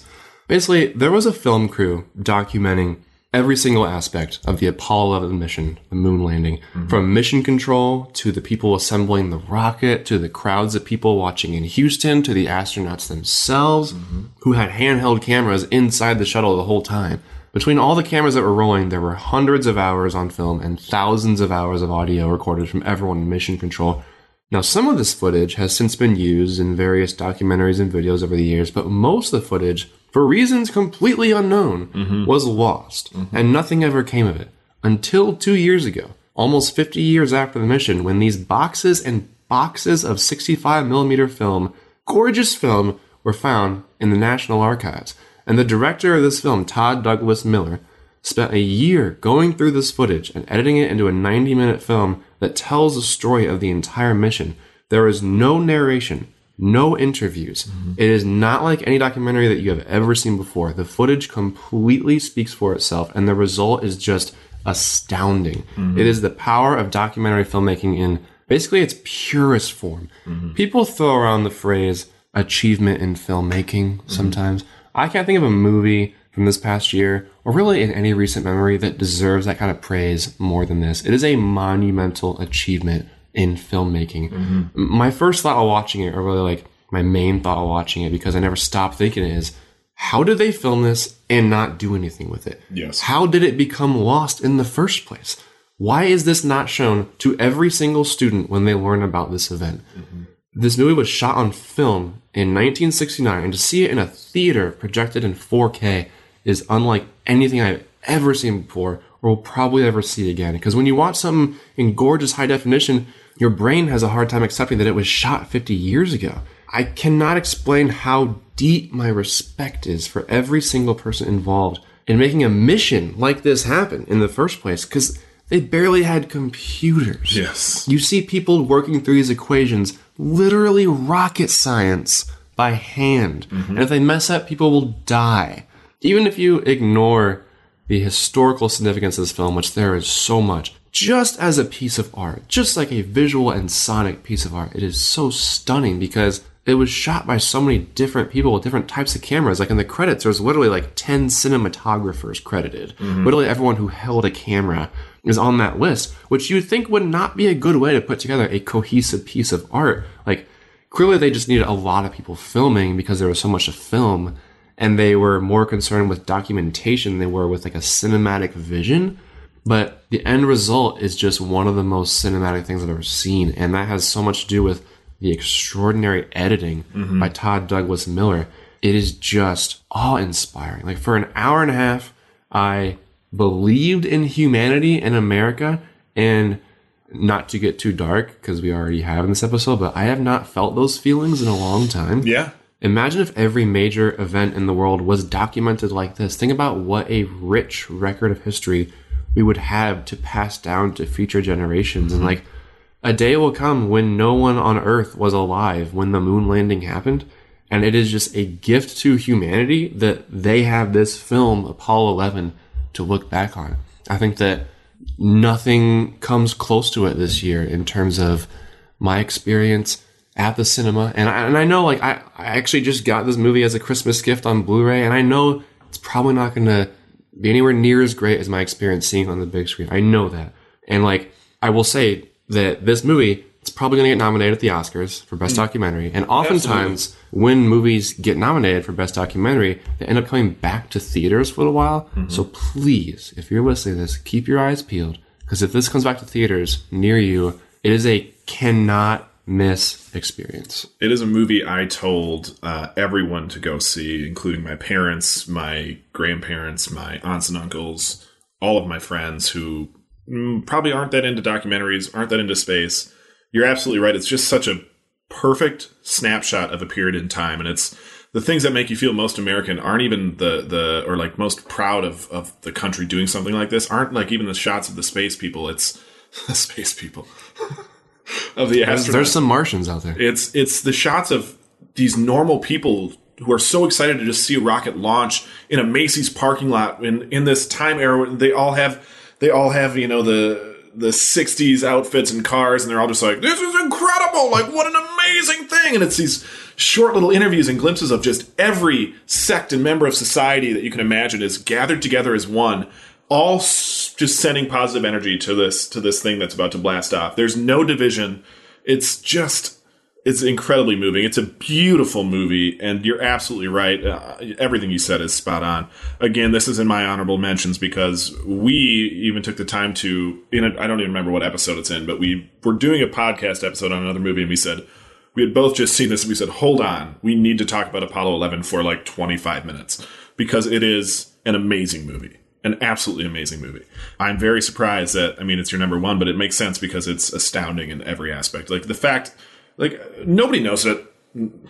Basically, there was a film crew documenting every single aspect of the Apollo 11 mission, the moon landing, mm-hmm. from mission control to the people assembling the rocket to the crowds of people watching in Houston to the astronauts themselves mm-hmm. who had handheld cameras inside the shuttle the whole time. Between all the cameras that were rolling, there were hundreds of hours on film and thousands of hours of audio recorded from everyone in mission control. Now, some of this footage has since been used in various documentaries and videos over the years, but most of the footage, for reasons completely unknown, mm-hmm. was lost, mm-hmm. and nothing ever came of it until two years ago, almost 50 years after the mission, when these boxes and boxes of 65 millimeter film, gorgeous film, were found in the National Archives. And the director of this film, Todd Douglas Miller, spent a year going through this footage and editing it into a 90 minute film that tells the story of the entire mission. There is no narration, no interviews. Mm-hmm. It is not like any documentary that you have ever seen before. The footage completely speaks for itself, and the result is just astounding. Mm-hmm. It is the power of documentary filmmaking in basically its purest form. Mm-hmm. People throw around the phrase achievement in filmmaking sometimes. I can't think of a movie from this past year, or really in any recent memory, that deserves that kind of praise more than this. It is a monumental achievement in filmmaking. Mm-hmm. M- My first thought while watching it, or really like my main thought while watching it, because I never stopped thinking it, is how did they film this and not do anything with it? Yes. How did it become lost in the first place? Why is this not shown to every single student when they learn about this event? Mm-hmm. This movie was shot on film in 1969, and to see it in a theater projected in 4K is unlike anything I've ever seen before or will probably ever see again. Because when you watch something in gorgeous high definition, your brain has a hard time accepting that it was shot 50 years ago. I cannot explain how deep my respect is for every single person involved in making a mission like this happen in the first place because they barely had computers. Yes. You see people working through these equations, literally rocket science by hand. Mm-hmm. And if they mess up, people will die. Even if you ignore the historical significance of this film, which there is so much, just as a piece of art, just like a visual and sonic piece of art, it is so stunning because it was shot by so many different people with different types of cameras. Like in the credits, there's literally like 10 cinematographers credited. Mm-hmm. Literally everyone who held a camera is on that list, which you'd think would not be a good way to put together a cohesive piece of art. Like clearly they just needed a lot of people filming because there was so much to film and they were more concerned with documentation than they were with like a cinematic vision. But the end result is just one of the most cinematic things I've ever seen. And that has so much to do with the extraordinary editing Mhm. by Todd Douglas Miller. It is just awe inspiring. Like for an hour and a half, I believed in humanity and America and not to get too dark because we already have in this episode, but I have not felt those feelings in a long time. Yeah. imagine if every major event in the world was documented like this. Think about what a rich record of history we would have to pass down to future generations. And like, a day will come when no one on Earth was alive when the moon landing happened. And it is just a gift to humanity that they have this film, Apollo 11, to look back on. I think that nothing comes close to it this year in terms of my experience at the cinema. And I, and I know, like, I, I actually just got this movie as a Christmas gift on Blu ray, and I know it's probably not going to be anywhere near as great as my experience seeing on the big screen. I know that. And, like, I will say that this movie, it's probably going to get nominated at the Oscars for Best Mm. Documentary. And oftentimes, when movies get nominated for Best Documentary, they end up coming back to theaters for a while. Mhm. So please, if you're listening to this, keep your eyes peeled. Because if this comes back to theaters near you, it is a cannot miss experience. It is a movie I told uh, everyone to go see, including my parents, my grandparents, my aunts and uncles, all of my friends who mm, probably aren't that into documentaries, aren't that into space. You're absolutely right. It's just such a perfect snapshot of a period in time, and it's the things that make you feel most American aren't even the the or like most proud of of the country doing something like this. Aren't like even the shots of the space people. It's *laughs* the space people *laughs* of the There's, astronauts. there's some Martians out there. It's it's the shots of these normal people who are so excited to just see a rocket launch in a Macy's parking lot in in this time era. They all have they all have you know the the 60s outfits and cars and they're all just like this is incredible like what an amazing thing and it's these short little interviews and glimpses of just every sect and member of society that you can imagine is gathered together as one all just sending positive energy to this to this thing that's about to blast off there's no division it's just it's incredibly moving. It's a beautiful movie, and you're absolutely right. Uh, everything you said is spot on. Again, this is in my honorable mentions because we even took the time to. In a, I don't even remember what episode it's in, but we were doing a podcast episode on another movie, and we said we had both just seen this, and we said, "Hold on, we need to talk about Apollo 11 for like 25 minutes because it is an amazing movie." An absolutely amazing movie. I'm very surprised that, I mean, it's your number one, but it makes sense because it's astounding in every aspect. Like the fact like nobody knows it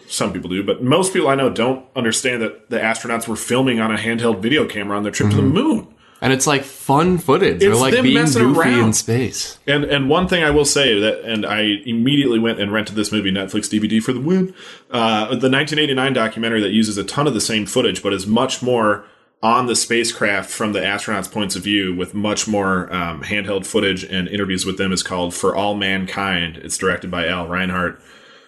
some people do but most people i know don't understand that the astronauts were filming on a handheld video camera on their trip to the moon And it's like fun footage. They're like being goofy around. in space. and and one thing i will say that and i immediately went and rented this movie netflix dvd for the win uh, the 1989 documentary that uses a ton of the same footage but is much more on the spacecraft from the astronauts' points of view with much more um, handheld footage and interviews with them is called For All Mankind. It's directed by Al Reinert.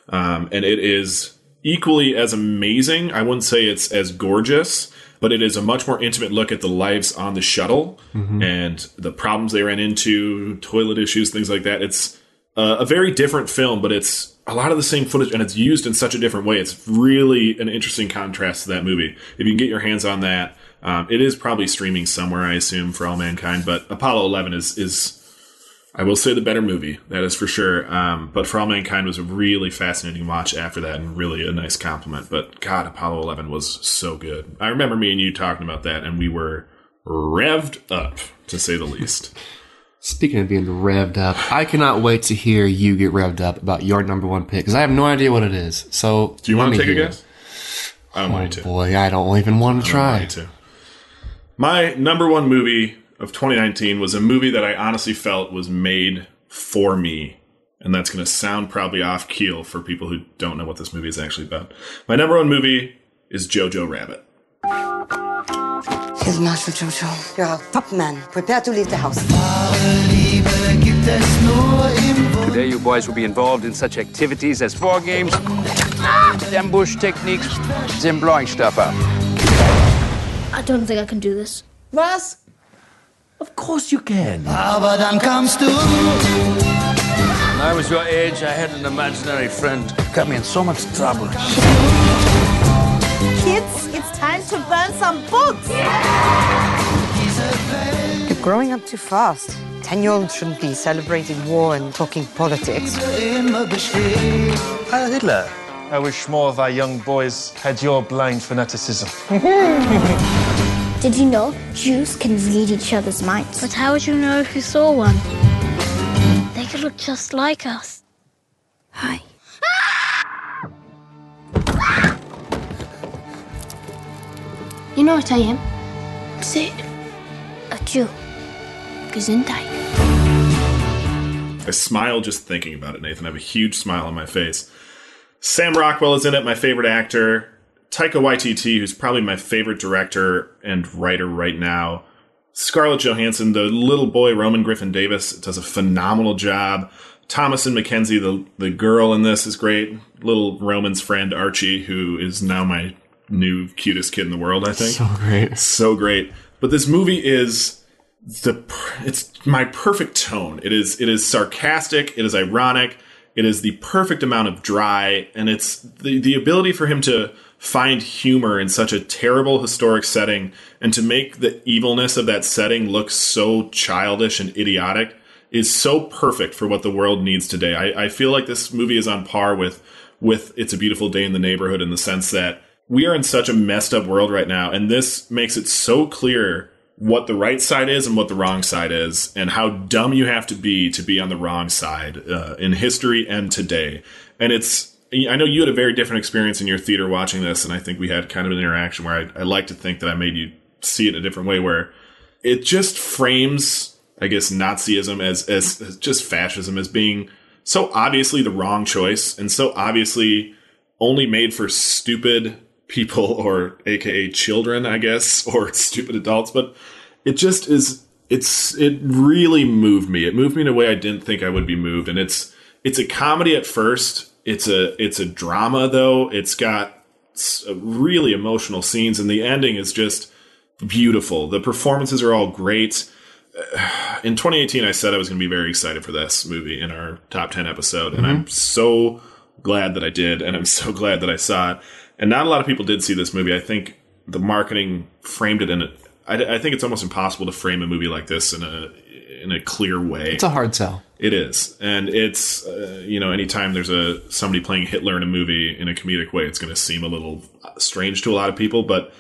Um, and it is equally as amazing. I wouldn't say it's as gorgeous, but it is a much more intimate look at the lives on the shuttle Mhm. and the problems they ran into, toilet issues, things like that. It's uh, a very different film, but it's a lot of the same footage and it's used in such a different way. It's really an interesting contrast to that movie. If you can get your hands on that, um, it is probably streaming somewhere, I assume, for all mankind. But Apollo 11 is is I will say the better movie, that is for sure. Um, but For All Mankind was a really fascinating watch after that and really a nice compliment. But God, Apollo 11 was so good. I remember me and you talking about that, and we were revved up, to say the least. *laughs* Speaking of being revved up, I cannot wait to hear you get revved up about your number one pick because I have no idea what it is. So, Do you want to take a it. guess? I don't want you to. Boy, I don't even want to I don't want try. You to. My number one movie of 2019 was a movie that I honestly felt was made for me. And that's going to sound probably off keel for people who don't know what this movie is actually about. My number one movie is Jojo Rabbit. Here's Marshal Jojo. You're our top man. Prepare to leave the house. Today, you boys will be involved in such activities as war games, ambush techniques, and blowing stuff up. I don't think I can do this. Was? Of course you can. Aber dann kamst du. When I was your age, I had an imaginary friend. Got me in so much trouble. Kids, it's time to burn some books. You're growing up too fast. Ten-year-olds shouldn't be celebrating war and talking politics. Heil Hitler. I wish more of our young boys had your blind fanaticism. *laughs* Did you know Jews can read each other's minds? But how would you know if you saw one? They could look just like us. Hi. You know what I am? Say it. A Jew. Gesundheit. I smile just thinking about it, Nathan. I have a huge smile on my face. Sam Rockwell is in it, my favorite actor. Taika Waititi, who's probably my favorite director and writer right now. Scarlett Johansson, the little boy Roman Griffin Davis, does a phenomenal job. Thomasin McKenzie, the the girl in this, is great. Little Roman's friend Archie, who is now my new cutest kid in the world. I think So great. so great. But this movie is the it's my perfect tone. It is it is sarcastic. It is ironic. It is the perfect amount of dry, and it's the the ability for him to find humor in such a terrible historic setting and to make the evilness of that setting look so childish and idiotic is so perfect for what the world needs today. I, I feel like this movie is on par with with It's a Beautiful Day in the Neighborhood in the sense that we are in such a messed up world right now, and this makes it so clear what the right side is and what the wrong side is, and how dumb you have to be to be on the wrong side uh, in history and today. And it's, I know you had a very different experience in your theater watching this, and I think we had kind of an interaction where I, I like to think that I made you see it a different way, where it just frames, I guess, Nazism as, as, as just fascism as being so obviously the wrong choice and so obviously only made for stupid people *laughs* or aka children i guess *laughs* or stupid adults. But it just is it's it really moved me. It moved me in a way i didn't think i would be moved. And it's it's a comedy at first it's a it's a drama though. It's got uh, really emotional scenes and the ending is just beautiful. The performances are all great. *sighs* In 2018 i said i was going to be very excited for this movie in our top 10 episode and i'm mm-hmm. so glad that i did and i'm so glad that i saw it. And not a lot of people did see this movie. I think the marketing framed it in I think it's almost impossible to frame a movie like this in a in a clear way. It's a hard sell. It is, and it's uh, you know anytime there's a somebody playing Hitler in a movie in a comedic way, it's going to seem a little strange to a lot of people. But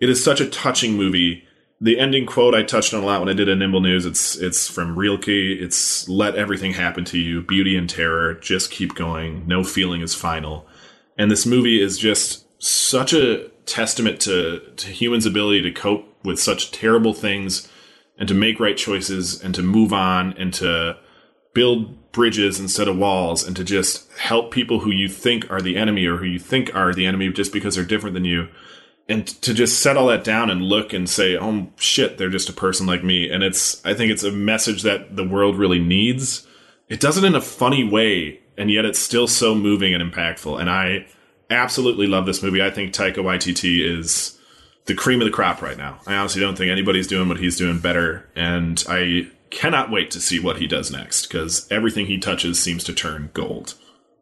it is such a touching movie. The ending quote I touched on a lot when I did a Nimble News. It's it's from Rilke. It's let everything happen to you, beauty and terror. Just keep going. No feeling is final. And this movie is just such a testament to to humans' ability to cope with such terrible things and to make right choices and to move on and to build bridges instead of walls and to just help people who you think are the enemy or who you think are the enemy just because they're different than you. And to just set all that down and look and say oh shit they're just a person like me. And it's i think it's a message that the world really needs. It does it in a funny way and yet it's still so moving and impactful. And i absolutely love this movie. I think taika waititi is the cream of the crop right now. I honestly don't think anybody's doing what he's doing better, and I cannot wait to see what he does next because everything he touches seems to turn gold.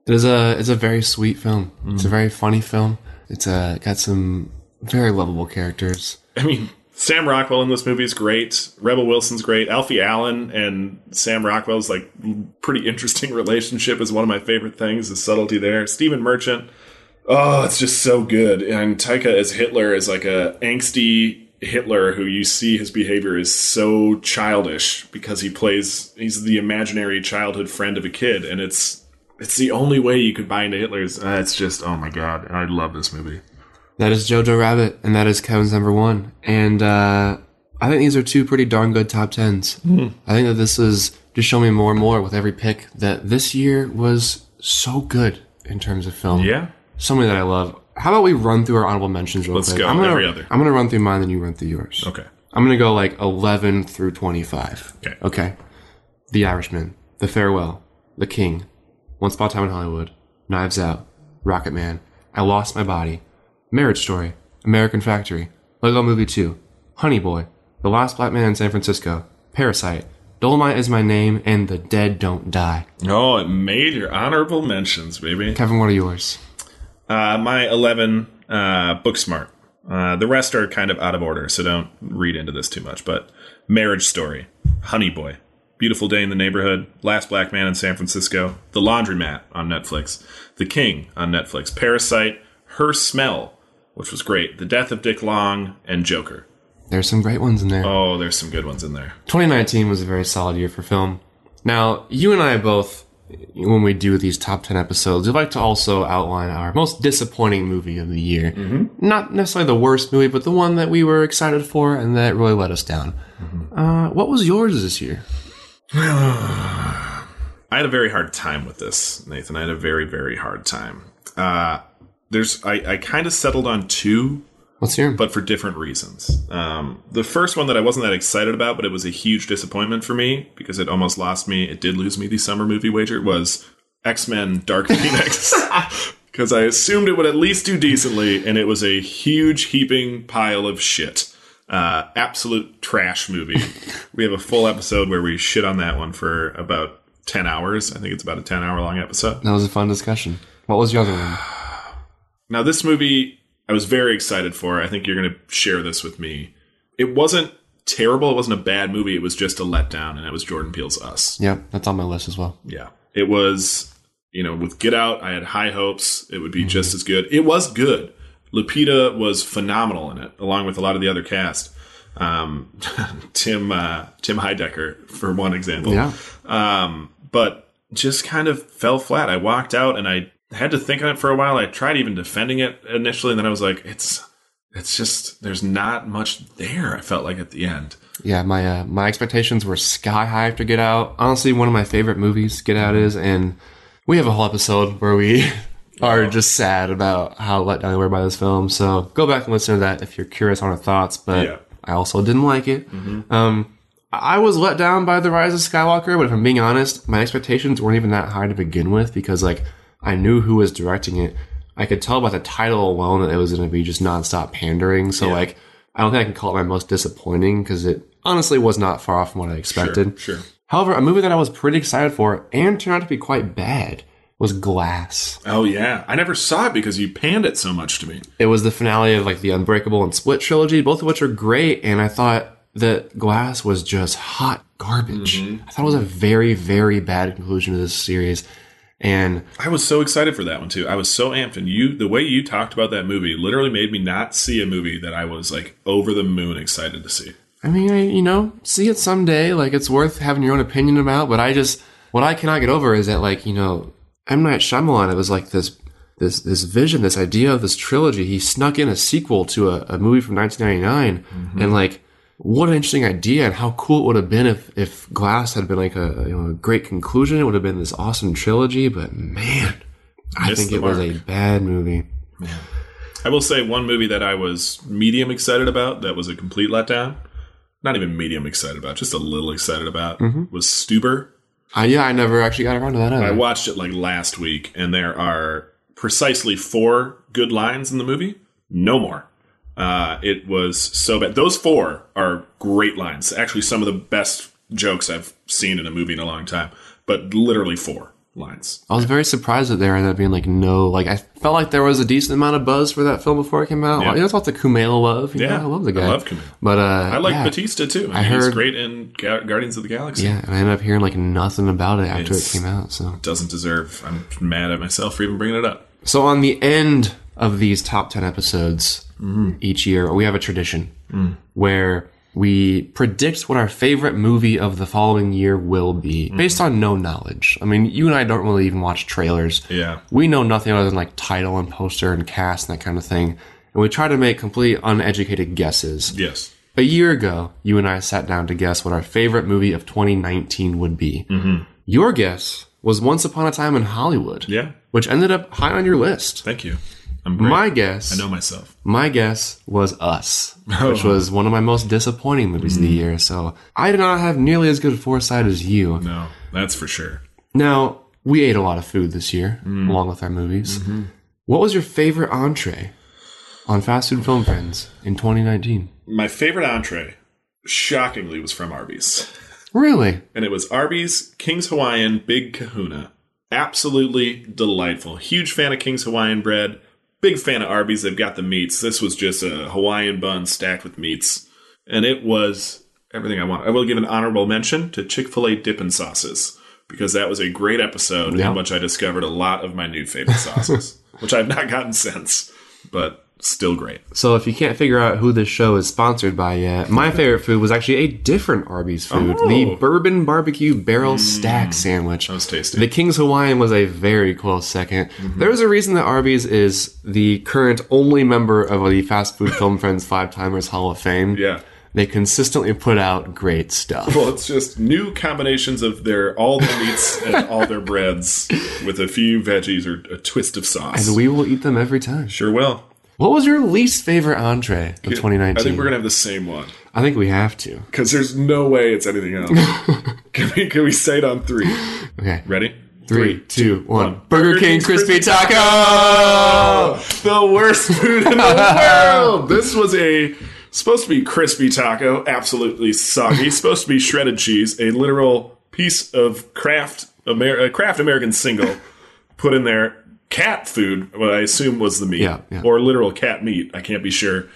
It is a it's a very sweet film. It's a very funny film. It's uh, got some very lovable characters. I mean, Sam Rockwell in this movie is great. Rebel Wilson's great. Alfie Allen and Sam Rockwell's like pretty interesting *laughs* relationship is one of my favorite things. The subtlety there. Stephen Merchant. Oh, it's just so good. And Taika as Hitler is like a angsty Hitler who you see his behavior is so childish because he plays he's the imaginary childhood friend of a kid and it's it's the only way you could buy into Hitler's uh, it's just oh my god I love this movie That is Jojo Rabbit, and that is Kevin's number one. And uh, I think these are two pretty darn good top tens. Mhm. I think that this is just showing me more and more with every pick that this year was so good in terms of film. Yeah. so many that I love. How about we run through our honorable mentions real Let's quick? go, I'm gonna, every other. I'm gonna run through mine, then you run through yours. Okay. I'm gonna go like 11 through 25. Okay. Okay. The Irishman, The Farewell, The King, Once Upon a Time in Hollywood, Knives Out, Rocketman, I Lost My Body, Marriage Story, American Factory, Lego Movie 2, Honey Boy, The Last Black Man in San Francisco, Parasite, Dolomite is My Name, and The Dead Don't Die. Oh, it made your honorable mentions, baby. Kevin, what are yours? Uh, my 11, uh, Booksmart. Uh, the rest are kind of out of order, so don't read into this too much. But Marriage Story, Honey Boy, Beautiful Day in the Neighborhood, Last Black Man in San Francisco, The Laundromat on Netflix, The King on Netflix, Parasite, Her Smell, which was great, The Death of Dick Long, and Joker. There's some great ones in there. Oh, there's some good ones in there. 2019 was a very solid year for film. Now, you and I both when we do these top 10 episodes, we'd like to also outline our most disappointing movie of the year. Not necessarily the worst movie, but the one that we were excited for and that really let us down. Uh, what was yours this year? *sighs* I had a very hard time with this, Nathan. I had a very, very hard time. Uh, there's, I, I kind of settled on two, Let's hear 'em. but for different reasons. Um, the first one that I wasn't that excited about, but it was a huge disappointment for me because it almost lost me. It did lose me the summer movie wager. Was X Men Dark *laughs* Phoenix *laughs* because I assumed it would at least do decently, and it was a huge heaping pile of shit. Uh, absolute trash movie. *laughs* we have a full episode where we shit on that one for about ten hours. I think it's about a ten hour long episode. That was a fun discussion. What was your other one? Now, this movie I was very excited for. I think you're going to share this with me. It wasn't terrible. It wasn't a bad movie. It was just a letdown, and that was Jordan Peele's Us. Yeah, that's on my list as well. Yeah. It was, you know, with Get Out, I had high hopes. It would be just as good. It was good. Lupita was phenomenal in it, along with a lot of the other cast. Um, *laughs* Tim uh, Tim Heidecker, for one example. Yeah. Um, but just kind of fell flat. I walked out and I had to think on it for a while. I tried even defending it initially, and then I was like, it's it's just there's not much there. I felt like at the end. Yeah, my uh, my expectations were sky high after Get Out. Honestly, one of my favorite movies Get Out is, and we have a whole episode where we *laughs* are just sad about how let down we were by this film. So go back and listen to that if you're curious on our thoughts. But Yeah. I also didn't like it. Um, I was let down by the Rise of Skywalker, but if I'm being honest, my expectations weren't even that high to begin with because like I knew who was directing it. I could tell by the title alone that it was going to be just nonstop pandering. So Yeah. like, I don't think I can call it my most disappointing because it honestly was not far off from what I expected. Sure. sure. However, a movie that I was pretty excited for and turned out to be quite bad was Glass. Oh yeah, I never saw it because you panned it so much to me. It was the finale of like the Unbreakable and Split trilogy, both of which are great, and I thought that Glass was just hot garbage. Mm-hmm. I thought it was a very, very bad conclusion to this series. And I was so excited for that one too. I was so amped, and you, the way you talked about that movie, literally made me not see a movie that I was like over the moon excited to see. I mean, I, you know, see it someday. Like it's worth having your own opinion about. But I just, what I cannot get over is that, like, you know, M Night Shyamalan. It was like this, this, this vision, this idea of this trilogy. He snuck in a sequel to a, a movie from 1999, mm-hmm. and like, what an interesting idea, and how cool it would have been if if Glass had been like a, you know, a great conclusion. It would have been this awesome trilogy. But man, I think it was a bad movie. I will say one movie that I was medium excited about that was a complete letdown. Not even medium excited about, just a little excited about Mhm. was Stuber. Uh, yeah, I never actually got around to that. Either. I watched it like last week, and there are precisely four good lines in the movie. No more. Uh, it was so bad. Those four are great lines. Actually, some of the best jokes I've seen in a movie in a long time. But literally four lines. I was very surprised that there ended up being like no, like I felt like there was a decent amount of buzz for that film before it came out. Yeah. You know, it's about the Kumail love. You Yeah, know, I love the guy. I love Kumail. But uh, I like yeah. Batista too. I, I mean, he's great in Ga- Guardians of the Galaxy. Yeah, and I ended up hearing like nothing about it after It's- it came out. So Doesn't deserve. I'm mad at myself for even bringing it up. So on the end of these top 10 episodes each year, we have a tradition Mm. where we predict what our favorite movie of the following year will be based on no knowledge. I mean, you and I don't really even watch trailers. Yeah. We know nothing other than like title and poster and cast and that kind of thing. And we try to make complete uneducated guesses. Yes. A year ago, you and I sat down to guess what our favorite movie of 2019 would be. Mhm. Your guess was Once Upon a Time in Hollywood. Yeah. Which ended up high on your list. Thank you. I'm great. My guess. I know myself. My guess was Us, Oh. *laughs* which was one of my most disappointing movies of the year. So I did not have nearly as good foresight as you. No, that's for sure. Now, we ate a lot of food this year, Mm. along with our movies. Mm-hmm. What was your favorite entree on Fast Food Film Friends in 2019? My favorite entree, shockingly, was from Arby's. Really? And it was Arby's King's Hawaiian Big Kahuna. Absolutely delightful. Huge fan of King's Hawaiian bread. Big fan of Arby's. They've got the meats. This was just a Hawaiian bun stacked with meats. And it was everything I want. I will give an honorable mention to Chick fil A dipping sauces because that was a great episode in which I discovered a lot of my new favorite sauces, *laughs* which I've not gotten since. But still great. So if you can't figure out who this show is sponsored by yet, my favorite food was actually a different Arby's food. Oh. The bourbon barbecue barrel mm. stack sandwich. That was tasty. The King's Hawaiian was a very close 2nd mm-hmm. There's a reason that Arby's is the current only member of the Fast Food Film *laughs* Friends Five Timers Hall of Fame. Yeah. They consistently put out great stuff. Well, it's just new combinations of their all their meats *laughs* and all their breads with a few veggies or a twist of sauce. And we will eat them every time. sure will. What was your least favorite entree of 2019? I think we're gonna have the same one I think we have to. because there's no way it's anything else. *laughs* can we can we say it on three? Okay. Ready? Three, two, one. Burger King Crispy Taco! The worst food in the world. *laughs* This was a supposed to be crispy taco, absolutely soggy. *laughs* supposed to be shredded cheese, a literal piece of Kraft Amer- uh, Kraft American single put in there. Cat food, what I assume was the meat, Yeah, yeah. or literal cat meat. I can't be sure.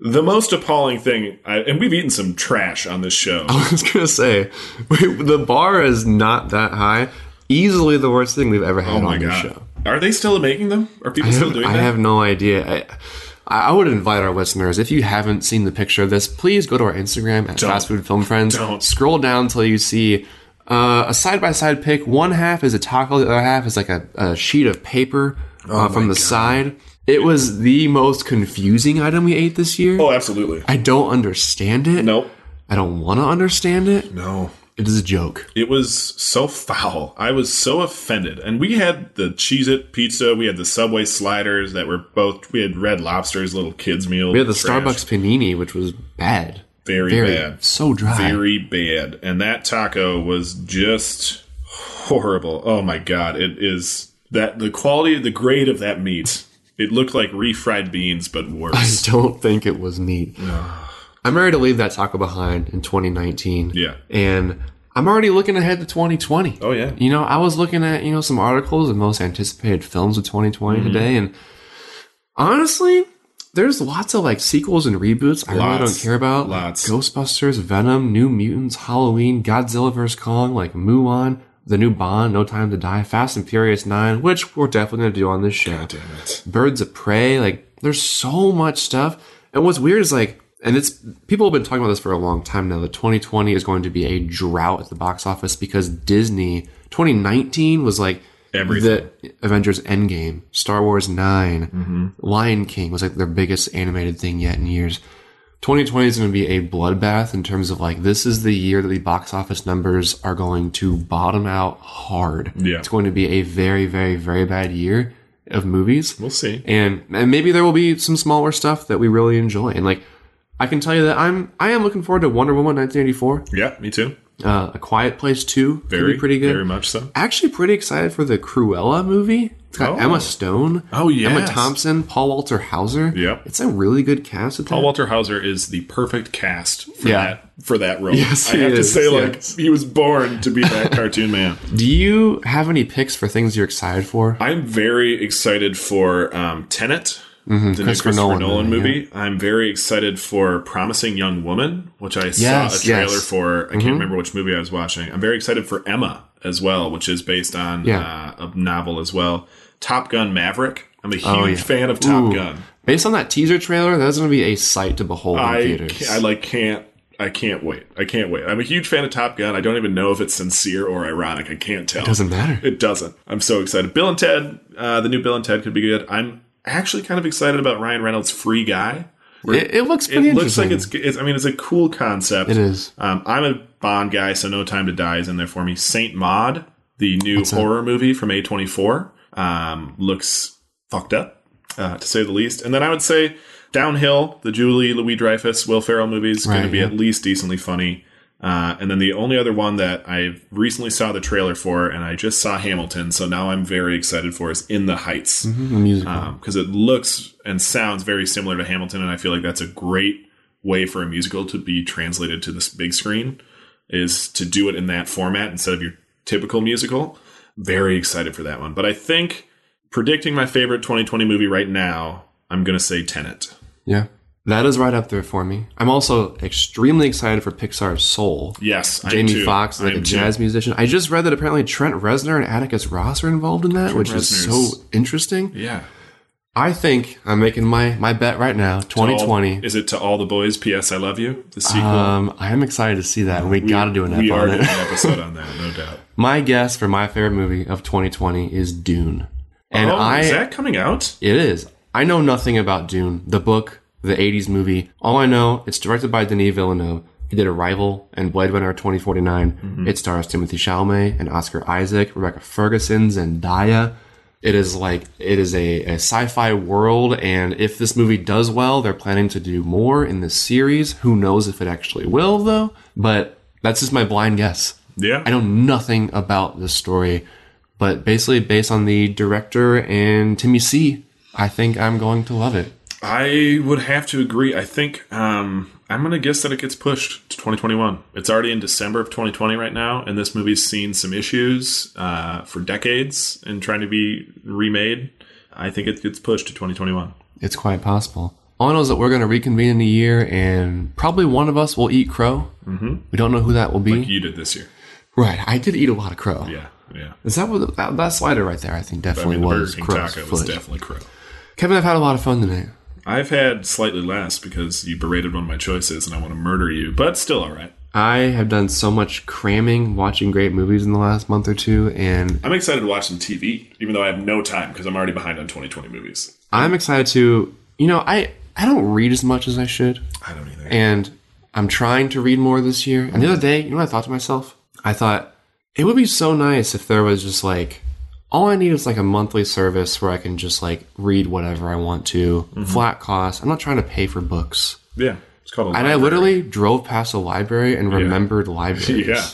The most appalling thing, I, and we've eaten some trash on this show. *laughs* I was gonna say, the bar is not that high. Easily the worst thing we've ever had Oh on this show. Are they still making them? Are people I still have, doing I that? have no idea. I, I would invite our listeners, if you haven't seen the picture of this, please go to our Instagram at Don't. Fast Food Film Friends. Don't. Scroll down until you see uh, a side by side pick. One half is a taco, the other half is like a, a sheet of paper uh, from the side. It was the most confusing item we ate this year. oh, absolutely. I don't understand it. Nope. I don't want to understand it. No. It is a joke. It was so foul. I was so offended. And we had the Cheez It pizza. We had the Subway sliders that were both, we had Red Lobster's little kids' meal. We had the Trash. Starbucks panini, which was bad. Very, Very bad. So dry. Very bad. And that taco was just horrible. Oh my God. It is that the quality, of the grade of that meat. It looked like refried beans, but worse. I don't think it was meat. I'm ready to leave that taco behind in 2019. Yeah. And I'm already looking ahead to 2020. Oh, yeah. You know, I was looking at, you know, some articles of most anticipated films of 2020 Mm-hmm. today. And honestly, there's lots of like sequels and reboots I really Lots. don't care about. Lots. Ghostbusters, Venom, New Mutants, Halloween, Godzilla vs. Kong, like Mulan, the new Bond, No Time to Die, Fast and Furious 9, which we're definitely going to do on this show. Damn it. Birds of Prey. Like, there's so much stuff. And what's weird is like, and it's people have been talking about this for a long time now. That 2020 is going to be a drought at the box office because Disney 2019 was like Everything. the Avengers Endgame, Star Wars 9, Mm-hmm. Lion King was like their biggest animated thing yet in years. 2020 is going to be a bloodbath in terms of like this is the year that the box office numbers are going to bottom out hard. Yeah. It's going to be a very, very, very bad year of movies. We'll see. And and maybe there will be some smaller stuff that we really enjoy. And like I can tell you that I'm I am looking forward to Wonder Woman 1984. Yeah, me too. Uh, a Quiet Place 2 Very, pretty good. Very much so. Actually, pretty excited for the Cruella movie. It's got Oh. Emma Stone. Oh, yeah, Emma. Thompson, Paul Walter Hauser. Yep. It's a really good cast. Paul that. Walter Hauser is the perfect cast for Yeah. that for that role. Yes, I have to say, like yes. he was born to be that *laughs* cartoon man. Do you have any picks for things you're excited for? I'm very excited for um, Tenet, Mhm, the new Christopher Christopher Nolan Nolan, movie, movie. I'm very excited for Promising Young Woman, which I Yes, saw a trailer yes. for. I Mhm. can't remember which movie I was watching. I'm very excited for Emma as well, which is based on Yeah. uh, a novel as well. Top Gun Maverick. I'm a huge Oh, yeah. fan of Top Ooh. Gun. Based on that teaser trailer, that's going to be a sight to behold in I, theaters. ca- I like can't. I can't wait. I can't wait. I'm a huge fan of Top Gun. I don't even know if it's sincere or ironic. I can't tell. It doesn't matter. It doesn't. I'm so excited. Bill and Ted, uh, the new Bill and Ted could be good. I'm actually kind of excited about Ryan Reynolds' Free Guy. It, it looks pretty it looks like it's, it's. I mean, it's a cool concept. It is. Um, I'm a Bond guy, so No Time to Die is in there for me. Saint Maud, the new What's that? horror movie from A24, um, looks fucked up, uh, to say the least. And then I would say Downhill, the Julia Louis-Dreyfus, Will Ferrell movie is going to be yeah. at least decently funny. Uh, and then the only other one that I recently saw the trailer for, and I just saw Hamilton, so now I'm very excited for, is In the Heights Mhm, the musical. because it looks and sounds very similar to Hamilton, and I feel like that's a great way for a musical to be translated to this big screen is to do it in that format instead of your typical musical. Very excited for that one, but I think predicting my favorite 2020 movie right now, I'm gonna say Tenet. yeah. That is right up there for me. I'm also extremely excited for Pixar's Soul. Yes, Jamie. Foxx, like a am too. jazz musician. I just read that apparently Trent Reznor and Atticus Ross are involved in that, Trent which is so interesting. Yeah, I think I'm making my my bet right now. 2020. All- is it to all the boys? P.S. I love you. The sequel. Um, I am excited to see that. We, got to do an we are on doing it. an *laughs* episode on that, no doubt. my guess for my favorite movie of 2020 is Dune. And oh, I is that coming out? It is. I know nothing about Dune, the book, the 80s movie. All I know, it's directed by Denis Villeneuve. He did Arrival and Blade Runner 2049. Mm-hmm. It stars Timothée Chalamet and Oscar Isaac, Rebecca Ferguson, Zendaya. It is like, it is a, a sci-fi world. And if this movie does well, they're planning to do more in this series. Who knows if it actually will though? But that's just my blind guess. Yeah. I know nothing about this story, but basically based on the director and Timmy C, I think I'm going to love it. I would have to agree. I think um, I'm going to guess that it gets pushed to 2021. It's already in December of 2020 right now, and this movie's seen some issues uh, for decades in trying to be remade. I think it gets pushed to 2021. It's quite possible. All I know is that we're going to reconvene in a year, and probably one of us will eat crow. Mm-hmm. We don't know who that will be. Like you did this year. right. I did eat a lot of crow. Yeah, yeah. Is that what that, that slider right there? I think I definitely mean, the Burger was King crow's taco was definitely crow. Kevin, I've had a lot of fun tonight. I've had slightly less because you berated one of my choices, and I want to murder you, but still all right. I have done so much cramming, watching great movies in the last month or two, and I'm excited to watch some TV, even though I have no time because I'm already behind on 2020 movies. I'm excited to. You know, I I don't read as much as I should. I don't either. And I'm trying to read more this year. And the other day, you know what I thought to myself? I thought it would be so nice if there was just like all I need is like a monthly service where I can just like read whatever I want to, Mhm. flat cost. I'm not trying to pay for books. Yeah, it's called. A And I literally drove past a library and Yeah. remembered *laughs* libraries. Yeah,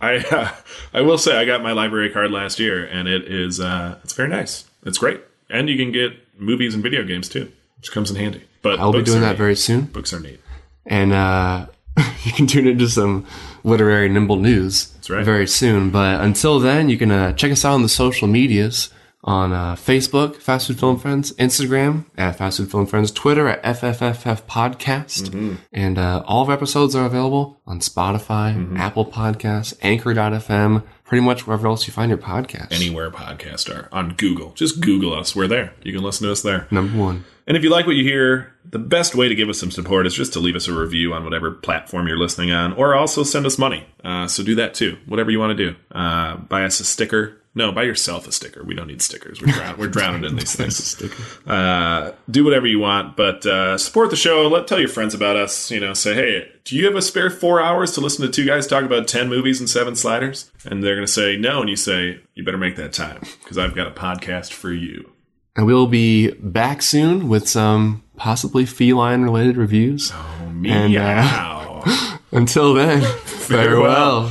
I uh, I will say I got my library card last year, and it is uh, it's very nice. It's great, and you can get movies and video games too, which comes in handy. But I'll be doing that neat. very soon. Books are neat. And uh, *laughs* you can tune into some literary nimble news right. very soon. But until then, you can uh, check us out on the social medias on uh, Facebook, Fast Food Film Friends, Instagram at Fast Food Film Friends, Twitter at FFFF Podcast. Mm-hmm. And uh, all of our episodes are available on Spotify, Mm-hmm. Apple Podcasts, Anchor.fm, pretty much wherever else you find your podcast. Anywhere podcasts are on Google, just Google us. We're there. You can listen to us there. Number one. And if you like what you hear, the best way to give us some support is just to leave us a review on whatever platform you're listening on, or also send us money. Uh, so do that too. Whatever you want to do. Uh, buy us a sticker. No, buy yourself a sticker. We don't need stickers. We're, drown- we're *laughs* drowning in these things. Uh, do whatever you want, but uh, support the show. Let tell your friends about us. You know, say, hey, do you have a spare four hours to listen to two guys talk about ten movies and seven sliders? And they're going to say no, and you say, you better make that time because I've got a podcast for you. And we'll be back soon with some possibly feline related reviews. Oh, meow. *laughs* until then, *laughs* farewell.